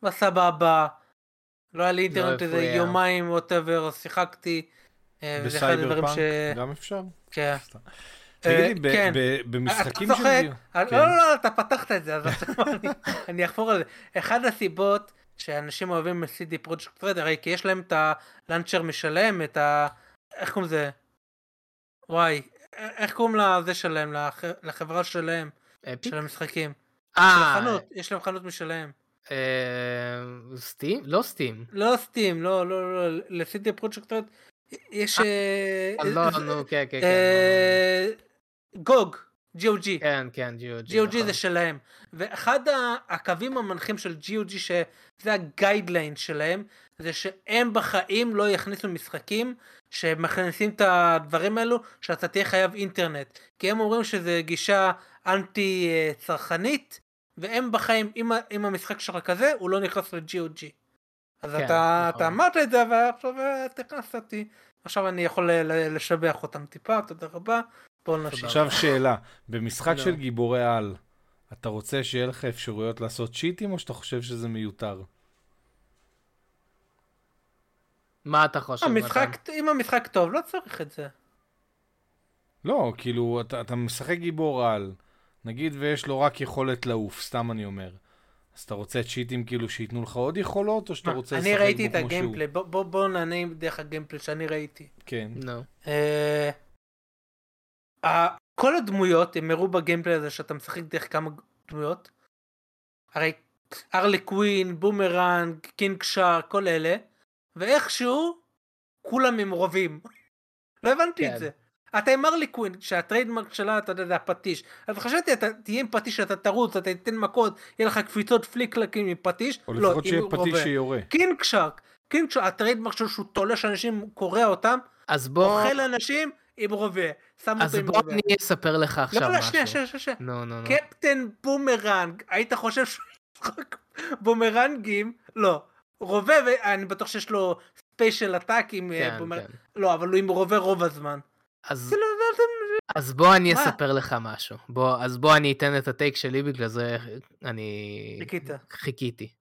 בסבבה. לא היה לי לא אינטרנט איזה יומיים whatever, אז שיחקתי. אה, בסייבר פאנק ש... גם אפשר? כן. תגידי, אה, כן. במשחקים של... לא, כן. לא, לא, אתה פתחת את זה, אז <laughs> אני אחפור על זה. אחד הסיבות שאנשים אוהבים CD Projekt Red, הרי כי יש להם את ה launcher משלם, את ה... איך קוראים לזה? וואי, איך קוראים לזה שלהם, לחברה שלהם, של המשחקים? אה, יש להם חנות משלהם. סטים? לא סטים. לא סטים, לא, לא, לא, ל-CD פרויקט רד יש... אה, אה, לא, נו, כן, כן, כן. גוג, GOG. כן, כן, GOG. GOG נכון. זה שלהם. ואחד הקווים המנחים של GOG, שזה הגיידליין שלהם, זה שהם בחיים לא יכניסו משחקים שמכניסים את הדברים האלו, שאתה תהיה חייב אינטרנט. כי הם אומרים שזה גישה אנטי צרכנית, והם בחיים, אם, אם המשחק שלך כזה, הוא לא נכנס ל-GOG. אז כן, אתה, נכון. אתה אמרת את זה ועכשיו אה, תכנסת אותי. עכשיו אני יכול לשבח אותם טיפה, תודה רבה. עכשיו שאלה, במשחק של גיבורי על, אתה רוצה שיהיה לך אפשרויות לעשות צ'יטים, או שאתה חושב שזה מיותר? מה אתה חושב? המשחק, אם המשחק טוב, לא צריך את זה. לא, כאילו, אתה, אתה משחק גיבור על, נגיד ויש לו רק יכולת לעוף, סתם אני אומר. אז אתה רוצה צ'יטים כאילו שייתנו לך עוד יכולות, או שאתה רוצה לשחק בו כמו שהוא? אני ראיתי את ה gameplay, בוא, בוא, בוא נענה דרך ה gameplay שאני ראיתי. כן. Uh, כל הדמויות הם הראו ב gameplay הזה שאתה משחק דרך כמה דמויות. הרי ארלי קווין, בומרנג, קינג שארק, כל אלה. ואיכשהו כולם עם רובים. לא הבנתי כן. את זה. אתה עם ארלי קווין שה trademark שלה אתה יודע זה הפטיש אז חשבתי אתה תהיה עם פטיש אתה תרוץ אתה תיתן מכות יהיה לך קפיצות פליקלקים עם פטיש או לא, לפחות שיהיה פטיש שיורה קינג שארק קינג שארק ה trademark שלו שהוא תולש אנשים קורע אותם אז בוא אוכל אנשים עם רובה שם אז בוא אני אספר לך עכשיו לא, משהו. לא, שנייה, שנייה, שנייה. נו, נו, נו. קפטן בומרנג, היית חושב שהוא בומרנגים? לא. רובה, ואני בטוח שיש לו special attack עם... כן, בומר... כן. לא, אבל הוא עם רובה רוב הזמן. אז, אז בוא אני מה? אספר לך משהו. בוא, אז בוא אני אתן את ה take שלי, בגלל זה אני... חיכית. חיכיתי.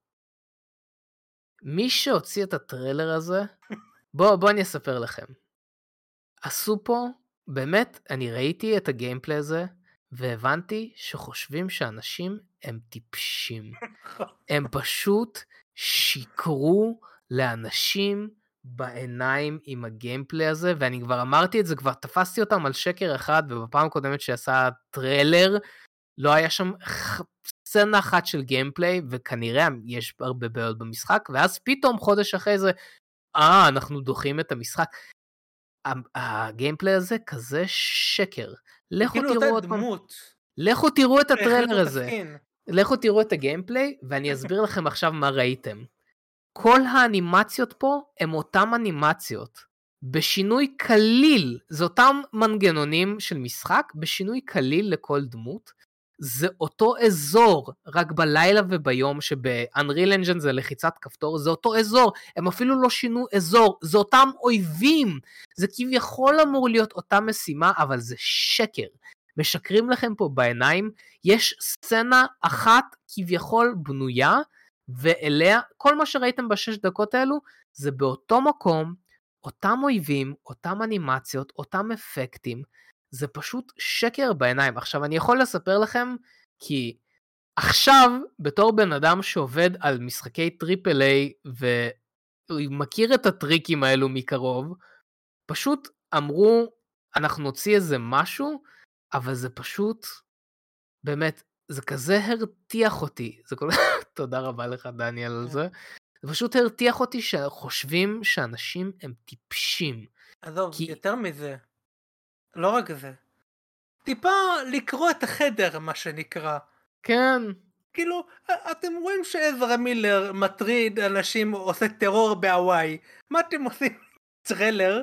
מי שהוציא את הטריילר הזה, <laughs> בוא, בוא אני אספר לכם. עשו פה, באמת, אני ראיתי את ה gameplay הזה, והבנתי שחושבים שאנשים הם טיפשים. <laughs> הם פשוט שיקרו לאנשים בעיניים עם ה gameplay הזה, ואני כבר אמרתי את זה, כבר תפסתי אותם על שקר אחד, ובפעם הקודמת שעשה טריילר, לא היה שם סצנה אחת של gameplay, וכנראה יש הרבה בעיות במשחק, ואז פתאום חודש אחרי זה, אה, אנחנו דוחים את המשחק. הגיימפליי הזה כזה שקר. לכו כאילו תראו עוד פעם. לכו תראו את <laughs> הטריילר הזה. לכו תראו את הגיימפליי, ואני אסביר לכם עכשיו מה ראיתם. כל האנימציות פה הם אותם אנימציות. בשינוי קליל, זה אותם מנגנונים של משחק, בשינוי קליל לכל דמות. זה אותו אזור, רק בלילה וביום, שב-Unreal Engine זה לחיצת כפתור, זה אותו אזור, הם אפילו לא שינו אזור, זה אותם אויבים. זה כביכול אמור להיות אותה משימה, אבל זה שקר. משקרים לכם פה בעיניים, יש סצנה אחת כביכול בנויה, ואליה, כל מה שראיתם בשש דקות האלו, זה באותו מקום, אותם אויבים, אותם אנימציות, אותם אפקטים, זה פשוט שקר בעיניים. עכשיו, אני יכול לספר לכם, כי עכשיו, בתור בן אדם שעובד על משחקי triple A, ומכיר את הטריקים האלו מקרוב, פשוט אמרו, אנחנו נוציא איזה משהו, אבל זה פשוט, באמת, זה כזה הרתיח אותי. זה כל... <laughs> תודה רבה לך, דניאל, על כן. זה. זה פשוט הרתיח אותי שחושבים שאנשים הם טיפשים. עזוב, כי... יותר מזה. לא רק זה. טיפה לקרוא את החדר, מה שנקרא. כן. כאילו, אתם רואים שעזרא מילר מטריד אנשים, עושה טרור בהוואי. מה אתם עושים? <laughs> טריילר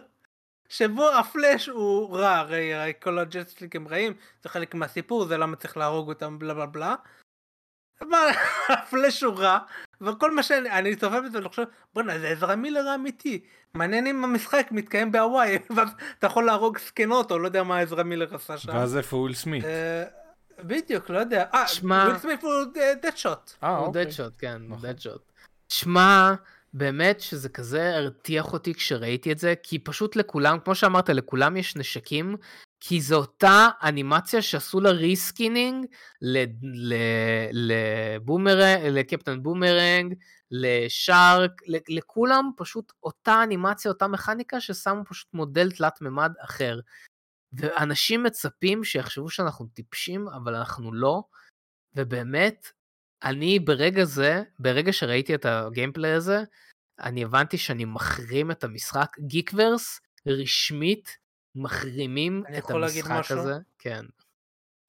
שבו הפלאש הוא רע, הרי, כל ה Justice League הם רעים, זה חלק מהסיפור, זה למה צריך להרוג אותם בלה בלה בלה. אבל <laughs> הפלאש הוא רע, וכל מה שאני, אני צופה בזה ואני חושב, בוא'נה זה עזרא מילר האמיתי, מעניין אם המשחק מתקיים בהוואי, <laughs> ואז אתה יכול להרוג זקנות, או לא יודע מה עזרא מילר עשה שם. ואז איפה וויל סמית? אה, בדיוק, לא יודע. אה, וויל סמית הוא דדשוט. אה, הוא דדשוט, אוקיי. כן, דדשוט. נכון. שמע, באמת שזה כזה הרתיח אותי כשראיתי את זה, כי פשוט לכולם, כמו שאמרת, לכולם יש נשקים, כי זו אותה אנימציה שעשו לה reskinning לבומרנג, לקפטן בומרנג, לשארק, לכולם פשוט אותה אנימציה, אותה מכניקה ששמו פשוט מודל תלת מימד אחר. ואנשים מצפים שיחשבו שאנחנו טיפשים, אבל אנחנו לא, ובאמת, אני ברגע זה, ברגע שראיתי את הגיימפליי הזה, אני הבנתי שאני מחרים את המשחק. גיקוורס רשמית מחרימים את המשחק הזה. כן.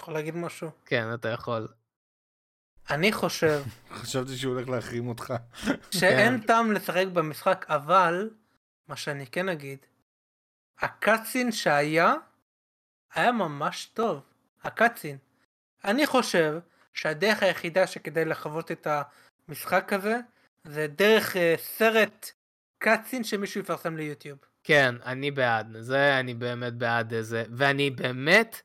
יכול להגיד משהו? כן, אתה יכול. אני חושב... <laughs> חשבתי שהוא הולך להחרים אותך. <laughs> שאין כן. טעם לשחק במשחק, אבל, מה שאני כן אגיד, הקאצין שהיה, היה ממש טוב. הקאצין. אני חושב שהדרך היחידה שכדי לחוות את המשחק הזה, זה דרך uh, סרט קאצין שמישהו יפרסם ליוטיוב. כן, אני בעד, זה אני באמת בעד זה, ואני באמת,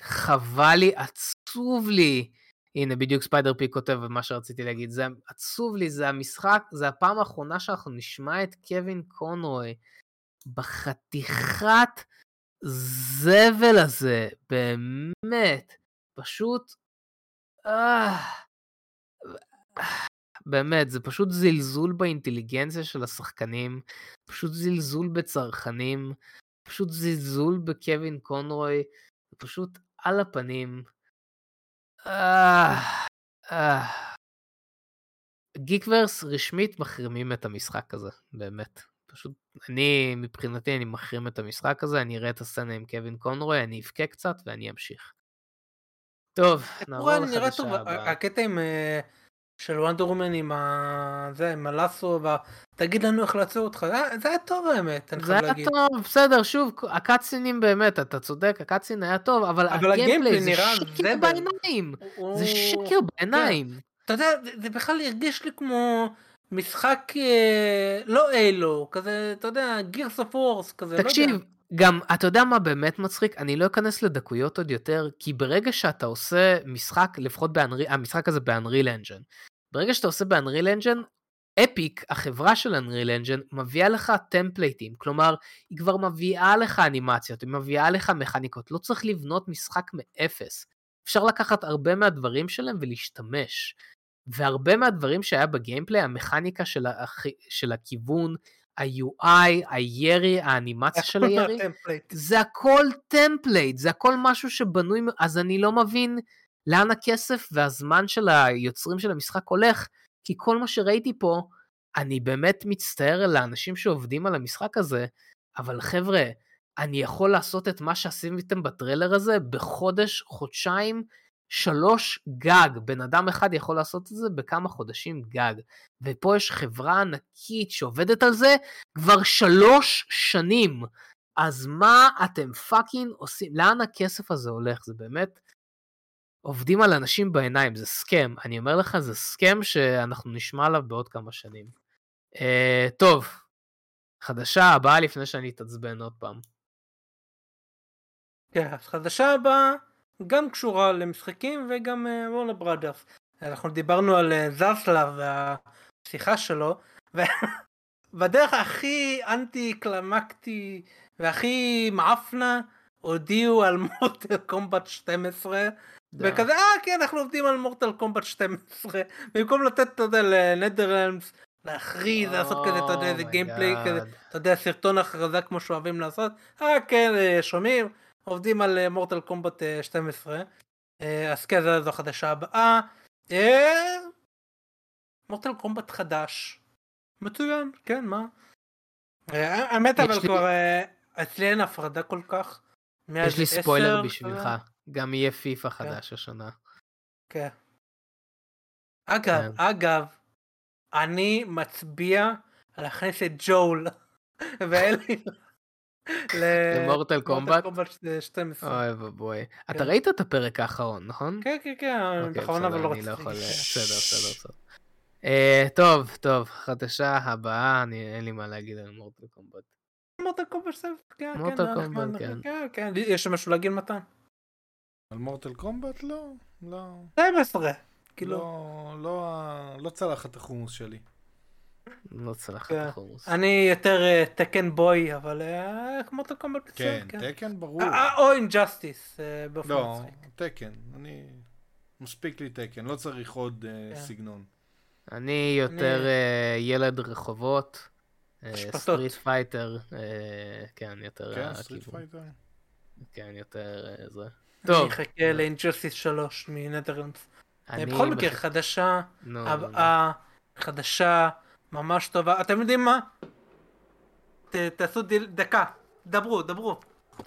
חבל לי, עצוב לי, הנה, בדיוק ספיידר פי כותב מה שרציתי להגיד. זה עצוב לי, זה המשחק, זה הפעם האחרונה שאנחנו נשמע את קווין קונרוי בחתיכת זבל הזה, באמת. פשוט... באמת, זה פשוט זלזול באינטליגנציה של השחקנים, פשוט זלזול בצרכנים, פשוט זלזול בקווין קונרוי, זה פשוט על הפנים. גיקוורס רשמית מחרימים את המשחק הזה, באמת. פשוט, אני, מבחינתי, אני מחרים את המשחק הזה, אני אראה את הסצנה עם קווין קונרוי, אני אבכה קצת ואני אמשיך. טוב, נעבור לחדשה הבאה. הקטע עם... אה, של וונדר וומן עם ה... זה, עם הלאסו, ו... תגיד לנו איך לעצור אותך, זה היה טוב האמת, אני חייב להגיד. זה היה טוב, בסדר, שוב, הקאצינים באמת, אתה צודק, הקאצין היה טוב, אבל, אבל הגיימפליי זה שקר בעיניים, הוא... זה שקר בעיניים. כן. אתה יודע, זה בכלל הרגיש לי כמו משחק אה, לא Halo, כזה, אתה יודע, Gears of Wars, כזה, תקשיב, לא יודע. גם, אתה יודע מה באמת מצחיק? אני לא אכנס לדקויות עוד יותר, כי ברגע שאתה עושה משחק, לפחות ב Unrea, המשחק הזה ב Unreal Engine, ברגע שאתה עושה ב Unreal Engine, Epic, החברה של Unreal Engine, מביאה לך template ים, כלומר, היא כבר מביאה לך אנימציות, היא מביאה לך מכניקות, לא צריך לבנות משחק מאפס. אפשר לקחת הרבה מהדברים שלהם ולהשתמש. והרבה מהדברים שהיה ב gameplay, המכניקה של, הח... של הכיוון, ה-UI, הירי, האנימציה של <laughs> הירי, זה הכל template, זה הכל משהו שבנוי, אז אני לא מבין לאן הכסף והזמן של היוצרים של המשחק הולך, כי כל מה שראיתי פה, אני באמת מצטער על האנשים שעובדים על המשחק הזה, אבל חבר'ה, אני יכול לעשות את מה שעשיתם בטריילר הזה בחודש, חודשיים, שלוש גג. בן אדם אחד יכול לעשות את זה בכמה חודשים גג. ופה יש חברה ענקית שעובדת על זה כבר שלוש שנים. אז מה אתם fucking עושים? לאן הכסף הזה הולך? זה באמת עובדים על אנשים בעיניים, זה scam. אני אומר לך, זה scam שאנחנו נשמע עליו בעוד כמה שנים. Uh, טוב, חדשה הבאה לפני שאני אתעצבן עוד פעם. כן, אז חדשה הבאה גם קשורה למשחקים וגם וורנר uh, בראדרס. אנחנו דיברנו על uh, זסלב והשיחה שלו, ובדרך <laughs> הכי אנטי קלמקטי והכי מעפנה הודיעו על מוטל קומבט 12 וכזה אה כן אנחנו עובדים על מורטל קומבט 12 <laughs> במקום לתת אתה יודע לנדרלמס להכריז לעשות כזה אתה יודע איזה גיימפליי כזה אתה יודע סרטון הכרזה כמו שאוהבים לעשות אה כן אה, שומעים עובדים על מורטל קומבט 12 אז כן זו החדשה הבאה מורטל קומבט חדש מצוין כן מה האמת אבל כבר אצלי אין הפרדה כל כך. יש לי ספוילר בשבילך. גם יהיה פיפא כן. חדש השנה. כן. אגב, כן. אגב, אני מצביע להכניס את ג'ול <laughs> ואלי למורטל קומבט? קומבט 12. אוי ואבוי. אתה כן. ראית את הפרק האחרון, נכון? כן, כן, כן, אוקיי, בכוונה אבל לא רציתי. לא בסדר, בסדר, בסדר. אה, טוב, טוב, חדשה הבאה, אין לי מה להגיד על מורטל קומבט. מורטל קומבט, כן, כן, כן, כן, יש משהו להגיד מתן? על Mortal Kombat? לא, לא. 12, כאילו. לא, לא, לא צלחת החומוס שלי. לא צלחת כן. החומוס. אני יותר Tekken boy, אבל Mortal Kombat כן, Tekken ברור. אה, אה, או Injustice באופן לא, Tekken, אני... מספיק לי Tekken, לא צריך עוד כן. סגנון. אני יותר ילד רחובות. סטריט פייטר, כן, יותר... כן, סטריט פייטר. כן, יותר זה. טוב. אני אחכה לאינג'רסיס 3 מנדרלנדס. בכל מקרה, חדשה, הבאה, חדשה, ממש טובה. אתם יודעים מה? תעשו דקה, דברו, דברו.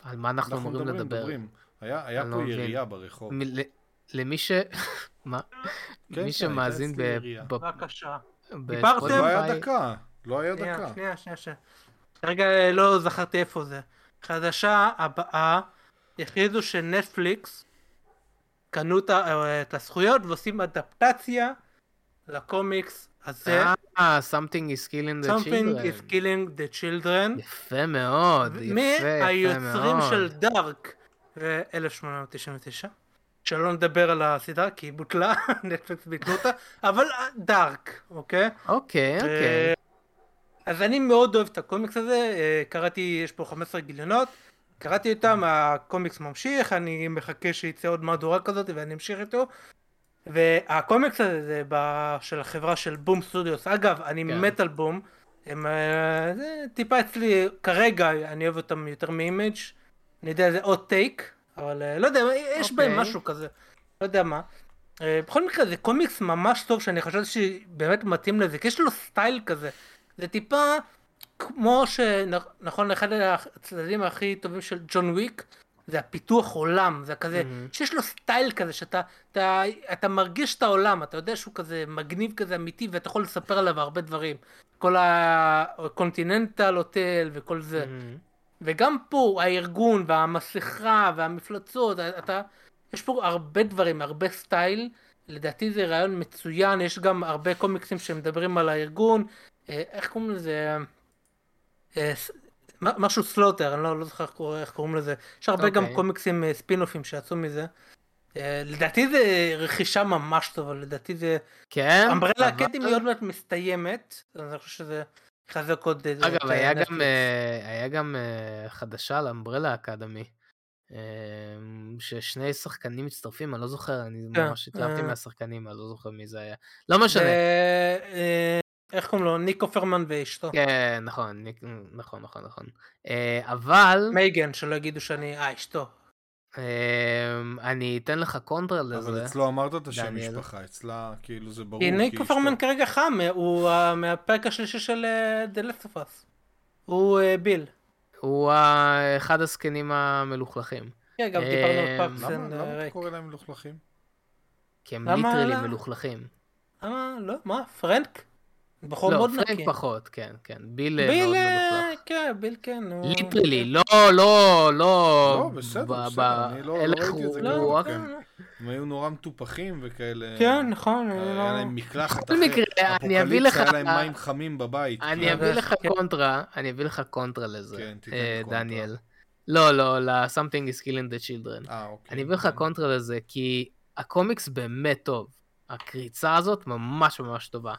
על מה אנחנו אמורים לדבר? היה פה לא ירייה ברחוב. למי ש... <laughs> מה? כן, מי כן, שמאזין ב... בבקשה. דיברתם? לא היה דקה. לא היה דקה. שנייה, שנייה, שנייה. כרגע לא זכרתי איפה זה. חדשה הבאה הכריזו שנטפליקס קנו את הזכויות ועושים אדפטציה לקומיקס הזה. אה, something is killing the children. something is killing the children. יפה מאוד, יפה, יפה מאוד. מהיוצרים של דארק ו-1899. שלא נדבר על הסדרה כי היא בוטלה, <laughs> נטפליקס ביטלו אותה, אבל דארק, אוקיי? אוקיי, אוקיי. אז אני מאוד אוהב את הקומיקס הזה, אה, קראתי, יש פה 15 גיליונות, קראתי אותם, הקומיקס ממשיך, אני מחכה שיצא עוד מהדורה כזאת ואני אמשיך איתו. והקומיקס הזה זה של החברה של Boom Studios, אגב, אני כן. מת על בום, הם אה, זה טיפה אצלי, כרגע אני אוהב אותם יותר מ Image, אני יודע זה hot take, אבל אה, לא יודע, יש okay. בהם אוקיי. משהו כזה, לא יודע מה. בכל מקרה זה קומיקס ממש טוב שאני חשבתי שבאמת מתאים לזה, כי יש לו סטייל כזה. זה טיפה כמו שנכון לאחד הצדדים הכי טובים של ג'ון וויק זה הפיתוח עולם זה כזה mm-hmm. שיש לו סטייל כזה שאתה אתה, אתה מרגיש את העולם אתה יודע שהוא כזה מגניב כזה אמיתי ואתה יכול לספר עליו הרבה דברים כל ה Continental Hotel וכל זה mm-hmm. וגם פה הארגון והמסכה והמפלצות אתה יש פה הרבה דברים הרבה סטייל לדעתי זה רעיון מצוין יש גם הרבה קומיקסים שמדברים על הארגון אה, איך קוראים לזה? אה, משהו Slaughter, אני לא, לא זוכר איך קוראים לזה. יש הרבה okay. גם אוקיי. קומיקסים אה, ספינופים שיצאו מזה. לדעתי זה רכישה ממש טובה, לדעתי זה... כן? Umbrella Academy עוד מעט מסתיימת, אז אני חושב שזה יחזק עוד... אגב, היה גם, היה גם חדשה לאמברלה אקדמי. ששני שחקנים מצטרפים, אני לא זוכר, אני כן, ממש התלהבתי מהשחקנים, אני לא זוכר מי זה היה. לא משנה. איך קוראים לו? ניקו פרמן ואשתו. כן, נכון, ניק... נכון, נכון, נכון. אה, אבל... מייגן, שלא יגידו שאני... אה, אשתו. אה, אני אתן לך קונטרה לזה. אבל אצלו אמרת את השם משפחה, אצלה כאילו זה ברור. כי ניקו אופרמן כרגע חם, הוא מהפרק השלישי של The Last of Us. הוא ביל. הוא אחד הזקנים המלוכלכים. כן, גם דיברנו על פאפסן. למה אתה קורא להם מלוכלכים? כי הם literally מלוכלכים. למה? לא, מה? פרנק? בחור לא, מאוד נקי. לא, פרנק פחות, כן, כן. ביל, אה, ביל מאוד אה, מלוכלך. כן, ביל כן. literally, לא, לא, לא... לא, בסדר, בסדר, אני לא, לא ראיתי את זה ככה, כן. הם היו נורא מטופחים וכאלה. כן, נכון. היה לא- להם מקלחת אחרי אני אביא לך... היה להם מים חמים בבית. אני אביא לך קונטרה, אני אביא לך קונטרה לזה, כן, אה, דניאל. לא, לא, ל-Something is killing the children. אה, אוקיי. אני אביא לך קונטרה לזה, כי הקומיקס באמת טוב. הריצה הזאת ממש ממש טובה.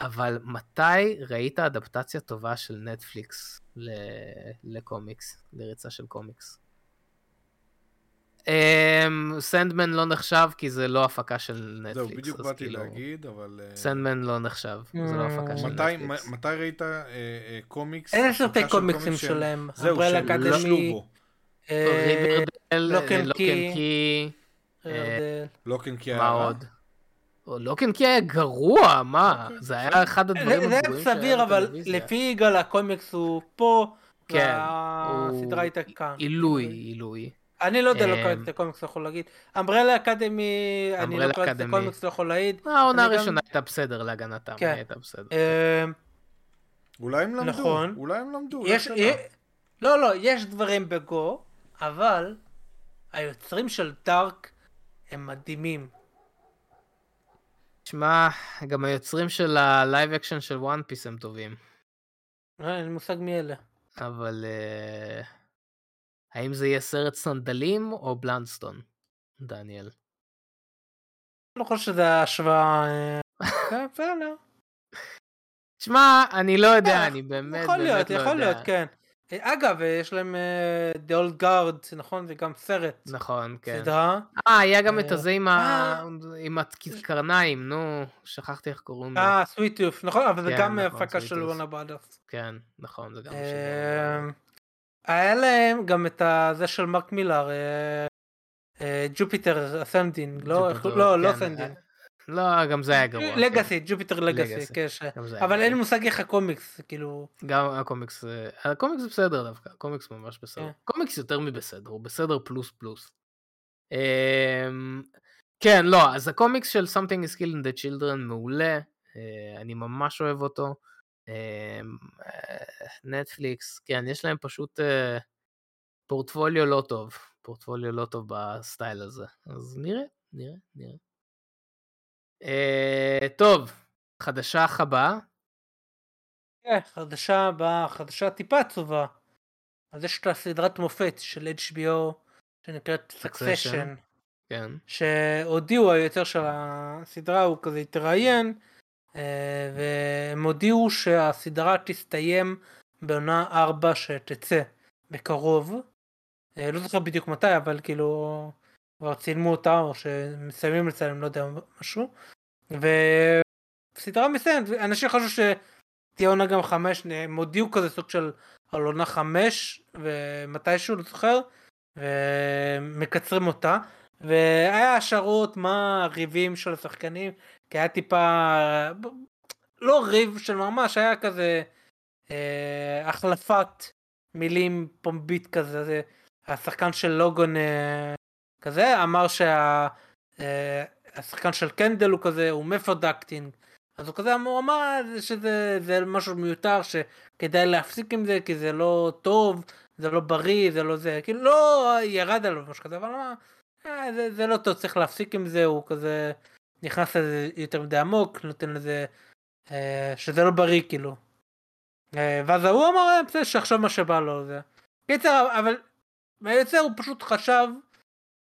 אבל מתי ראית אדפטציה טובה של נטפליקס לקומיקס, לריצה של קומיקס? סנדמן um, לא נחשב כי זה לא הפקה של נטפליקס. זהו, בדיוק באתי כאילו... להגיד, אבל... סנדמן uh... לא נחשב, mm. זה לא הפקה של מתי, נטפליקס. מתי ראית uh, uh, קומיקס? אין סרטי קומיקסים שלהם. זהו, שהם לא שלו לוקן קי. לוקן קי היה רע. מה עוד? לוקן קי היה גרוע, מה? אוקיי. זה היה אחד הדברים הגרועים שהיה סביר, אבל לפי יגאל הקומיקס הוא פה, כן, והסדרה הייתה כאן. עילוי, עילוי. אני לא יודע, לא קראתי את הקומיקס, לא יכול להגיד. Umbrella Academy, אני לא קראתי את הקומיקס, לא יכול להעיד. העונה הראשונה הייתה בסדר להגנתם, כן. הייתה בסדר. אמ, אולי הם למדו, נכון. אולי הם למדו, לא, לא, יש דברים בגו, אבל היוצרים של Dark הם מדהימים. שמע, גם היוצרים של ה live action של One Piece הם טובים. אה, אין לי מושג מי אלה. אבל uh, האם זה יהיה סרט סנדלים או בלנדסטון, דניאל? לא חושב שזה השוואה... אה, <laughs> שמע, אני לא יודע, אני באמת יכול להיות, יכול להיות, כן. אגב, יש להם uh, The Old Guard, נכון? זה גם סרט. נכון, כן. סדרה. אה, היה גם את הזה עם, ה... עם הקרניים, נו, שכחתי איך קוראים לו. אה, Sweet Tooth, נכון, אבל זה כן, גם נכון, הפקה של וונה Brothers. כן, נכון, זה גם של... היה להם גם את זה של מרק מילר, Jupiter Ascending, לא, לא, לא Ascending. לא, גם זה היה גרוע. Legacy, Jupiter's Legacy, כן. אבל אין לי מושג איך הקומיקס, כאילו... גם הקומיקס, הקומיקס זה בסדר דווקא, הקומיקס ממש בסדר. כן. קומיקס יותר מבסדר, הוא בסדר פלוס פלוס. אמ, כן, לא, אז הקומיקס של Something is Killing the Children מעולה, אה, אני ממש אוהב אותו. נטפליקס, אמ, כן, יש להם פשוט אה, פורטפוליו לא טוב, פורטפוליו לא טוב בסטייל הזה, אז נראה, נראה, נראה. Uh, טוב, חדשה הבאה. כן, חדשה הבאה, חדשה טיפה עצובה. אז יש את הסדרת מופת של HBO שנקראת Succession. כן. שהודיעו, היוצר של הסדרה, הוא כזה התראיין, אה, והם הודיעו שהסדרה תסתיים בעונה 4 שתצא בקרוב. אה, לא זוכר בדיוק מתי, אבל כאילו כבר צילמו אותה, או שמסיימים לצלם, לא יודע, משהו. וסדרה מסיימת, אנשים חשבו שתהיה עונה גם 5, הם הודיעו כזה סוג של על עונה 5, ומתישהו, לא זוכר, ומקצרים אותה. והיה השערות מה הריבים של השחקנים, כי היה טיפה, לא ריב של ממש, היה כזה אה, החלפת מילים פומבית כזה, זה, השחקן של לוגון אה, כזה אמר שהשחקן אה, של קנדל הוא כזה, הוא מפרדקטינג, אז הוא כזה הוא אמר שזה זה משהו מיותר שכדאי להפסיק עם זה כי זה לא טוב, זה לא בריא, זה לא זה, כאילו לא ירד עליו משהו כזה, אבל אמר אה, זה, זה לא טוב, צריך להפסיק עם זה, הוא כזה נכנס לזה יותר מדי עמוק, נותן לזה, אה, שזה לא בריא כאילו. אה, ואז הוא אמר, אה, בסדר, שיחשוב מה שבא לו. זה. קיצר, אבל בעצם הוא פשוט חשב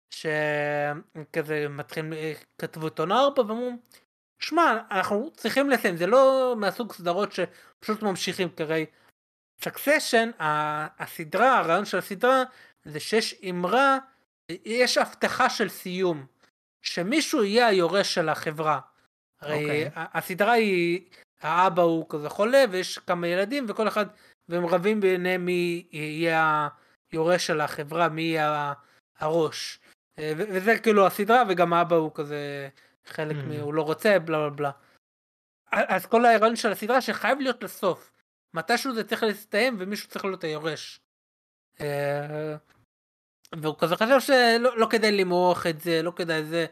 שכזה מתחילים, אה, כתבו את עונה ארבע ואמרו, שמע, אנחנו צריכים לסיים, זה לא מהסוג סדרות שפשוט ממשיכים, כרי סקסשן, הסדרה, הרעיון של הסדרה, זה שיש אמרה יש הבטחה של סיום, שמישהו יהיה היורש של החברה. הרי okay. אוקיי. הסדרה היא, האבא הוא כזה חולה ויש כמה ילדים וכל אחד, והם רבים ביניהם מי יהיה היורש של החברה, מי יהיה הראש. וזה כאילו הסדרה וגם האבא הוא כזה חלק mm. מ... הוא לא רוצה בלה בלה בלה. אז כל ההיריון של הסדרה שחייב להיות לסוף. מתישהו זה צריך להסתיים ומישהו צריך להיות היורש. אה, והוא כזה חשב שלא לא כדאי למרוח את זה, לא כדאי זה,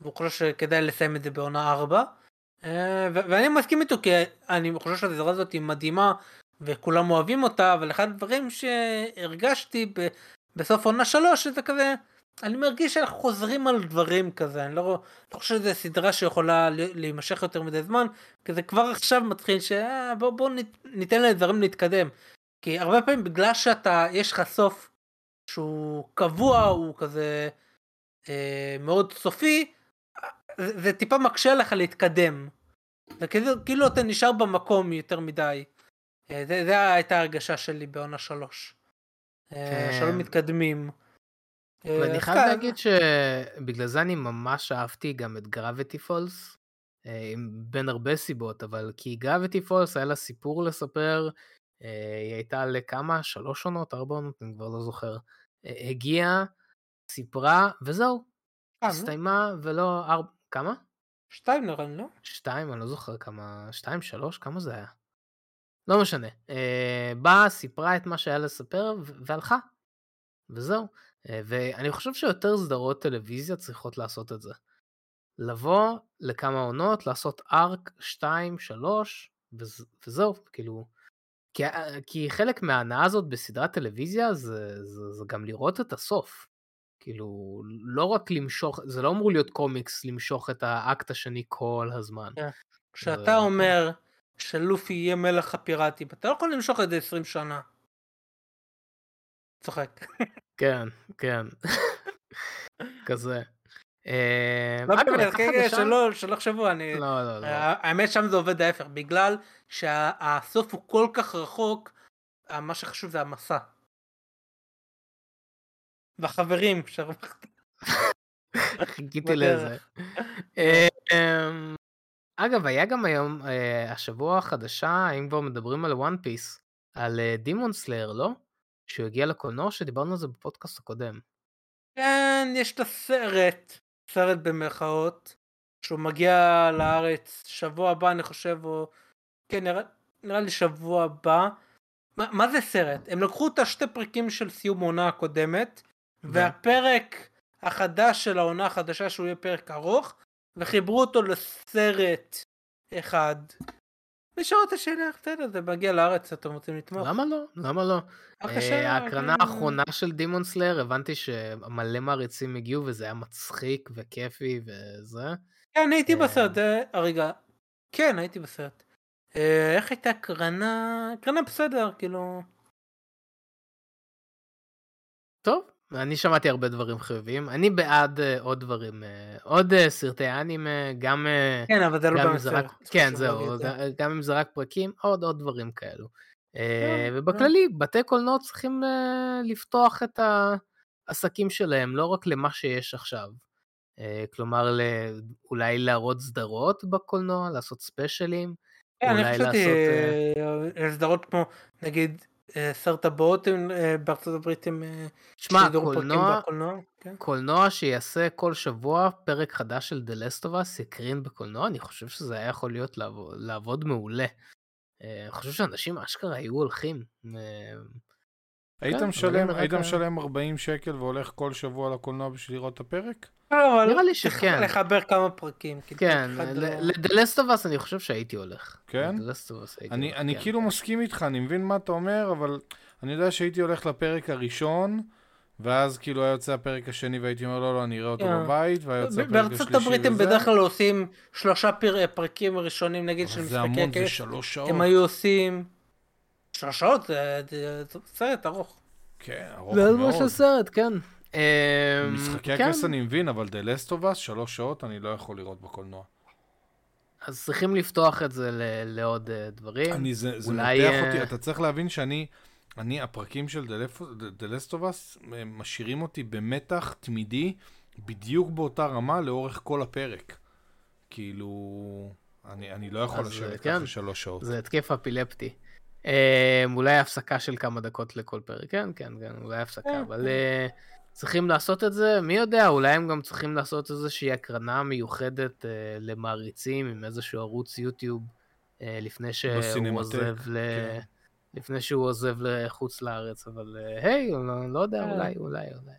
והוא חושב שכדאי לסיים את זה בעונה 4. אה, ואני מסכים איתו כי אני חושב שהסדרה הזאת היא מדהימה וכולם אוהבים אותה, אבל אחד הדברים שהרגשתי בסוף עונה 3 זה כזה, אני מרגיש שאנחנו חוזרים על דברים כזה, אני לא, לא חושב שזו סדרה שיכולה להימשך יותר מדי זמן, כי זה כבר עכשיו מתחיל שבוא בוא ניתן לדברים להתקדם. כי הרבה פעמים בגלל שאתה, יש לך סוף שהוא קבוע, הוא כזה אה, מאוד סופי, זה, זה טיפה מקשה לך להתקדם. זה כאילו, כאילו אתה נשאר במקום יותר מדי. אה, זה, זה הייתה ההרגשה שלי בעונה שלוש. אה, כן. שלא מתקדמים. אה, ואני חייב להגיד שבגלל זה אני ממש אהבתי גם את גרביטי פולס, בין הרבה סיבות, אבל כי גרביטי פולס היה לה סיפור לספר, היא הייתה לכמה? שלוש עונות? ארבע עונות? אני כבר לא זוכר. הגיעה, סיפרה, וזהו. אה, הסתיימה ולא ארבע... כמה? שתיים נראה לי, לא? שתיים, אני לא זוכר כמה... שתיים, שלוש? כמה זה היה? לא משנה. אה, באה, סיפרה את מה שהיה לספר והלכה. וזהו. אה, ואני חושב שיותר סדרות טלוויזיה צריכות לעשות את זה. לבוא לכמה עונות, לעשות ארק 2, 3, וזהו, כאילו, כי, אה, כי חלק מההנאה הזאת בסדרת טלוויזיה זה, זה, זה גם לראות את הסוף. כאילו, לא רק למשוך, זה לא אמור להיות קומיקס למשוך את האקט השני כל הזמן. כן. כשאתה זה... אומר שלופי יהיה מלך הפיראטים, אתה לא יכול למשוך את זה 20 שנה. צוחק. כן, כן. כזה. אה, לא באמת, כן, כן, שלא יחשבו, אני... לא, לא, לא. האמת שם זה עובד ההפך, בגלל שהסוף הוא כל כך רחוק, מה שחשוב זה המסע. והחברים שהרווחת. חיכיתי לזה. אה, אמ, אגב, היה גם היום, אה, השבוע החדשה, אם כבר מדברים על וואן פיס, על דימון סלאר, לא? שהוא הגיע לקולנוע, שדיברנו על זה בפודקאסט הקודם. כן, יש את הסרט. סרט במרכאות, שהוא מגיע לארץ שבוע הבא אני חושב, או כן נראה, נראה לי שבוע הבא. מה, מה זה סרט? הם לקחו את השתי פרקים של סיום העונה הקודמת, והפרק החדש של העונה החדשה שהוא יהיה פרק ארוך, וחיברו אותו לסרט אחד. נשאר את השאלה, בסדר, זה מגיע לארץ, אתם רוצים לתמוך. למה לא? למה לא? אה, ההקרנה האחרונה של דימון סלאר, הבנתי שמלא מעריצים הגיעו וזה היה מצחיק וכיפי וזה. כן, הייתי אה, בסרט, אה, רגע, כן, הייתי בסרט. איך הייתה הקרנה? הקרנה בסדר, כאילו... טוב, אני שמעתי הרבה דברים חיוביים. אני בעד uh, עוד דברים, uh, עוד uh, סרטי אנימה, גם... Uh, כן, אבל זה לא גם אם באמת זה רק, סרט. כן, זהו, זה. ג- גם אם זה רק פרקים, עוד עוד דברים כאלו. Uh, ובכללי, בתי קולנוע צריכים uh, לפתוח את העסקים שלהם, לא רק למה שיש עכשיו. Uh, כלומר, ל- אולי להראות סדרות בקולנוע, לעשות ספיישלים, כן, אני חשבתי לעשות... סדרות כמו נגיד אה, סרט הבאות הם, אה, בארצות הברית הם אה, שמע, שידור פרקים קולנוע, בקולנוע. כן. קולנוע שיעשה כל שבוע פרק חדש של The Last of Us יקרין בקולנוע, אני חושב שזה היה יכול להיות לעבוד, לעבוד מעולה. אני חושב שאנשים אשכרה היו הולכים. אה, היית משלם, היית משלם 40 שקל והולך כל שבוע לקולנוע בשביל לראות את הפרק? לא, נראה לי צריך <laughs> שכן. לחבר כמה פרקים. כן, פרק אחד ל- לא- אני חושב שהייתי הולך. כן? Us הייתי הולך, אני כן, כאילו כן. מסכים איתך, אני מבין מה אתה אומר, אבל אני יודע שהייתי הולך לפרק הראשון, ואז כאילו היה יוצא הפרק השני והייתי אומר, לא, לא, אני אראה אותו כן. בבית, והיה יוצא הפרק בארצות השלישי הברית הם וזה. בדרך כלל עושים שלושה פר- פרקים ראשונים נגיד של אבל זה משחקי המון, זה. שלוש שעות. הם היו עושים שלוש שעות, זה זה- זה סרט ארוך. כן, ארוך זה מאוד. מה של סרט, כן. אה, משחקי כן, הכס אני מבין, אבל The Last of Us, שלוש שעות אני לא יכול לראות בקולנוע. אז צריכים לפתוח את זה לעוד אה, דברים. אני, זה, זה אולי, מותח אה, אותי, אתה צריך להבין שאני, אני, הפרקים של The Last of Us משאירים אותי במתח תמידי, בדיוק באותה רמה לאורך כל הפרק. כאילו, אני, אני לא יכול לשבת כן. ככה שלוש שעות. זה התקף אפילפטי. אה, אולי הפסקה של כמה דקות לכל פרק, כן, כן, כן, אולי הפסקה, אבל אה, צריכים לעשות את זה, מי יודע, אולי הם גם צריכים לעשות איזושהי הקרנה מיוחדת אה, למעריצים עם איזשהו ערוץ יוטיוב, אה, לפני שהוא בסינמטק, עוזב ל... כן. לפני שהוא עוזב לחוץ לארץ, אבל אה, היי, לא, לא יודע, אה. אולי, אולי, אולי.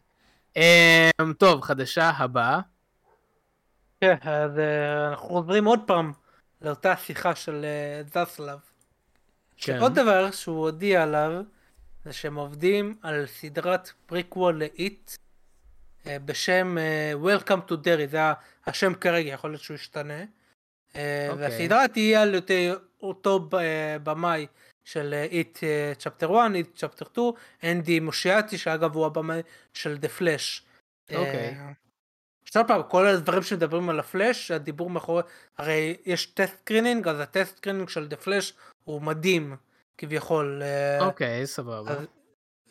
אה, טוב, חדשה הבאה. כן, אז אה, אנחנו חוזרים עוד פעם לאותה שיחה של אה, זסלב. כן. עוד דבר שהוא הודיע עליו, זה שהם עובדים על סדרת prequel ל It אה, בשם אה, Welcome to Derry, זה השם כרגע, יכול להיות שהוא ישתנה. אה, אוקיי. והסדרה תהיה על אותו במאי של It Chapter 1, It Chapter 2, אנדי מוסקייטי, שאגב הוא הבמאי של The Flash. אוקיי. עכשיו פעם, כל הדברים שמדברים על הפלאש, הדיבור מאחורי, הרי יש test screening, אז ה test screening של The Flash הוא מדהים, כביכול. אה, אוקיי, סבבה. אז,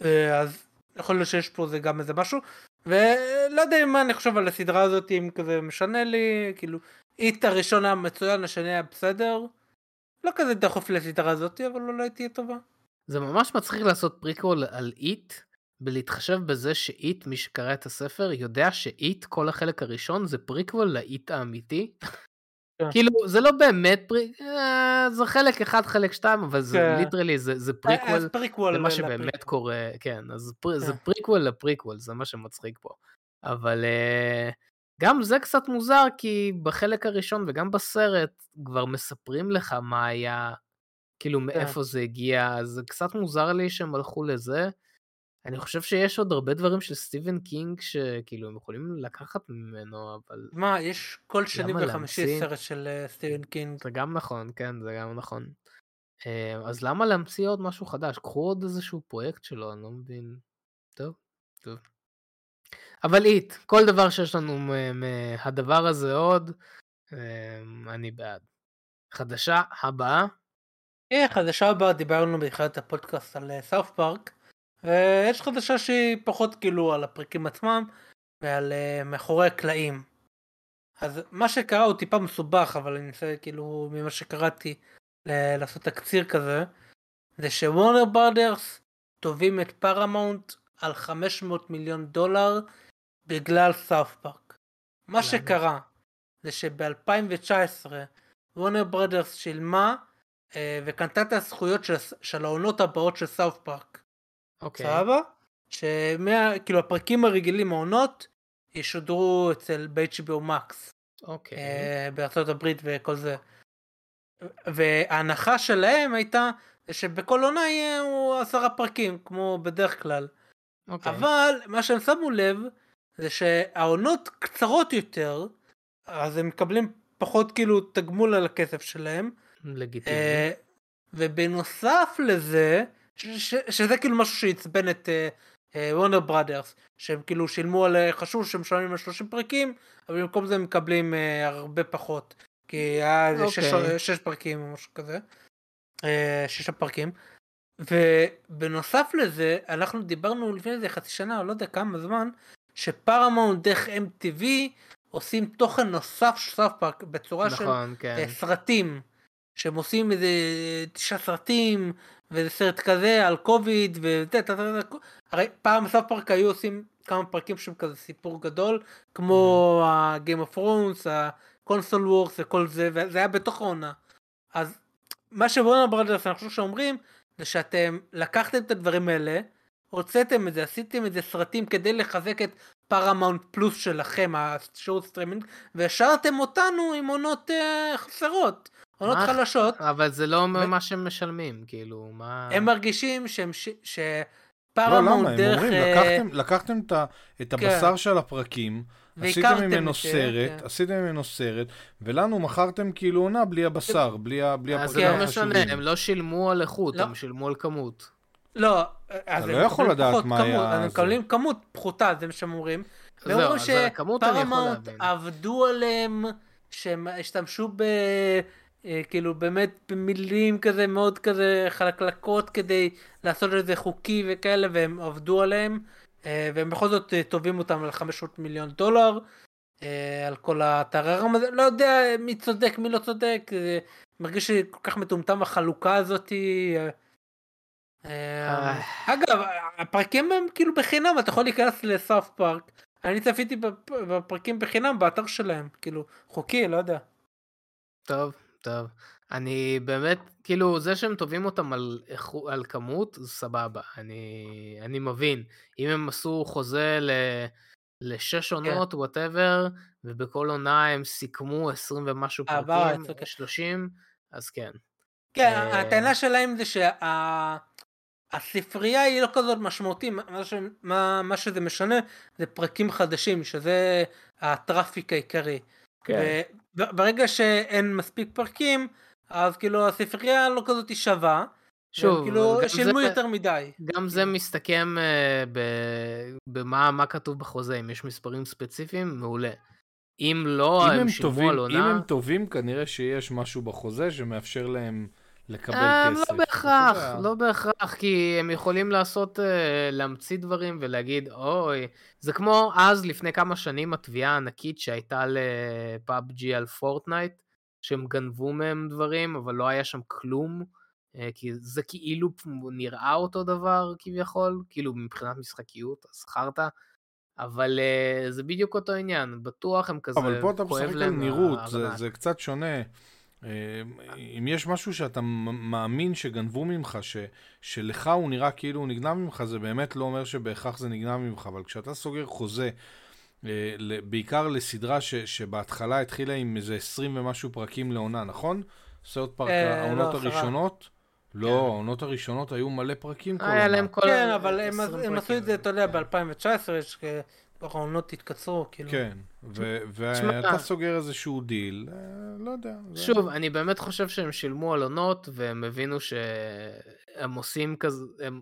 אה, אז יכול להיות שיש פה זה גם איזה משהו, ולא יודע מה אני חושב על הסדרה הזאת, אם כזה משנה לי, כאילו, It הראשון היה מצוין, השני היה בסדר. לא כזה דחוף לסדרה הזאת, אבל אולי תהיה טובה. זה ממש מצחיק לעשות פריקוול על It, בלהתחשב בזה ש It, מי שקרא את הספר, יודע ש It, כל החלק הראשון, זה prequel ל It האמיתי. <laughs> כן. כאילו, זה לא באמת preq... אה, זה חלק אחד, חלק שתיים, אבל זה כן. literally, זה, זה prequel prequel למה ל- שבאמת לפריקוול. קורה, כן, אז pre... זה כן. prequel ל prequel, זה מה שמצחיק פה. אבל אה, גם זה קצת מוזר, כי בחלק הראשון וגם בסרט כבר מספרים לך מה היה, כאילו מאיפה זה הגיע, אז זה קצת מוזר לי שהם הלכו לזה. אני חושב שיש עוד הרבה דברים של סטיבן קינג שכאילו הם יכולים לקחת ממנו, אבל מה, יש כל שני וחמישי להמציא? סרט של אה, סטיבן קינג. זה גם נכון, כן, זה גם נכון. אה, אז למה להמציא עוד משהו חדש? קחו עוד איזשהו פרויקט שלו, אני לא מבין. טוב, טוב. אבל It, כל דבר שיש לנו מהדבר הזה עוד, אה, אני בעד. חדשה הבאה, אה, חדשה הבאה דיברנו בתחילת הפודקאסט על South Park ויש חדשה שהיא פחות כאילו על הפרקים עצמם ועל אה, מאחורי הקלעים. אז מה שקרה הוא טיפה מסובך אבל אני אנסה כאילו ממה שקראתי לעשות תקציר כזה זה ש Warner Brothers תובעים את פארמאונט על 500 מיליון דולר בגלל South Park. מה? שקרה זה שב-2019 Warner Brothers שילמה אה, וקנתה את הזכויות של, של העונות הבאות של South Park. אוקיי. סבבה? שמה, כאילו הפרקים הרגילים העונות ישודרו אצל ב-HBO Max אוקיי. אה, בארצות הברית וכל זה. וההנחה שלהם הייתה שבכל עונה יהיו עשרה פרקים כמו בדרך כלל. אוקיי. אבל מה שהם שמו לב זה שהעונות קצרות יותר אז הם מקבלים פחות כאילו תגמול על הכסף שלהם. לגיטימי. אה, ובנוסף לזה, ש- שזה כאילו משהו שעצבן את אה, וונר בראדרס, שהם כאילו שילמו על, חשוב שהם משלמים על 30 פרקים, אבל במקום זה הם מקבלים uh, הרבה פחות, כי היה okay. אוקיי. שש, שש פרקים או משהו כזה, uh, שישה פרקים. ובנוסף לזה, אנחנו דיברנו לפני איזה חצי שנה, או לא יודע כמה זמן, שפרמונט דרך MTV עושים תוכן נוסף של סאף פארק בצורה נכון, של כן. סרטים. שהם עושים איזה תשעה סרטים ואיזה סרט כזה על קוביד הרי פעם סאב פארק היו עושים כמה פרקים שהם כזה סיפור גדול כמו ה-game of thrones, ה-console wars וכל זה וזה היה בתוך העונה. אז מה ש Warner Brothers אני חושב שאומרים זה שאתם לקחתם את הדברים האלה הוצאתם את זה עשיתם את זה סרטים כדי לחזק את Paramount Plus שלכם השירות סטרימינג והשארתם אותנו עם עונות uh, חסרות. עונות חלשות. אבל זה לא ו... מה שהם משלמים, כאילו, מה... הם מרגישים שהם... ש... שפרמונט לא, דרך... הם אומרים, אה, לקחתם, לקחתם את, את כן. הבשר כן. של הפרקים, עשיתם ממנו סרט, כן. עשיתם ממנו סרט, ולנו מכרתם כאילו עונה בלי הבשר, בלי, בלי הפרקים החשובים. אז לא משנה, הם לא שילמו על איכות, לא. הם שילמו על כמות. לא, אז אתה לא יכול לדעת מה היה... הם מקבלים כמות פחותה, זה מה שהם אומרים. זהו, אז הכמות אני יכול להבין. שפרמונט עבדו עליהם, שהם השתמשו ב... אה, כאילו באמת במילים כזה מאוד כזה חלקלקות כדי לעשות את זה חוקי וכאלה והם עבדו עליהם אה, והם בכל זאת אה, תובעים אותם על 500 מיליון דולר על כל הטררם הזה לא יודע מי צודק מי לא צודק מרגיש שכל כך מטומטם החלוקה הזאתי. אגב הפרקים הם כאילו בחינם אתה יכול להיכנס לסאף פארק אני צפיתי בפרקים בחינם באתר שלהם כאילו חוקי לא יודע. טוב טוב. אני באמת, כאילו, זה שהם תובעים אותם על, על כמות, זה סבבה. אני, אני מבין. אם הם עשו חוזה ל... לשש כן. עונות, וואטאבר, כן. ובכל עונה הם סיכמו 20 ומשהו פרקים, 30, אז כן. כן, אה, הטענה שלהם זה שהספרייה היא לא כזאת משמעותית, מה, ש... מה, מה שזה משנה זה פרקים חדשים, שזה הטראפיק העיקרי. כן. ברגע שאין מספיק פרקים, אז כאילו הספרייה לא כזאת שווה. שוב, כאילו שילמו זה, יותר מדי. גם זה מסתכם uh, ב, במה כתוב בחוזה, אם יש מספרים ספציפיים, מעולה. אם לא, אם הם, הם שילמו על עונה... אם הם טובים, כנראה שיש משהו בחוזה שמאפשר להם לקבל אה, כסף. לא בהכרח, לא בהכרח, כי הם יכולים לעשות, אה, להמציא דברים ולהגיד, אוי, זה כמו אז, לפני כמה שנים, התביעה הענקית שהייתה לפאבג'י על פורטנייט, שהם גנבו מהם דברים, אבל לא היה שם כלום, אה, כי זה כאילו נראה אותו דבר כביכול, כאילו מבחינת משחקיות, אז חרטא. אבל uh, זה בדיוק אותו עניין, בטוח הם כזה, אבל פה אתה משחק על נראות, זה, זה קצת שונה. אם יש משהו שאתה מאמין שגנבו ממך, ש, שלך הוא נראה כאילו הוא נגנב ממך, זה באמת לא אומר שבהכרח זה נגנב ממך, אבל כשאתה סוגר חוזה, אה, בעיקר לסדרה ש, שבהתחלה התחילה עם איזה 20 ומשהו פרקים לעונה, נכון? South Park, אה, לא, העונות הראשונות? לא, כן. העונות הראשונות היו מלא פרקים כל עונה. כן, אבל הם עשו את זה, אתה יודע, ב-2019, יש העונות התקצרו, כאילו. כן, ואתה סוגר איזשהו דיל, אה, לא יודע. שוב, אני באמת חושב שהם שילמו על עונות, והם הבינו שהם עושים כזה, הם...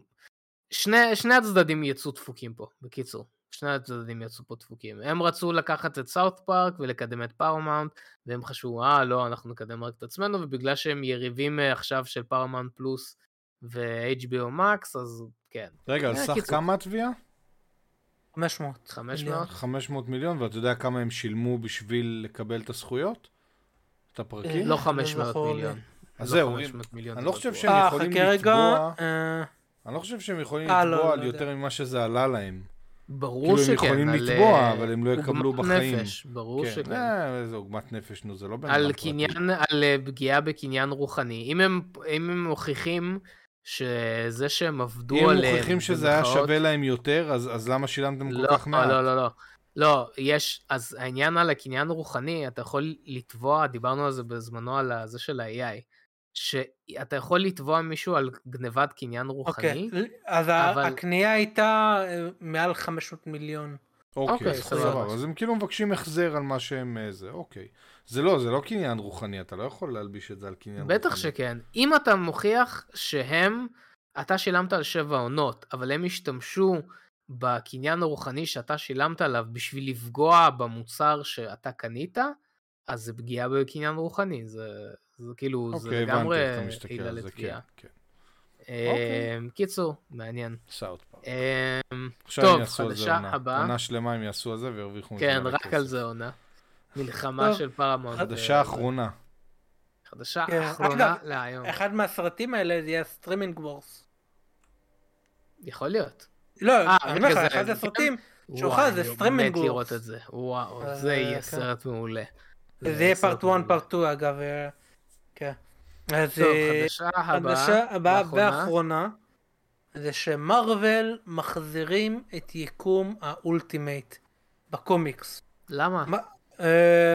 שני, שני הצדדים יצאו דפוקים פה, בקיצור. שני הצדדים יצאו פה דפוקים. הם רצו לקחת את South Park ולקדם את פארמאונט, והם חשבו, אה, לא, אנחנו נקדם רק את עצמנו, ובגלל שהם יריבים אה, עכשיו של Paramount Plus ו-HBO Max, אז כן. רגע, על אה, סך כמה התביעה? 500. 500? 500 מיליון, ואתה יודע כמה הם שילמו בשביל לקבל את הזכויות? את הפרקים? לא 500 מיליון. אז זהו, אני לא חושב שהם יכולים לתבוע... אני לא חושב שהם יכולים לתבוע על יותר ממה שזה עלה להם. ברור שכן. כאילו הם יכולים לתבוע, אבל הם לא יקבלו בחיים. נפש, ברור כן. שכן. איזה עוגמת נפש, נו, זה לא בן אדם פרטי. על פגיעה בקניין רוחני. אם הם מוכיחים שזה שהם עבדו עליהם... אם הם מוכיחים שזה היה שווה להם יותר, אז, אז למה שילמתם לא, כל כך מעט? לא, לא, לא. לא, יש, אז העניין על הקניין רוחני, אתה יכול לתבוע, דיברנו על זה בזמנו, על זה של ה-AI, שאתה יכול לתבוע מישהו על גנבת קניין רוחני. אוקיי, אז אבל... הקנייה הייתה אה, מעל 500 מיליון. אוקיי, אוקיי סבבה. אז הם כאילו מבקשים החזר על מה שהם אה, זה, אוקיי. זה לא, זה לא קניין רוחני, אתה לא יכול להלביש את זה על קניין בטח רוחני. בטח שכן. אם אתה מוכיח שהם, אתה שילמת על שבע עונות, אבל הם השתמשו בקניין הרוחני שאתה שילמת עליו בשביל לפגוע במוצר שאתה קנית, אז זה פגיעה בקניין רוחני, זה, זה כאילו, אוקיי, זה לגמרי עילה לתביעה. כן, כן. אוקיי. קיצור, מעניין. South Park. אמ, טוב, חדשה. הבאה. עונה שלמה הם יעשו על זה וירוויחו כן, רק. על זה עונה. מלחמה. של פרמונט. חדשה אחרונה. חדשה כן, אחרונה להיום. אחד מהסרטים האלה זה יהיה Streaming Wars. יכול להיות. לא, אה, אני אומר לך, אחד הסרטים שלך וואי, זה אני סטרימינג מת Wars. לראות את זה. וואו, אה, זה יהיה כן. סרט מעולה. זה יהיה Part 1, מעולה. Part 2 אגב. אה, כן. אז אה, חדשה הבאה. ואחרונה. והאחרונה זה שמארוול מחזירים את יקום ה Ultimate בקומיקס. למה? מה- אה,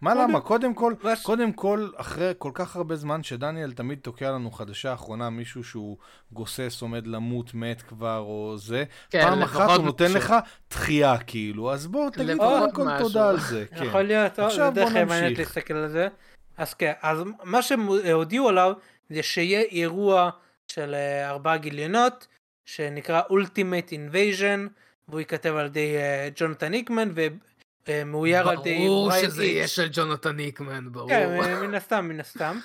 מה קודם- למה? קודם כל, קודם כל, אחרי כל כך הרבה זמן שדניאל תמיד תוקע לנו חדשה אחרונה, מישהו שהוא גוסס, עומד למות, מת כבר, או זה, כן, פעם אחת הוא נותן. לך דחייה, כאילו, אז בוא תגיד קודם כל. תודה על זה, כן. יכול להיות, או, זה עכשיו דרך בוא נמשיך. להסתכל על זה. אז כן, אז מה שהם הודיעו עליו זה שיהיה אירוע של אה, ארבעה גיליונות שנקרא Ultimate Invasion והוא ייכתב על ידי אה, ג'ונתן איקמן ומאויר על ידי ברור שזה. יהיה של ג'ונתן איקמן, ברור. כן, אה, מן הסתם, מן הסתם.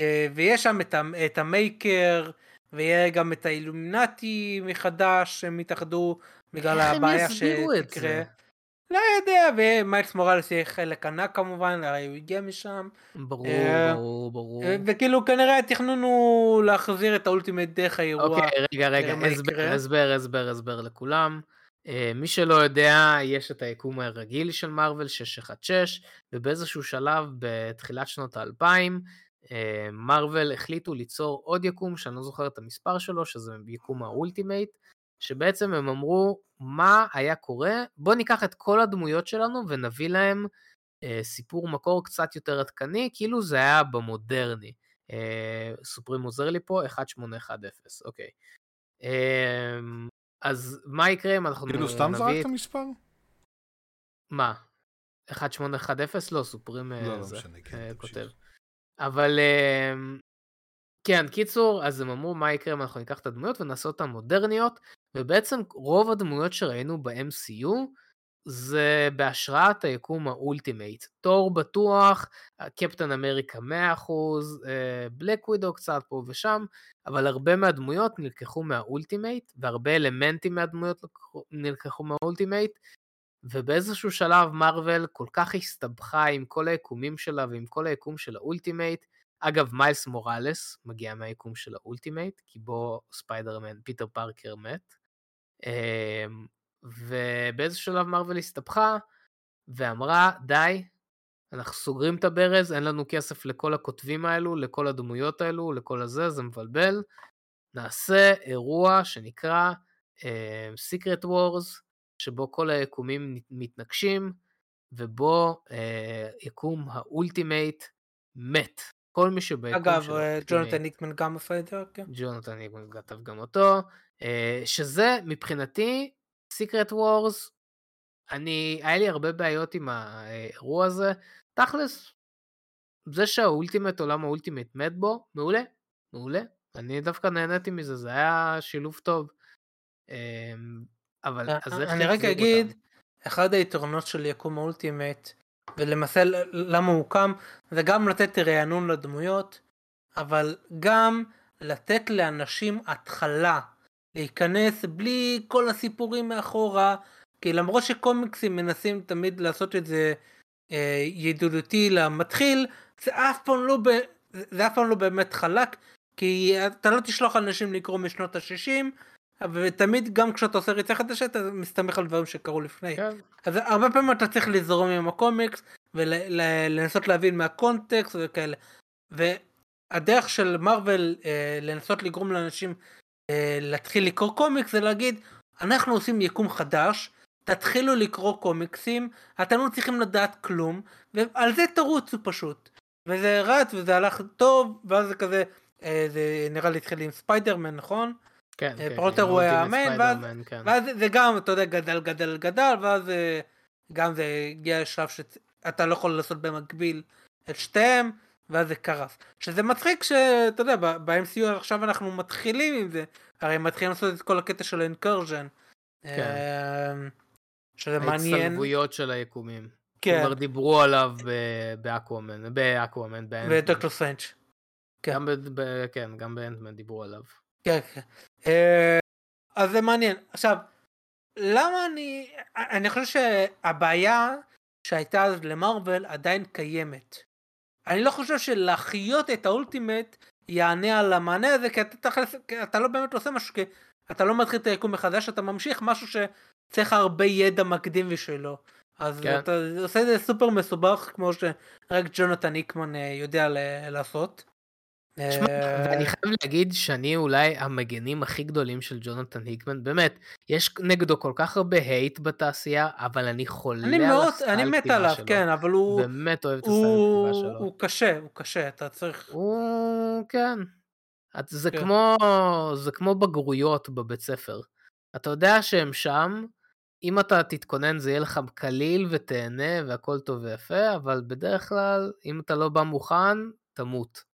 אה, ויש שם את, את המייקר, ויהיה גם את האילומינטי מחדש, שהם התאחדו בגלל הם הבעיה שתקרה. לא יודע, ומיילס מוראלס יהיה חלק ענק כמובן, הרי הוא הגיע משם. ברור, אה, ברור, ברור. אה, וכאילו כנראה התכנון הוא להחזיר את האולטימט דרך האירוע. אוקיי, רגע, רגע, הסבר. הסבר, הסבר, הסבר לכולם. אה, מי שלא יודע, יש את היקום הרגיל של מארוול 616, ובאיזשהו שלב בתחילת שנות האלפיים, אה, מארוול החליטו ליצור עוד יקום, שאני לא זוכר את המספר שלו, שזה יקום ה Ultimate, שבעצם הם אמרו, מה היה קורה? בוא ניקח את כל הדמויות שלנו ונביא להם אה, סיפור מקור קצת יותר עדכני, כאילו זה היה במודרני. אה, סופרים עוזר לי פה, 1810, אוקיי. אה, אז מה יקרה אם אנחנו כאילו, סתם נביא זרקת את... מספר? מה? 1810? לא, סופרים אה, לא, לא זה, משנה, כן, אה. כותב. אבל אה, כן, קיצור, אז הם אמרו מה יקרה אם אנחנו ניקח את הדמויות ונעשה אותן מודרניות, ובעצם רוב הדמויות שראינו ב-MCU זה בהשראת היקום ה Ultimate. תור בטוח, קפטן אמריקה 100%, Black Widow קצת פה ושם, אבל הרבה מהדמויות נלקחו מה Ultimate, והרבה אלמנטים מהדמויות לקחו- נלקחו מה Ultimate, ובאיזשהו שלב מארוול כל כך הסתבכה עם כל היקומים שלה ועם כל היקום של ה Ultimate. אגב, מיילס מוראלס מגיע מהיקום של ה Ultimate, כי בו ספיידרמן, פיטר פארקר מת. ובאיזשהו שלב מארוול הסתבכה ואמרה, די, אנחנו סוגרים את הברז, אין לנו כסף לכל הכותבים האלו, לכל הדמויות האלו, לכל הזה, זה מבלבל. נעשה אירוע שנקרא אה, Secret Wars, שבו כל היקומים מתנגשים, ובו אה, יקום ה Ultimate מת. כל מי שביקום אגב, אה. ג'ונתן היקמן גם עשה את זה, כן. ג'ונתן היקמן כתב גם אותו, אה, שזה מבחינתי, Secret Wars, אני, היה לי הרבה בעיות עם האירוע הזה, תכלס, זה שהאולטימט, עולם האולטימט מת בו, מעולה, מעולה, אני דווקא נהניתי מזה, זה היה שילוב טוב. אה, אבל אז איך אני רק אגיד, אותם? אחד היתרונות של יקום האולטימט, ולמעשה למה הוא הוקם, זה גם לתת רענון לדמויות, אבל גם לתת לאנשים התחלה, להיכנס בלי כל הסיפורים מאחורה, כי למרות שקומיקסים מנסים תמיד לעשות את זה אה, ידידותי למתחיל, זה אף פעם לא, ב... זה אף פעם לא באמת חלק, כי אתה לא תשלח אנשים לקרוא משנות ה-60, ותמיד גם כשאתה עושה ריצה חדשה אתה מסתמך על דברים שקרו לפני. כן, אז הרבה פעמים אתה צריך לזרום עם הקומיקס ולנסות להבין מהקונטקסט וכאלה. והדרך של מארוול אה, לנסות לגרום לאנשים להתחיל לקרוא קומיקס זה להגיד אנחנו עושים יקום חדש תתחילו לקרוא קומיקסים אתם לא צריכים לדעת כלום ועל זה תרוצו פשוט. וזה רץ וזה הלך טוב ואז זה כזה אה, זה נראה לי התחיל עם ספיידרמן נכון? כן, אה, כן, פחות כן, הוא היה ואז- כן. ואז זה גם אתה יודע גדל גדל גדל ואז אה, גם זה הגיע לשלב שאתה לא יכול לעשות במקביל את שתיהם ואז זה קרס שזה מצחיק שאתה יודע ב-MCU עכשיו אנחנו מתחילים עם זה הרי מתחילים לעשות את כל הקטע של ה incursion כן. שזה מעניין. ההצטלבויות של היקומים. כן. כבר דיברו עליו באקוומן, באקוומן, באנטמן. ודוקטור סטרנג'. כן. כן, גם באנטמן דיברו עליו. כן, כן. אה, אז זה מעניין. עכשיו, למה אני... אני חושב שהבעיה שהייתה אז למארוול עדיין קיימת. אני לא חושב שלהחיות את ה Ultimate יענה על המענה הזה, כי אתה, תכלס, אתה לא באמת עושה משהו, כי אתה לא מתחיל את היקום מחדש, אתה ממשיך משהו שצריך הרבה ידע מקדים בשבילו. אז כן. אתה עושה את זה סופר מסובך, כמו שרק ג'ונתן היקמן אה, יודע לעשות. תשמע, אה, ואני חייב להגיד שאני אולי המגנים הכי גדולים של ג'ונתן היקמן, באמת, יש נגדו כל כך הרבה hate בתעשייה, אבל אני חולה אני על מאוד, ה style אני מת עליו, שלו. כן, אבל הוא... באמת אוהב את ה style כתיבה שלו. הוא קשה, הוא קשה, אתה צריך... הוא... כן. זה כן. כמו, זה כמו בגרויות בבית ספר. אתה יודע שהם שם, אם אתה תתכונן זה יהיה לך קליל ותהנה והכל טוב ויפה, אבל בדרך כלל, אם אתה לא בא מוכן, תמות.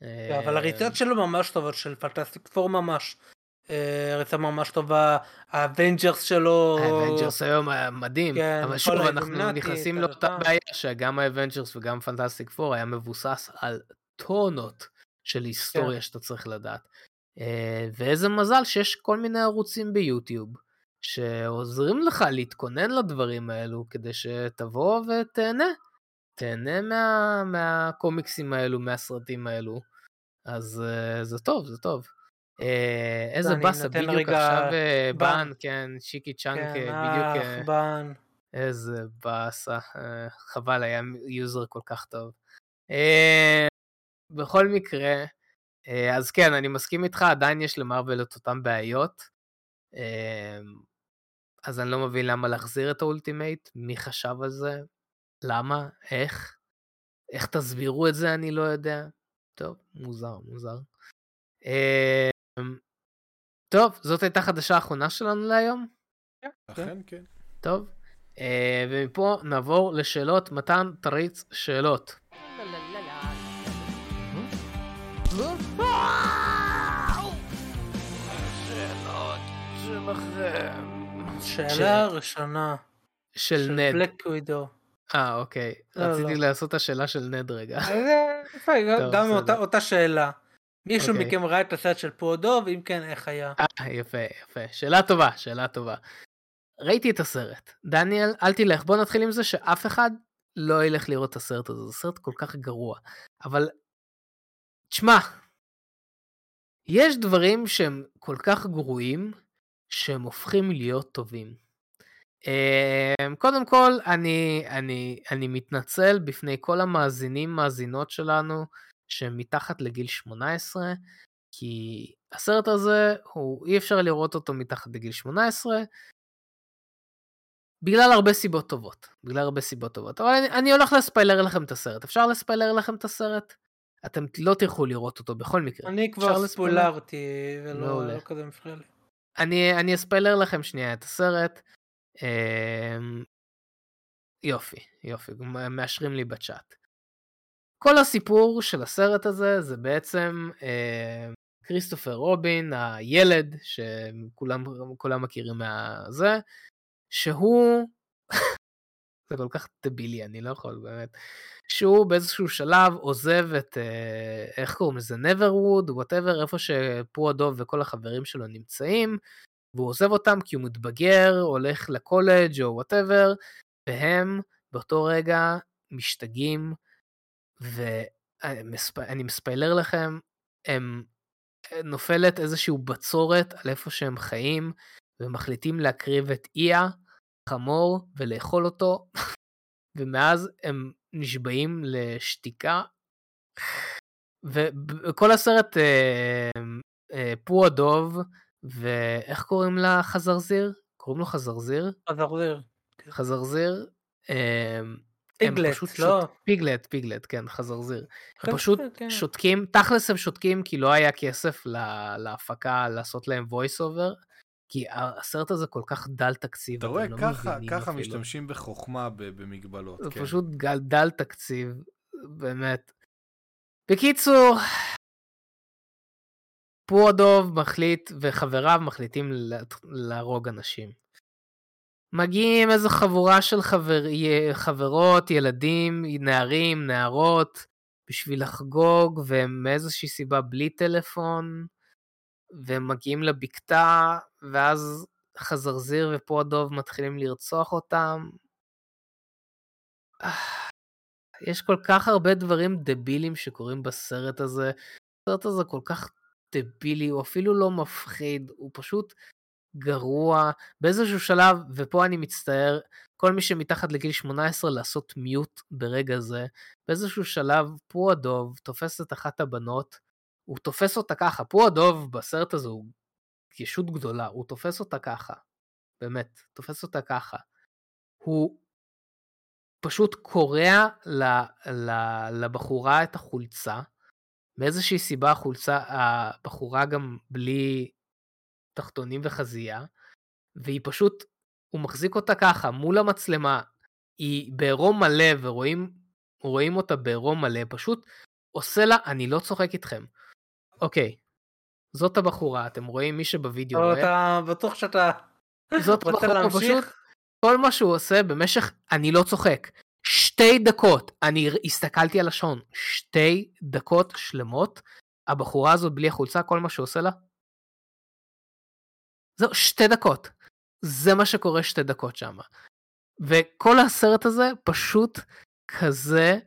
כן, אבל הריצות שלו ממש טובות, של Fantastic Four ממש. אה, ריצה ממש טובה, ה Avengers שלו... ה Avengers היום היה מדהים, כן, אבל שוב אנחנו נכנסים לאותה. בעיה שגם ה Avengers וגם Fantastic Four היה מבוסס על טונות של היסטוריה שאתה צריך לדעת. אה, ואיזה מזל שיש כל מיני ערוצים ביוטיוב שעוזרים לך להתכונן לדברים האלו כדי שתבוא ותהנה. תהנה מה, מהקומיקסים האלו, מהסרטים האלו. אז uh, זה טוב, זה טוב. Uh, איזה באסה, בדיוק עכשיו uh, בן. בן, כן, שיקי צ'אנק, כן, בדיוק, uh, בן. איזה באסה, uh, חבל, היה יוזר כל כך טוב. Uh, בכל מקרה, uh, אז כן, אני מסכים איתך, עדיין יש למארוול את אותן בעיות. Uh, אז אני לא מבין למה להחזיר את ה Ultimate, מי חשב על זה, למה, איך, איך תסבירו את זה, אני לא יודע. טוב, מוזר, מוזר. אמ, טוב, זאת הייתה חדשה האחרונה שלנו להיום. אכן כן. טוב, אה, ומפה נעבור לשאלות. מתן, תריץ שאלות. שאלה ראשונה. של נד. בלק ווידו. אה, אוקיי. לא, רציתי לא. לעשות את השאלה של נד רגע. אה, <laughs> גם. אותה- שאלה. מישהו אוקיי. מכם ראה את הסרט של פרודו, ואם כן, איך היה? אה, יפה, יפה. שאלה טובה, שאלה טובה. ראיתי את הסרט. דניאל, אל תלך. בוא נתחיל עם זה שאף אחד לא ילך לראות את הסרט הזה. זה סרט כל כך גרוע. אבל, תשמע, יש דברים שהם כל כך גרועים, שהם הופכים להיות טובים. אמ, קודם כל, אני, אני, אני מתנצל בפני כל המאזינים, מאזינות שלנו, שהם מתחת לגיל 18, כי הסרט הזה, הוא, אי אפשר לראות אותו מתחת לגיל 18, בגלל הרבה סיבות טובות. בגלל הרבה סיבות טובות. אבל אני, אני הולך לספיילר לכם את הסרט. אפשר לספיילר לכם את הסרט? אתם לא תלכו לראות אותו בכל מקרה. אני כבר? ספולרתי, ולא. לא כזה מפריע לי. אני, אני אספיילר לכם שנייה את הסרט. אמ, יופי, יופי, מאשרים לי בצ'אט. כל הסיפור של הסרט הזה זה בעצם אה, כריסטופר רובין, הילד שכולם כולם מכירים מהזה, שהוא, <laughs> זה כל כך דבילי, אני לא יכול באמת, שהוא באיזשהו שלב עוזב את, אה, איך קוראים לזה, נברווד, whatever, איפה שפו הדוב וכל החברים שלו נמצאים, והוא עוזב אותם כי הוא מתבגר, הולך לקולג' או whatever, והם באותו רגע משתגעים, ואני מספיילר לכם, הם נופלת איזושהי בצורת על איפה שהם חיים, ומחליטים להקריב את איה, החמור, ולאכול אותו, <laughs> ומאז הם נשבעים לשתיקה. וכל הסרט אה, אה, פו הדוב, ואיך קוראים לחזרזיר? קוראים לו חזרזיר? חזרזיר. חזרזיר. אה, פיגלט, פשוט לא? שוט... פיגלט, פיגלט, כן, חזרזיר. הם פשוט כן. שותקים, תכלס הם שותקים כי לא היה כסף לה, להפקה לעשות להם voice over, כי הסרט הזה כל כך דל תקציב. אתה רואה, לא ככה, ככה אפילו. משתמשים בחוכמה במגבלות. זה כן. פשוט דל תקציב, באמת. בקיצור, פורדוב מחליט וחבריו מחליטים להרוג אנשים. מגיעים איזו חבורה של חבר... חברות, ילדים, נערים, נערות, בשביל לחגוג, והם מאיזושהי סיבה בלי טלפון, והם מגיעים לבקתה, ואז חזרזיר ופורדוב מתחילים לרצוח אותם. <sighs> יש כל כך הרבה דברים דבילים שקורים בסרט הזה. הסרט הזה כל כך דבילי, הוא אפילו לא מפחיד, הוא פשוט גרוע. באיזשהו שלב, ופה אני מצטער, כל מי שמתחת לגיל 18 לעשות מיוט ברגע זה, באיזשהו שלב פועדוב תופס את אחת הבנות, הוא תופס אותה ככה, פועדוב בסרט הזה הוא ישות גדולה, הוא תופס אותה ככה, באמת, תופס אותה ככה. הוא פשוט קורע לבחורה את החולצה, מאיזושהי סיבה החולצה, הבחורה גם בלי תחתונים וחזייה, והיא פשוט, הוא מחזיק אותה ככה מול המצלמה, היא בעירום מלא ורואים אותה בעירום מלא, פשוט עושה לה, אני לא צוחק איתכם. אוקיי, זאת הבחורה, אתם רואים מי שבווידאו רואה. אתה בטוח שאתה זאת רוצה להמשיך? פשוט, כל מה שהוא עושה במשך, אני לא צוחק, שתי דקות, אני הסתכלתי על השעון, שתי דקות שלמות, הבחורה הזאת בלי החולצה, כל מה שעושה לה, זהו, שתי דקות. זה מה שקורה שתי דקות שם. וכל הסרט הזה פשוט כזה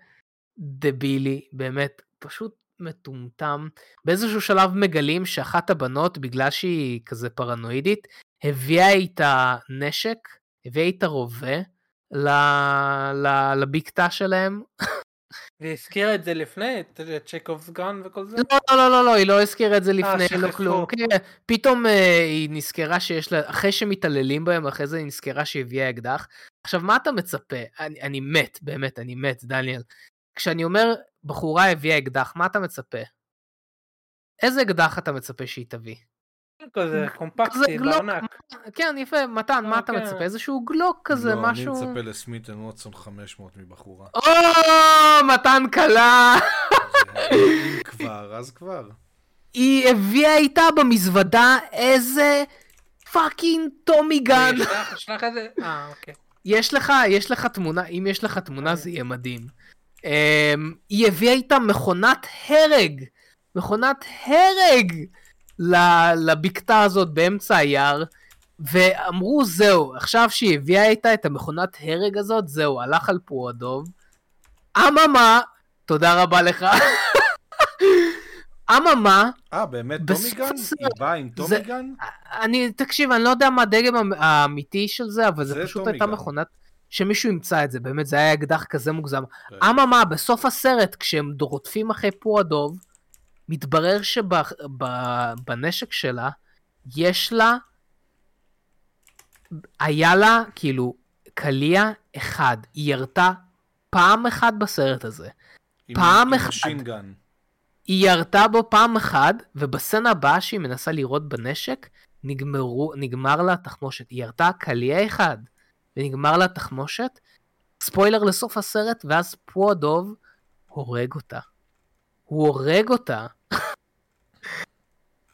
דבילי, באמת, פשוט מטומטם. באיזשהו שלב מגלים שאחת הבנות, בגלל שהיא כזה פרנואידית, הביאה איתה נשק, הביאה איתה רובה לבקתה שלהם. והיא הזכירה את זה לפני, את צ'קובס גן וכל זה? לא, לא, לא, לא, היא לא הזכירה את זה לפני, לא כלום. כן, פתאום אה, היא נזכרה שיש לה, אחרי שמתעללים בהם, אחרי זה היא נזכרה שהיא הביאה אקדח. עכשיו, מה אתה מצפה? אני, אני מת, באמת, אני מת, דניאל. כשאני אומר, בחורה הביאה אקדח, מה אתה מצפה? איזה אקדח אתה מצפה שהיא תביא? כזה קומפקטי, בארנק. כן, יפה, מתן, מה אתה מצפה? איזשהו גלוק כזה, משהו... לא, אני מצפה לסמית אנד ווטסון 500 מבחורה. או, מתן קלה! אם כבר, אז כבר. היא הביאה איתה במזוודה איזה fucking Tommy gun. יש לך איזה... אה, אוקיי. יש לך, יש לך תמונה, אם יש לך תמונה זה יהיה מדהים. אמ, היא הביאה איתה מכונת הרג. מכונת הרג! לבקתה הזאת באמצע היער, ואמרו זהו, עכשיו שהיא הביאה איתה את המכונת הרג הזאת, זהו, הלך על פו הדוב. אממה, תודה רבה לך. <laughs> אממה, אה, באמת טומיגן? היא באה עם טומיגן? אני, תקשיב, אני לא יודע מה הדגם האמיתי של זה, אבל זה, זה פשוט הייתה מכונת... שמישהו ימצא את זה, באמת, זה היה אקדח כזה מוגזם. אממה, בסוף הסרט, כשהם רודפים אחרי פועדוב, מתברר שבנשק שלה יש לה, היה לה כאילו קליע אחד, היא ירתה פעם אחת בסרט הזה. עם, פעם אחת. היא ירתה בו פעם אחת, ובסצנה הבאה שהיא מנסה לירות בנשק, נגמרו, נגמר לה תחמושת. היא ירתה קליע אחד, ונגמר לה תחמושת. ספוילר לסוף הסרט, ואז פועדוב הורג אותה. הוא הורג אותה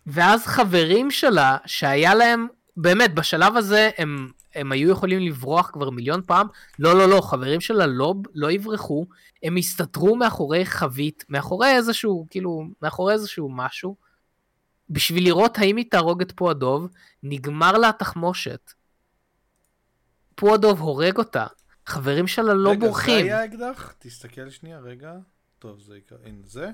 ואז חברים שלה, שהיה להם, באמת, בשלב הזה הם, הם היו יכולים לברוח כבר מיליון פעם, לא, לא, לא, חברים שלה לא, לא יברחו, הם הסתתרו מאחורי חבית, מאחורי איזשהו, כאילו, מאחורי איזשהו משהו, בשביל לראות האם היא תהרוג את פועדוב, נגמר לה התחמושת. פועדוב הורג אותה, חברים שלה לא רגע, בורחים. רגע, זה היה אקדח? תסתכל שנייה, רגע. טוב, זה... הנה, זה?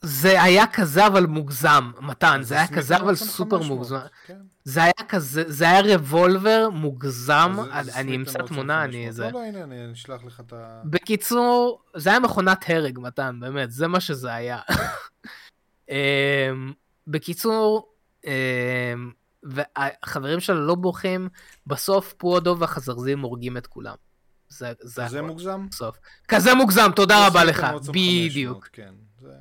זה היה כזה אבל מוגזם, מתן, זה היה כזה אבל סופר מוגזם. כן. זה היה כזה, זה היה רבולבר מוגזם, אני אמצא תמונה, אני איזה... לא, לא, הנה, אני אשלח לך את ה... בקיצור, זה היה מכונת הרג, מתן, באמת, זה מה שזה היה. <laughs> אמ, בקיצור, אמ, והחברים שלו לא בוכים, בסוף פועדו והחזרזים הורגים את כולם. זה, זה כזה מוגזם? בסוף. כזה מוגזם, תודה רבה לך, בדיוק. כן.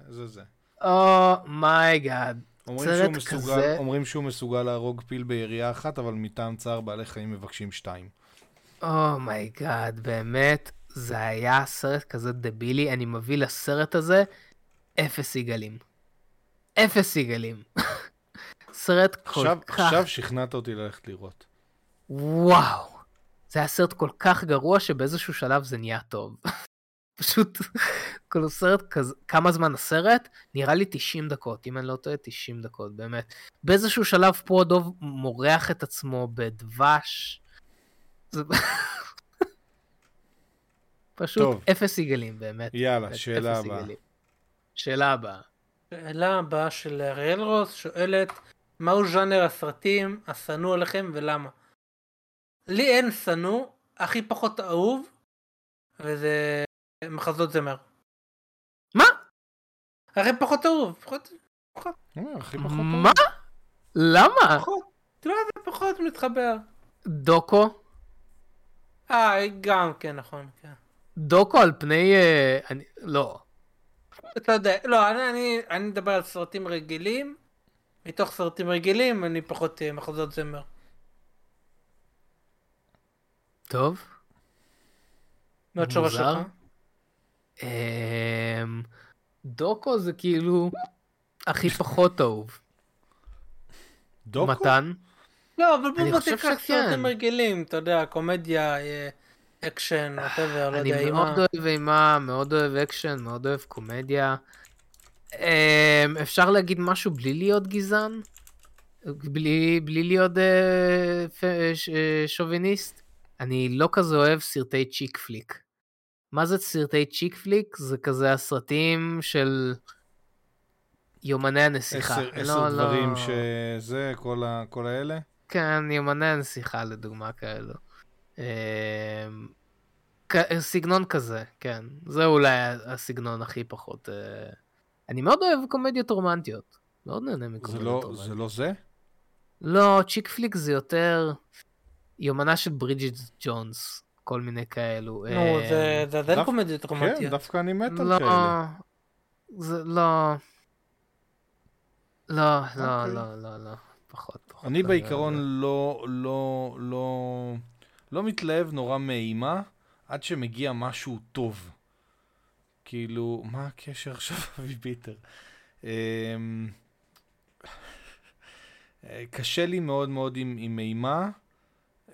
זה זה. Oh my god. Oh אומרים, כזה... אומרים שהוא מסוגל להרוג פיל בירייה אחת, אבל מטעם צער בעלי חיים מבקשים שתיים. Oh my god, oh באמת, זה היה סרט כזה דבילי, אני מביא לסרט הזה אפס יגלים. אפס יגלים. <laughs> סרט כל עכשיו, כך... עכשיו שכנעת אותי ללכת לראות. וואו. זה היה סרט כל כך גרוע שבאיזשהו שלב זה נהיה טוב. <laughs> פשוט כל סרט כזה, כמה זמן הסרט? נראה לי 90 דקות, אם אני לא טועה 90 דקות, באמת. באיזשהו שלב פה דוב מורח את עצמו בדבש. זה... פשוט טוב. אפס יגלים, באמת. יאללה, אפס שאלה הבאה. שאלה הבאה. שאלה הבאה של אריאל רוס שואלת, מהו ז'אנר הסרטים השנוא עליכם ולמה? לי אין שנוא, הכי פחות אהוב, וזה מחזות זמר. מה? הכי פחות אהוב, פחות, אה, הכי פחות מה? למה? פחות, אתה יודע, זה פחות מתחבר. דוקו? אה, גם כן, נכון, כן. דוקו על פני... אה, אני... לא. אתה יודע, לא, אני, אני, אני מדבר על סרטים רגילים, מתוך סרטים רגילים אני פחות אה, מחזות זמר. טוב. מה התשובה. שלך? אמ, דוקו זה כאילו הכי פחות אהוב. דוקו? מתן? לא, אבל אני בוא תיקח. סרטים רגילים, אתה יודע, קומדיה, אה, אקשן, whatever, לא אני יודע, מאוד אימה. אוהב אימה, מאוד אוהב אקשן, מאוד אוהב קומדיה. אמ, אפשר להגיד משהו בלי להיות גזען? בלי, בלי להיות אה, ש- אה, שוביניסט? אני לא כזה אוהב סרטי צ'יק פליק. מה זה סרטי צ'יק פליק? זה כזה הסרטים של יומני הנסיכה. עשר, לא, עשר לא- דברים שזה, כל, ה, כל האלה? כן, יומני הנסיכה לדוגמה כאלו. כ- סגנון כזה, כן. זה אולי הסגנון הכי פחות... אה, אני מאוד אוהב קומדיות רומנטיות. מאוד נהנה זה מקומדיות לא, רומנטיות. זה לא זה? לא, chick flick זה יותר יומנה של ברידג'יט ג'ונס, כל מיני כאלו. נו, אה, זה זה עדיין דווקא- קומדיות כן, רומנטיות. דווקא אני מת על לא, כאלה. זה לא... לא, לא, אוקיי. לא, לא, לא. פחות, פחות. אני לא, בעיקרון לא. לא, לא, לא, לא מתלהב נורא מאימה עד שמגיע משהו טוב. כאילו, מה הקשר עכשיו, <laughs> אבי ביטר? אמ, <laughs> אה, קשה לי מאוד מאוד עם, עם אימה,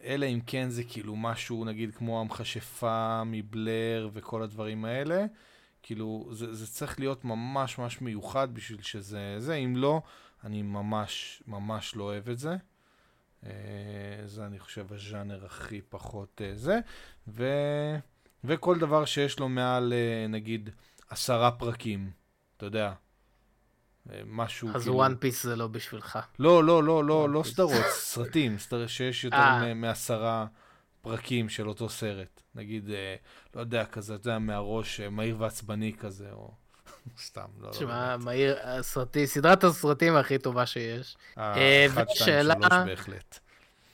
אלא אם כן זה כאילו משהו, נגיד, כמו המכשפה מבלר וכל הדברים האלה. כאילו, זה, זה צריך להיות ממש ממש מיוחד בשביל שזה זה, אם לא, אני ממש ממש לא אוהב את זה. אה, זה אני חושב הז'אנר הכי פחות אה, זה. ו... וכל דבר שיש לו מעל אה, נגיד עשרה פרקים, אתה יודע. אה, משהו אז כאילו... וואן פיס זה לא בשבילך. לא, לא, לא, לא, לא One Piece. סדרות, סרטים, סדרות שיש יותר אה. מעשרה פרקים של אותו סרט. נגיד, אה, לא יודע, כזה, אתה יודע, מהראש, מהיר ועצבני כזה, או <laughs> סתם, לא, לא. תשמע. מהיר, הסרטי, סדרת הסרטים הכי טובה שיש. אה, אה, אחד, שתיים, ושאלה- שלוש בהחלט.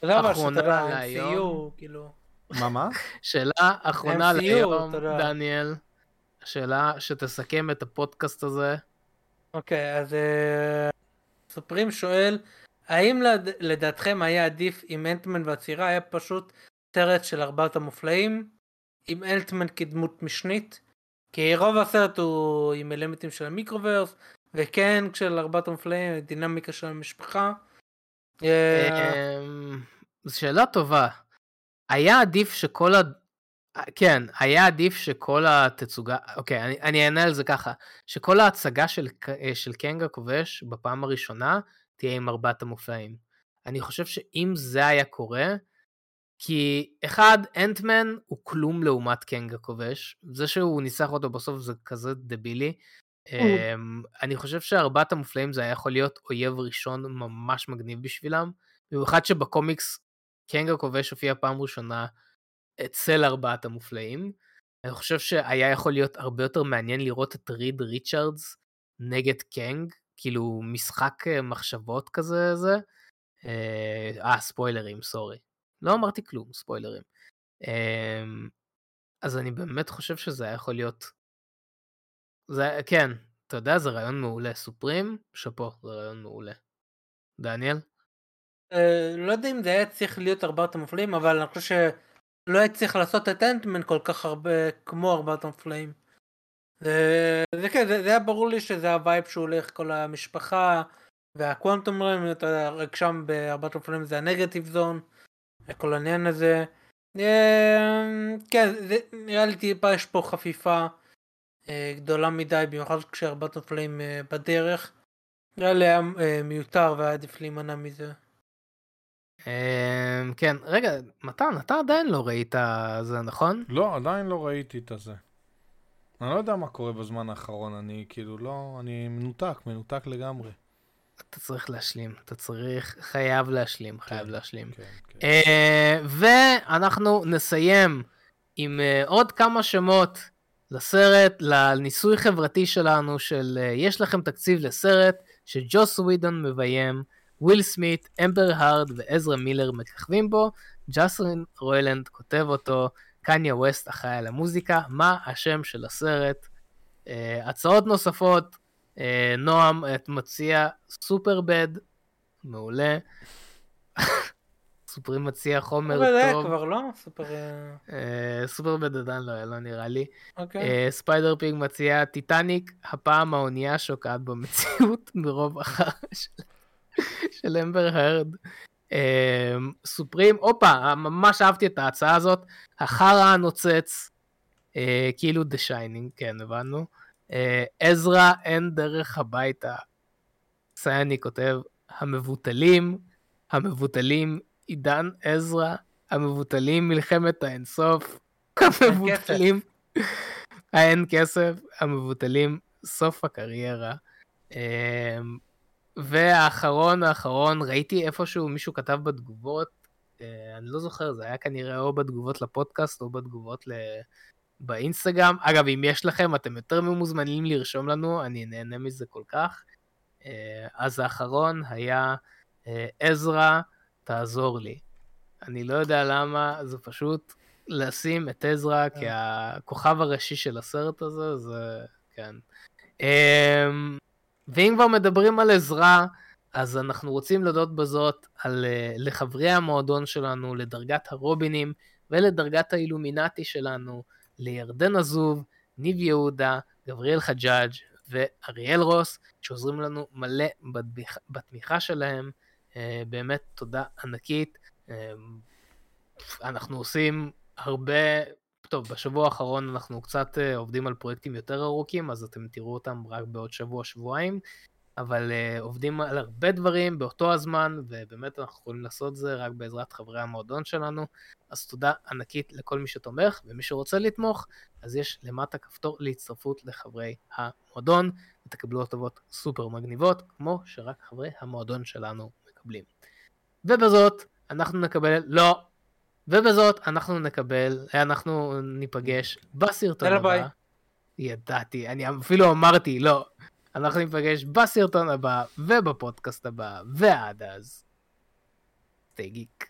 אבל אחרונה להיום. כאילו. מה, מה? שאלה אחרונה להיום. דניאל. שאלה שתסכם את הפודקאסט הזה. אוקיי, אז אה, סופרים שואל, האם לד- לדעתכם היה עדיף אם אנטמן והצירה היה פשוט סרט של ארבעת המופלאים, עם אנטמן כדמות משנית? כי רוב הסרט הוא עם אלמנטים של המיקרוברס, וכן של ארבעת המופלאים, דינמיקה של המשפחה. אה, אמ, זו שאלה טובה. היה עדיף שכל. כן, היה עדיף שכל התצוגה, אוקיי, אני, אני אענה על זה ככה, שכל ההצגה של, אה, של קנג הכובש בפעם הראשונה תהיה עם ארבעת המופעים. אני חושב שאם זה היה קורה, כי אחד, אנטמן הוא כלום לעומת קנג הכובש, זה שהוא ניסח אותו בסוף זה כזה דבילי. אמ, אני חושב שארבעת המופלאים זה היה יכול להיות אויב ראשון ממש מגניב בשבילם, במיוחד שבקומיקס קנג הכובש הופיע פעם ראשונה אצל ארבעת המופלאים. אני חושב שהיה יכול להיות הרבה יותר מעניין לראות את ריד ריצ'רדס נגד קנג, כאילו משחק אה, מחשבות כזה זה. אה, אה, ספוילרים, סורי. לא אמרתי כלום, ספוילרים. אמ, אז אני באמת חושב שזה היה יכול להיות... זה, כן, אתה יודע, זה רעיון מעולה. סופרים, שאפו, זה רעיון מעולה. דניאל? אה, לא יודע אם זה היה צריך להיות ארבעת המופלאים, אבל אני חושב שלא היה צריך לעשות את אנטמן כל כך הרבה כמו ארבעת המופלאים. זה, זה כן, זה, זה היה ברור לי שזה ה vibe שהוא הולך כל המשפחה וה Quantum Realm, אתה יודע, רק שם בארבעת המופלאים זה ה Negative Zone, כל העניין הזה. אמ, כן, זה, נראה לי טיפה יש פה חפיפה אה, גדולה מדי, במיוחד כשארבעת אופנים אה, בדרך. נראה לי היה אה, מיותר והיה עדיף להימנע מזה. אמ, כן, רגע, מתן, אתה עדיין לא ראית זה, נכון? לא, עדיין לא ראיתי את הזה. אני לא יודע מה קורה בזמן האחרון, אני כאילו לא, אני מנותק, מנותק לגמרי. אתה צריך להשלים, אתה צריך, חייב להשלים, חייב כן, להשלים. כן, כן. אה, ואנחנו נסיים עם אה, עוד כמה שמות לסרט, לניסוי חברתי שלנו של אה, יש לכם תקציב לסרט שג'וס ווידון מביים, וויל סמית, אמבר הארד ועזרא מילר מככבים בו, ג'סטין רוילנד כותב אותו, קניה ווסט אחראי על המוזיקה, מה השם של הסרט? אה, הצעות נוספות, אה, נועם את מציע Superbad, מעולה. <laughs> סופרים מציע חומר טוב. כבר לא? סופר... אה, Superbad עדיין לא היה, לא נראה לי. אוקיי. ספיידר פיג מציע טיטניק, הפעם האונייה שוקעת במציאות מרוב החרא של- של אמבר הרד. אה, סופרים, הופה, ממש אהבתי את ההצעה הזאת, החרא הנוצץ, אה, כאילו The Shining, כן, הבנו. אה, עזרא, אין דרך הביתה. סייני כותב, המבוטלים, המבוטלים, עידן עזרא, המבוטלים, מלחמת האינסוף, <laughs> המבוטלים, האין <laughs> כסף, המבוטלים, סוף הקריירה. אמ, והאחרון האחרון, ראיתי איפשהו מישהו כתב בתגובות, אה, אני לא זוכר, זה היה כנראה או בתגובות לפודקאסט או בתגובות ל... באינסטגרם. אגב, אם יש לכם, אתם יותר ממוזמנים לרשום לנו, אני נהנה מזה כל כך. אה, אז האחרון היה אה, עזרא, תעזור לי. אני לא יודע למה, זה פשוט לשים את עזרא כהכוכב הראשי של הסרט הזה, זה כן. ואם כבר מדברים על עזרה, אז אנחנו רוצים להודות בזאת על, אה, לחברי המועדון שלנו, לדרגת הרובינים ולדרגת האילומינטי שלנו, לירדן עזוב, ניב יהודה, גבריאל חג'אג' ואריאל רוס, שעוזרים לנו מלא בתמיכה, בתמיכה שלהם. אה, באמת תודה ענקית. אה, אנחנו עושים הרבה, טוב, בשבוע האחרון אנחנו קצת אה, עובדים על פרויקטים יותר ארוכים, אז אתם תראו אותם רק בעוד שבוע-שבועיים, אבל uh, עובדים על הרבה דברים באותו הזמן, ובאמת אנחנו יכולים לעשות זה רק בעזרת חברי המועדון שלנו. אז תודה ענקית לכל מי שתומך, ומי שרוצה לתמוך, אז יש למטה כפתור להצטרפות לחברי המועדון, ותקבלו הטבות סופר מגניבות, כמו שרק חברי המועדון שלנו מקבלים. ובזאת אנחנו נקבל, לא, ובזאת אנחנו נקבל, אנחנו ניפגש בסרטון הבא. ביי. ידעתי, אני אפילו אמרתי, לא. אנחנו ניפגש בסרטון הבא ובפודקאסט הבא, ועד אז, סטי גיק.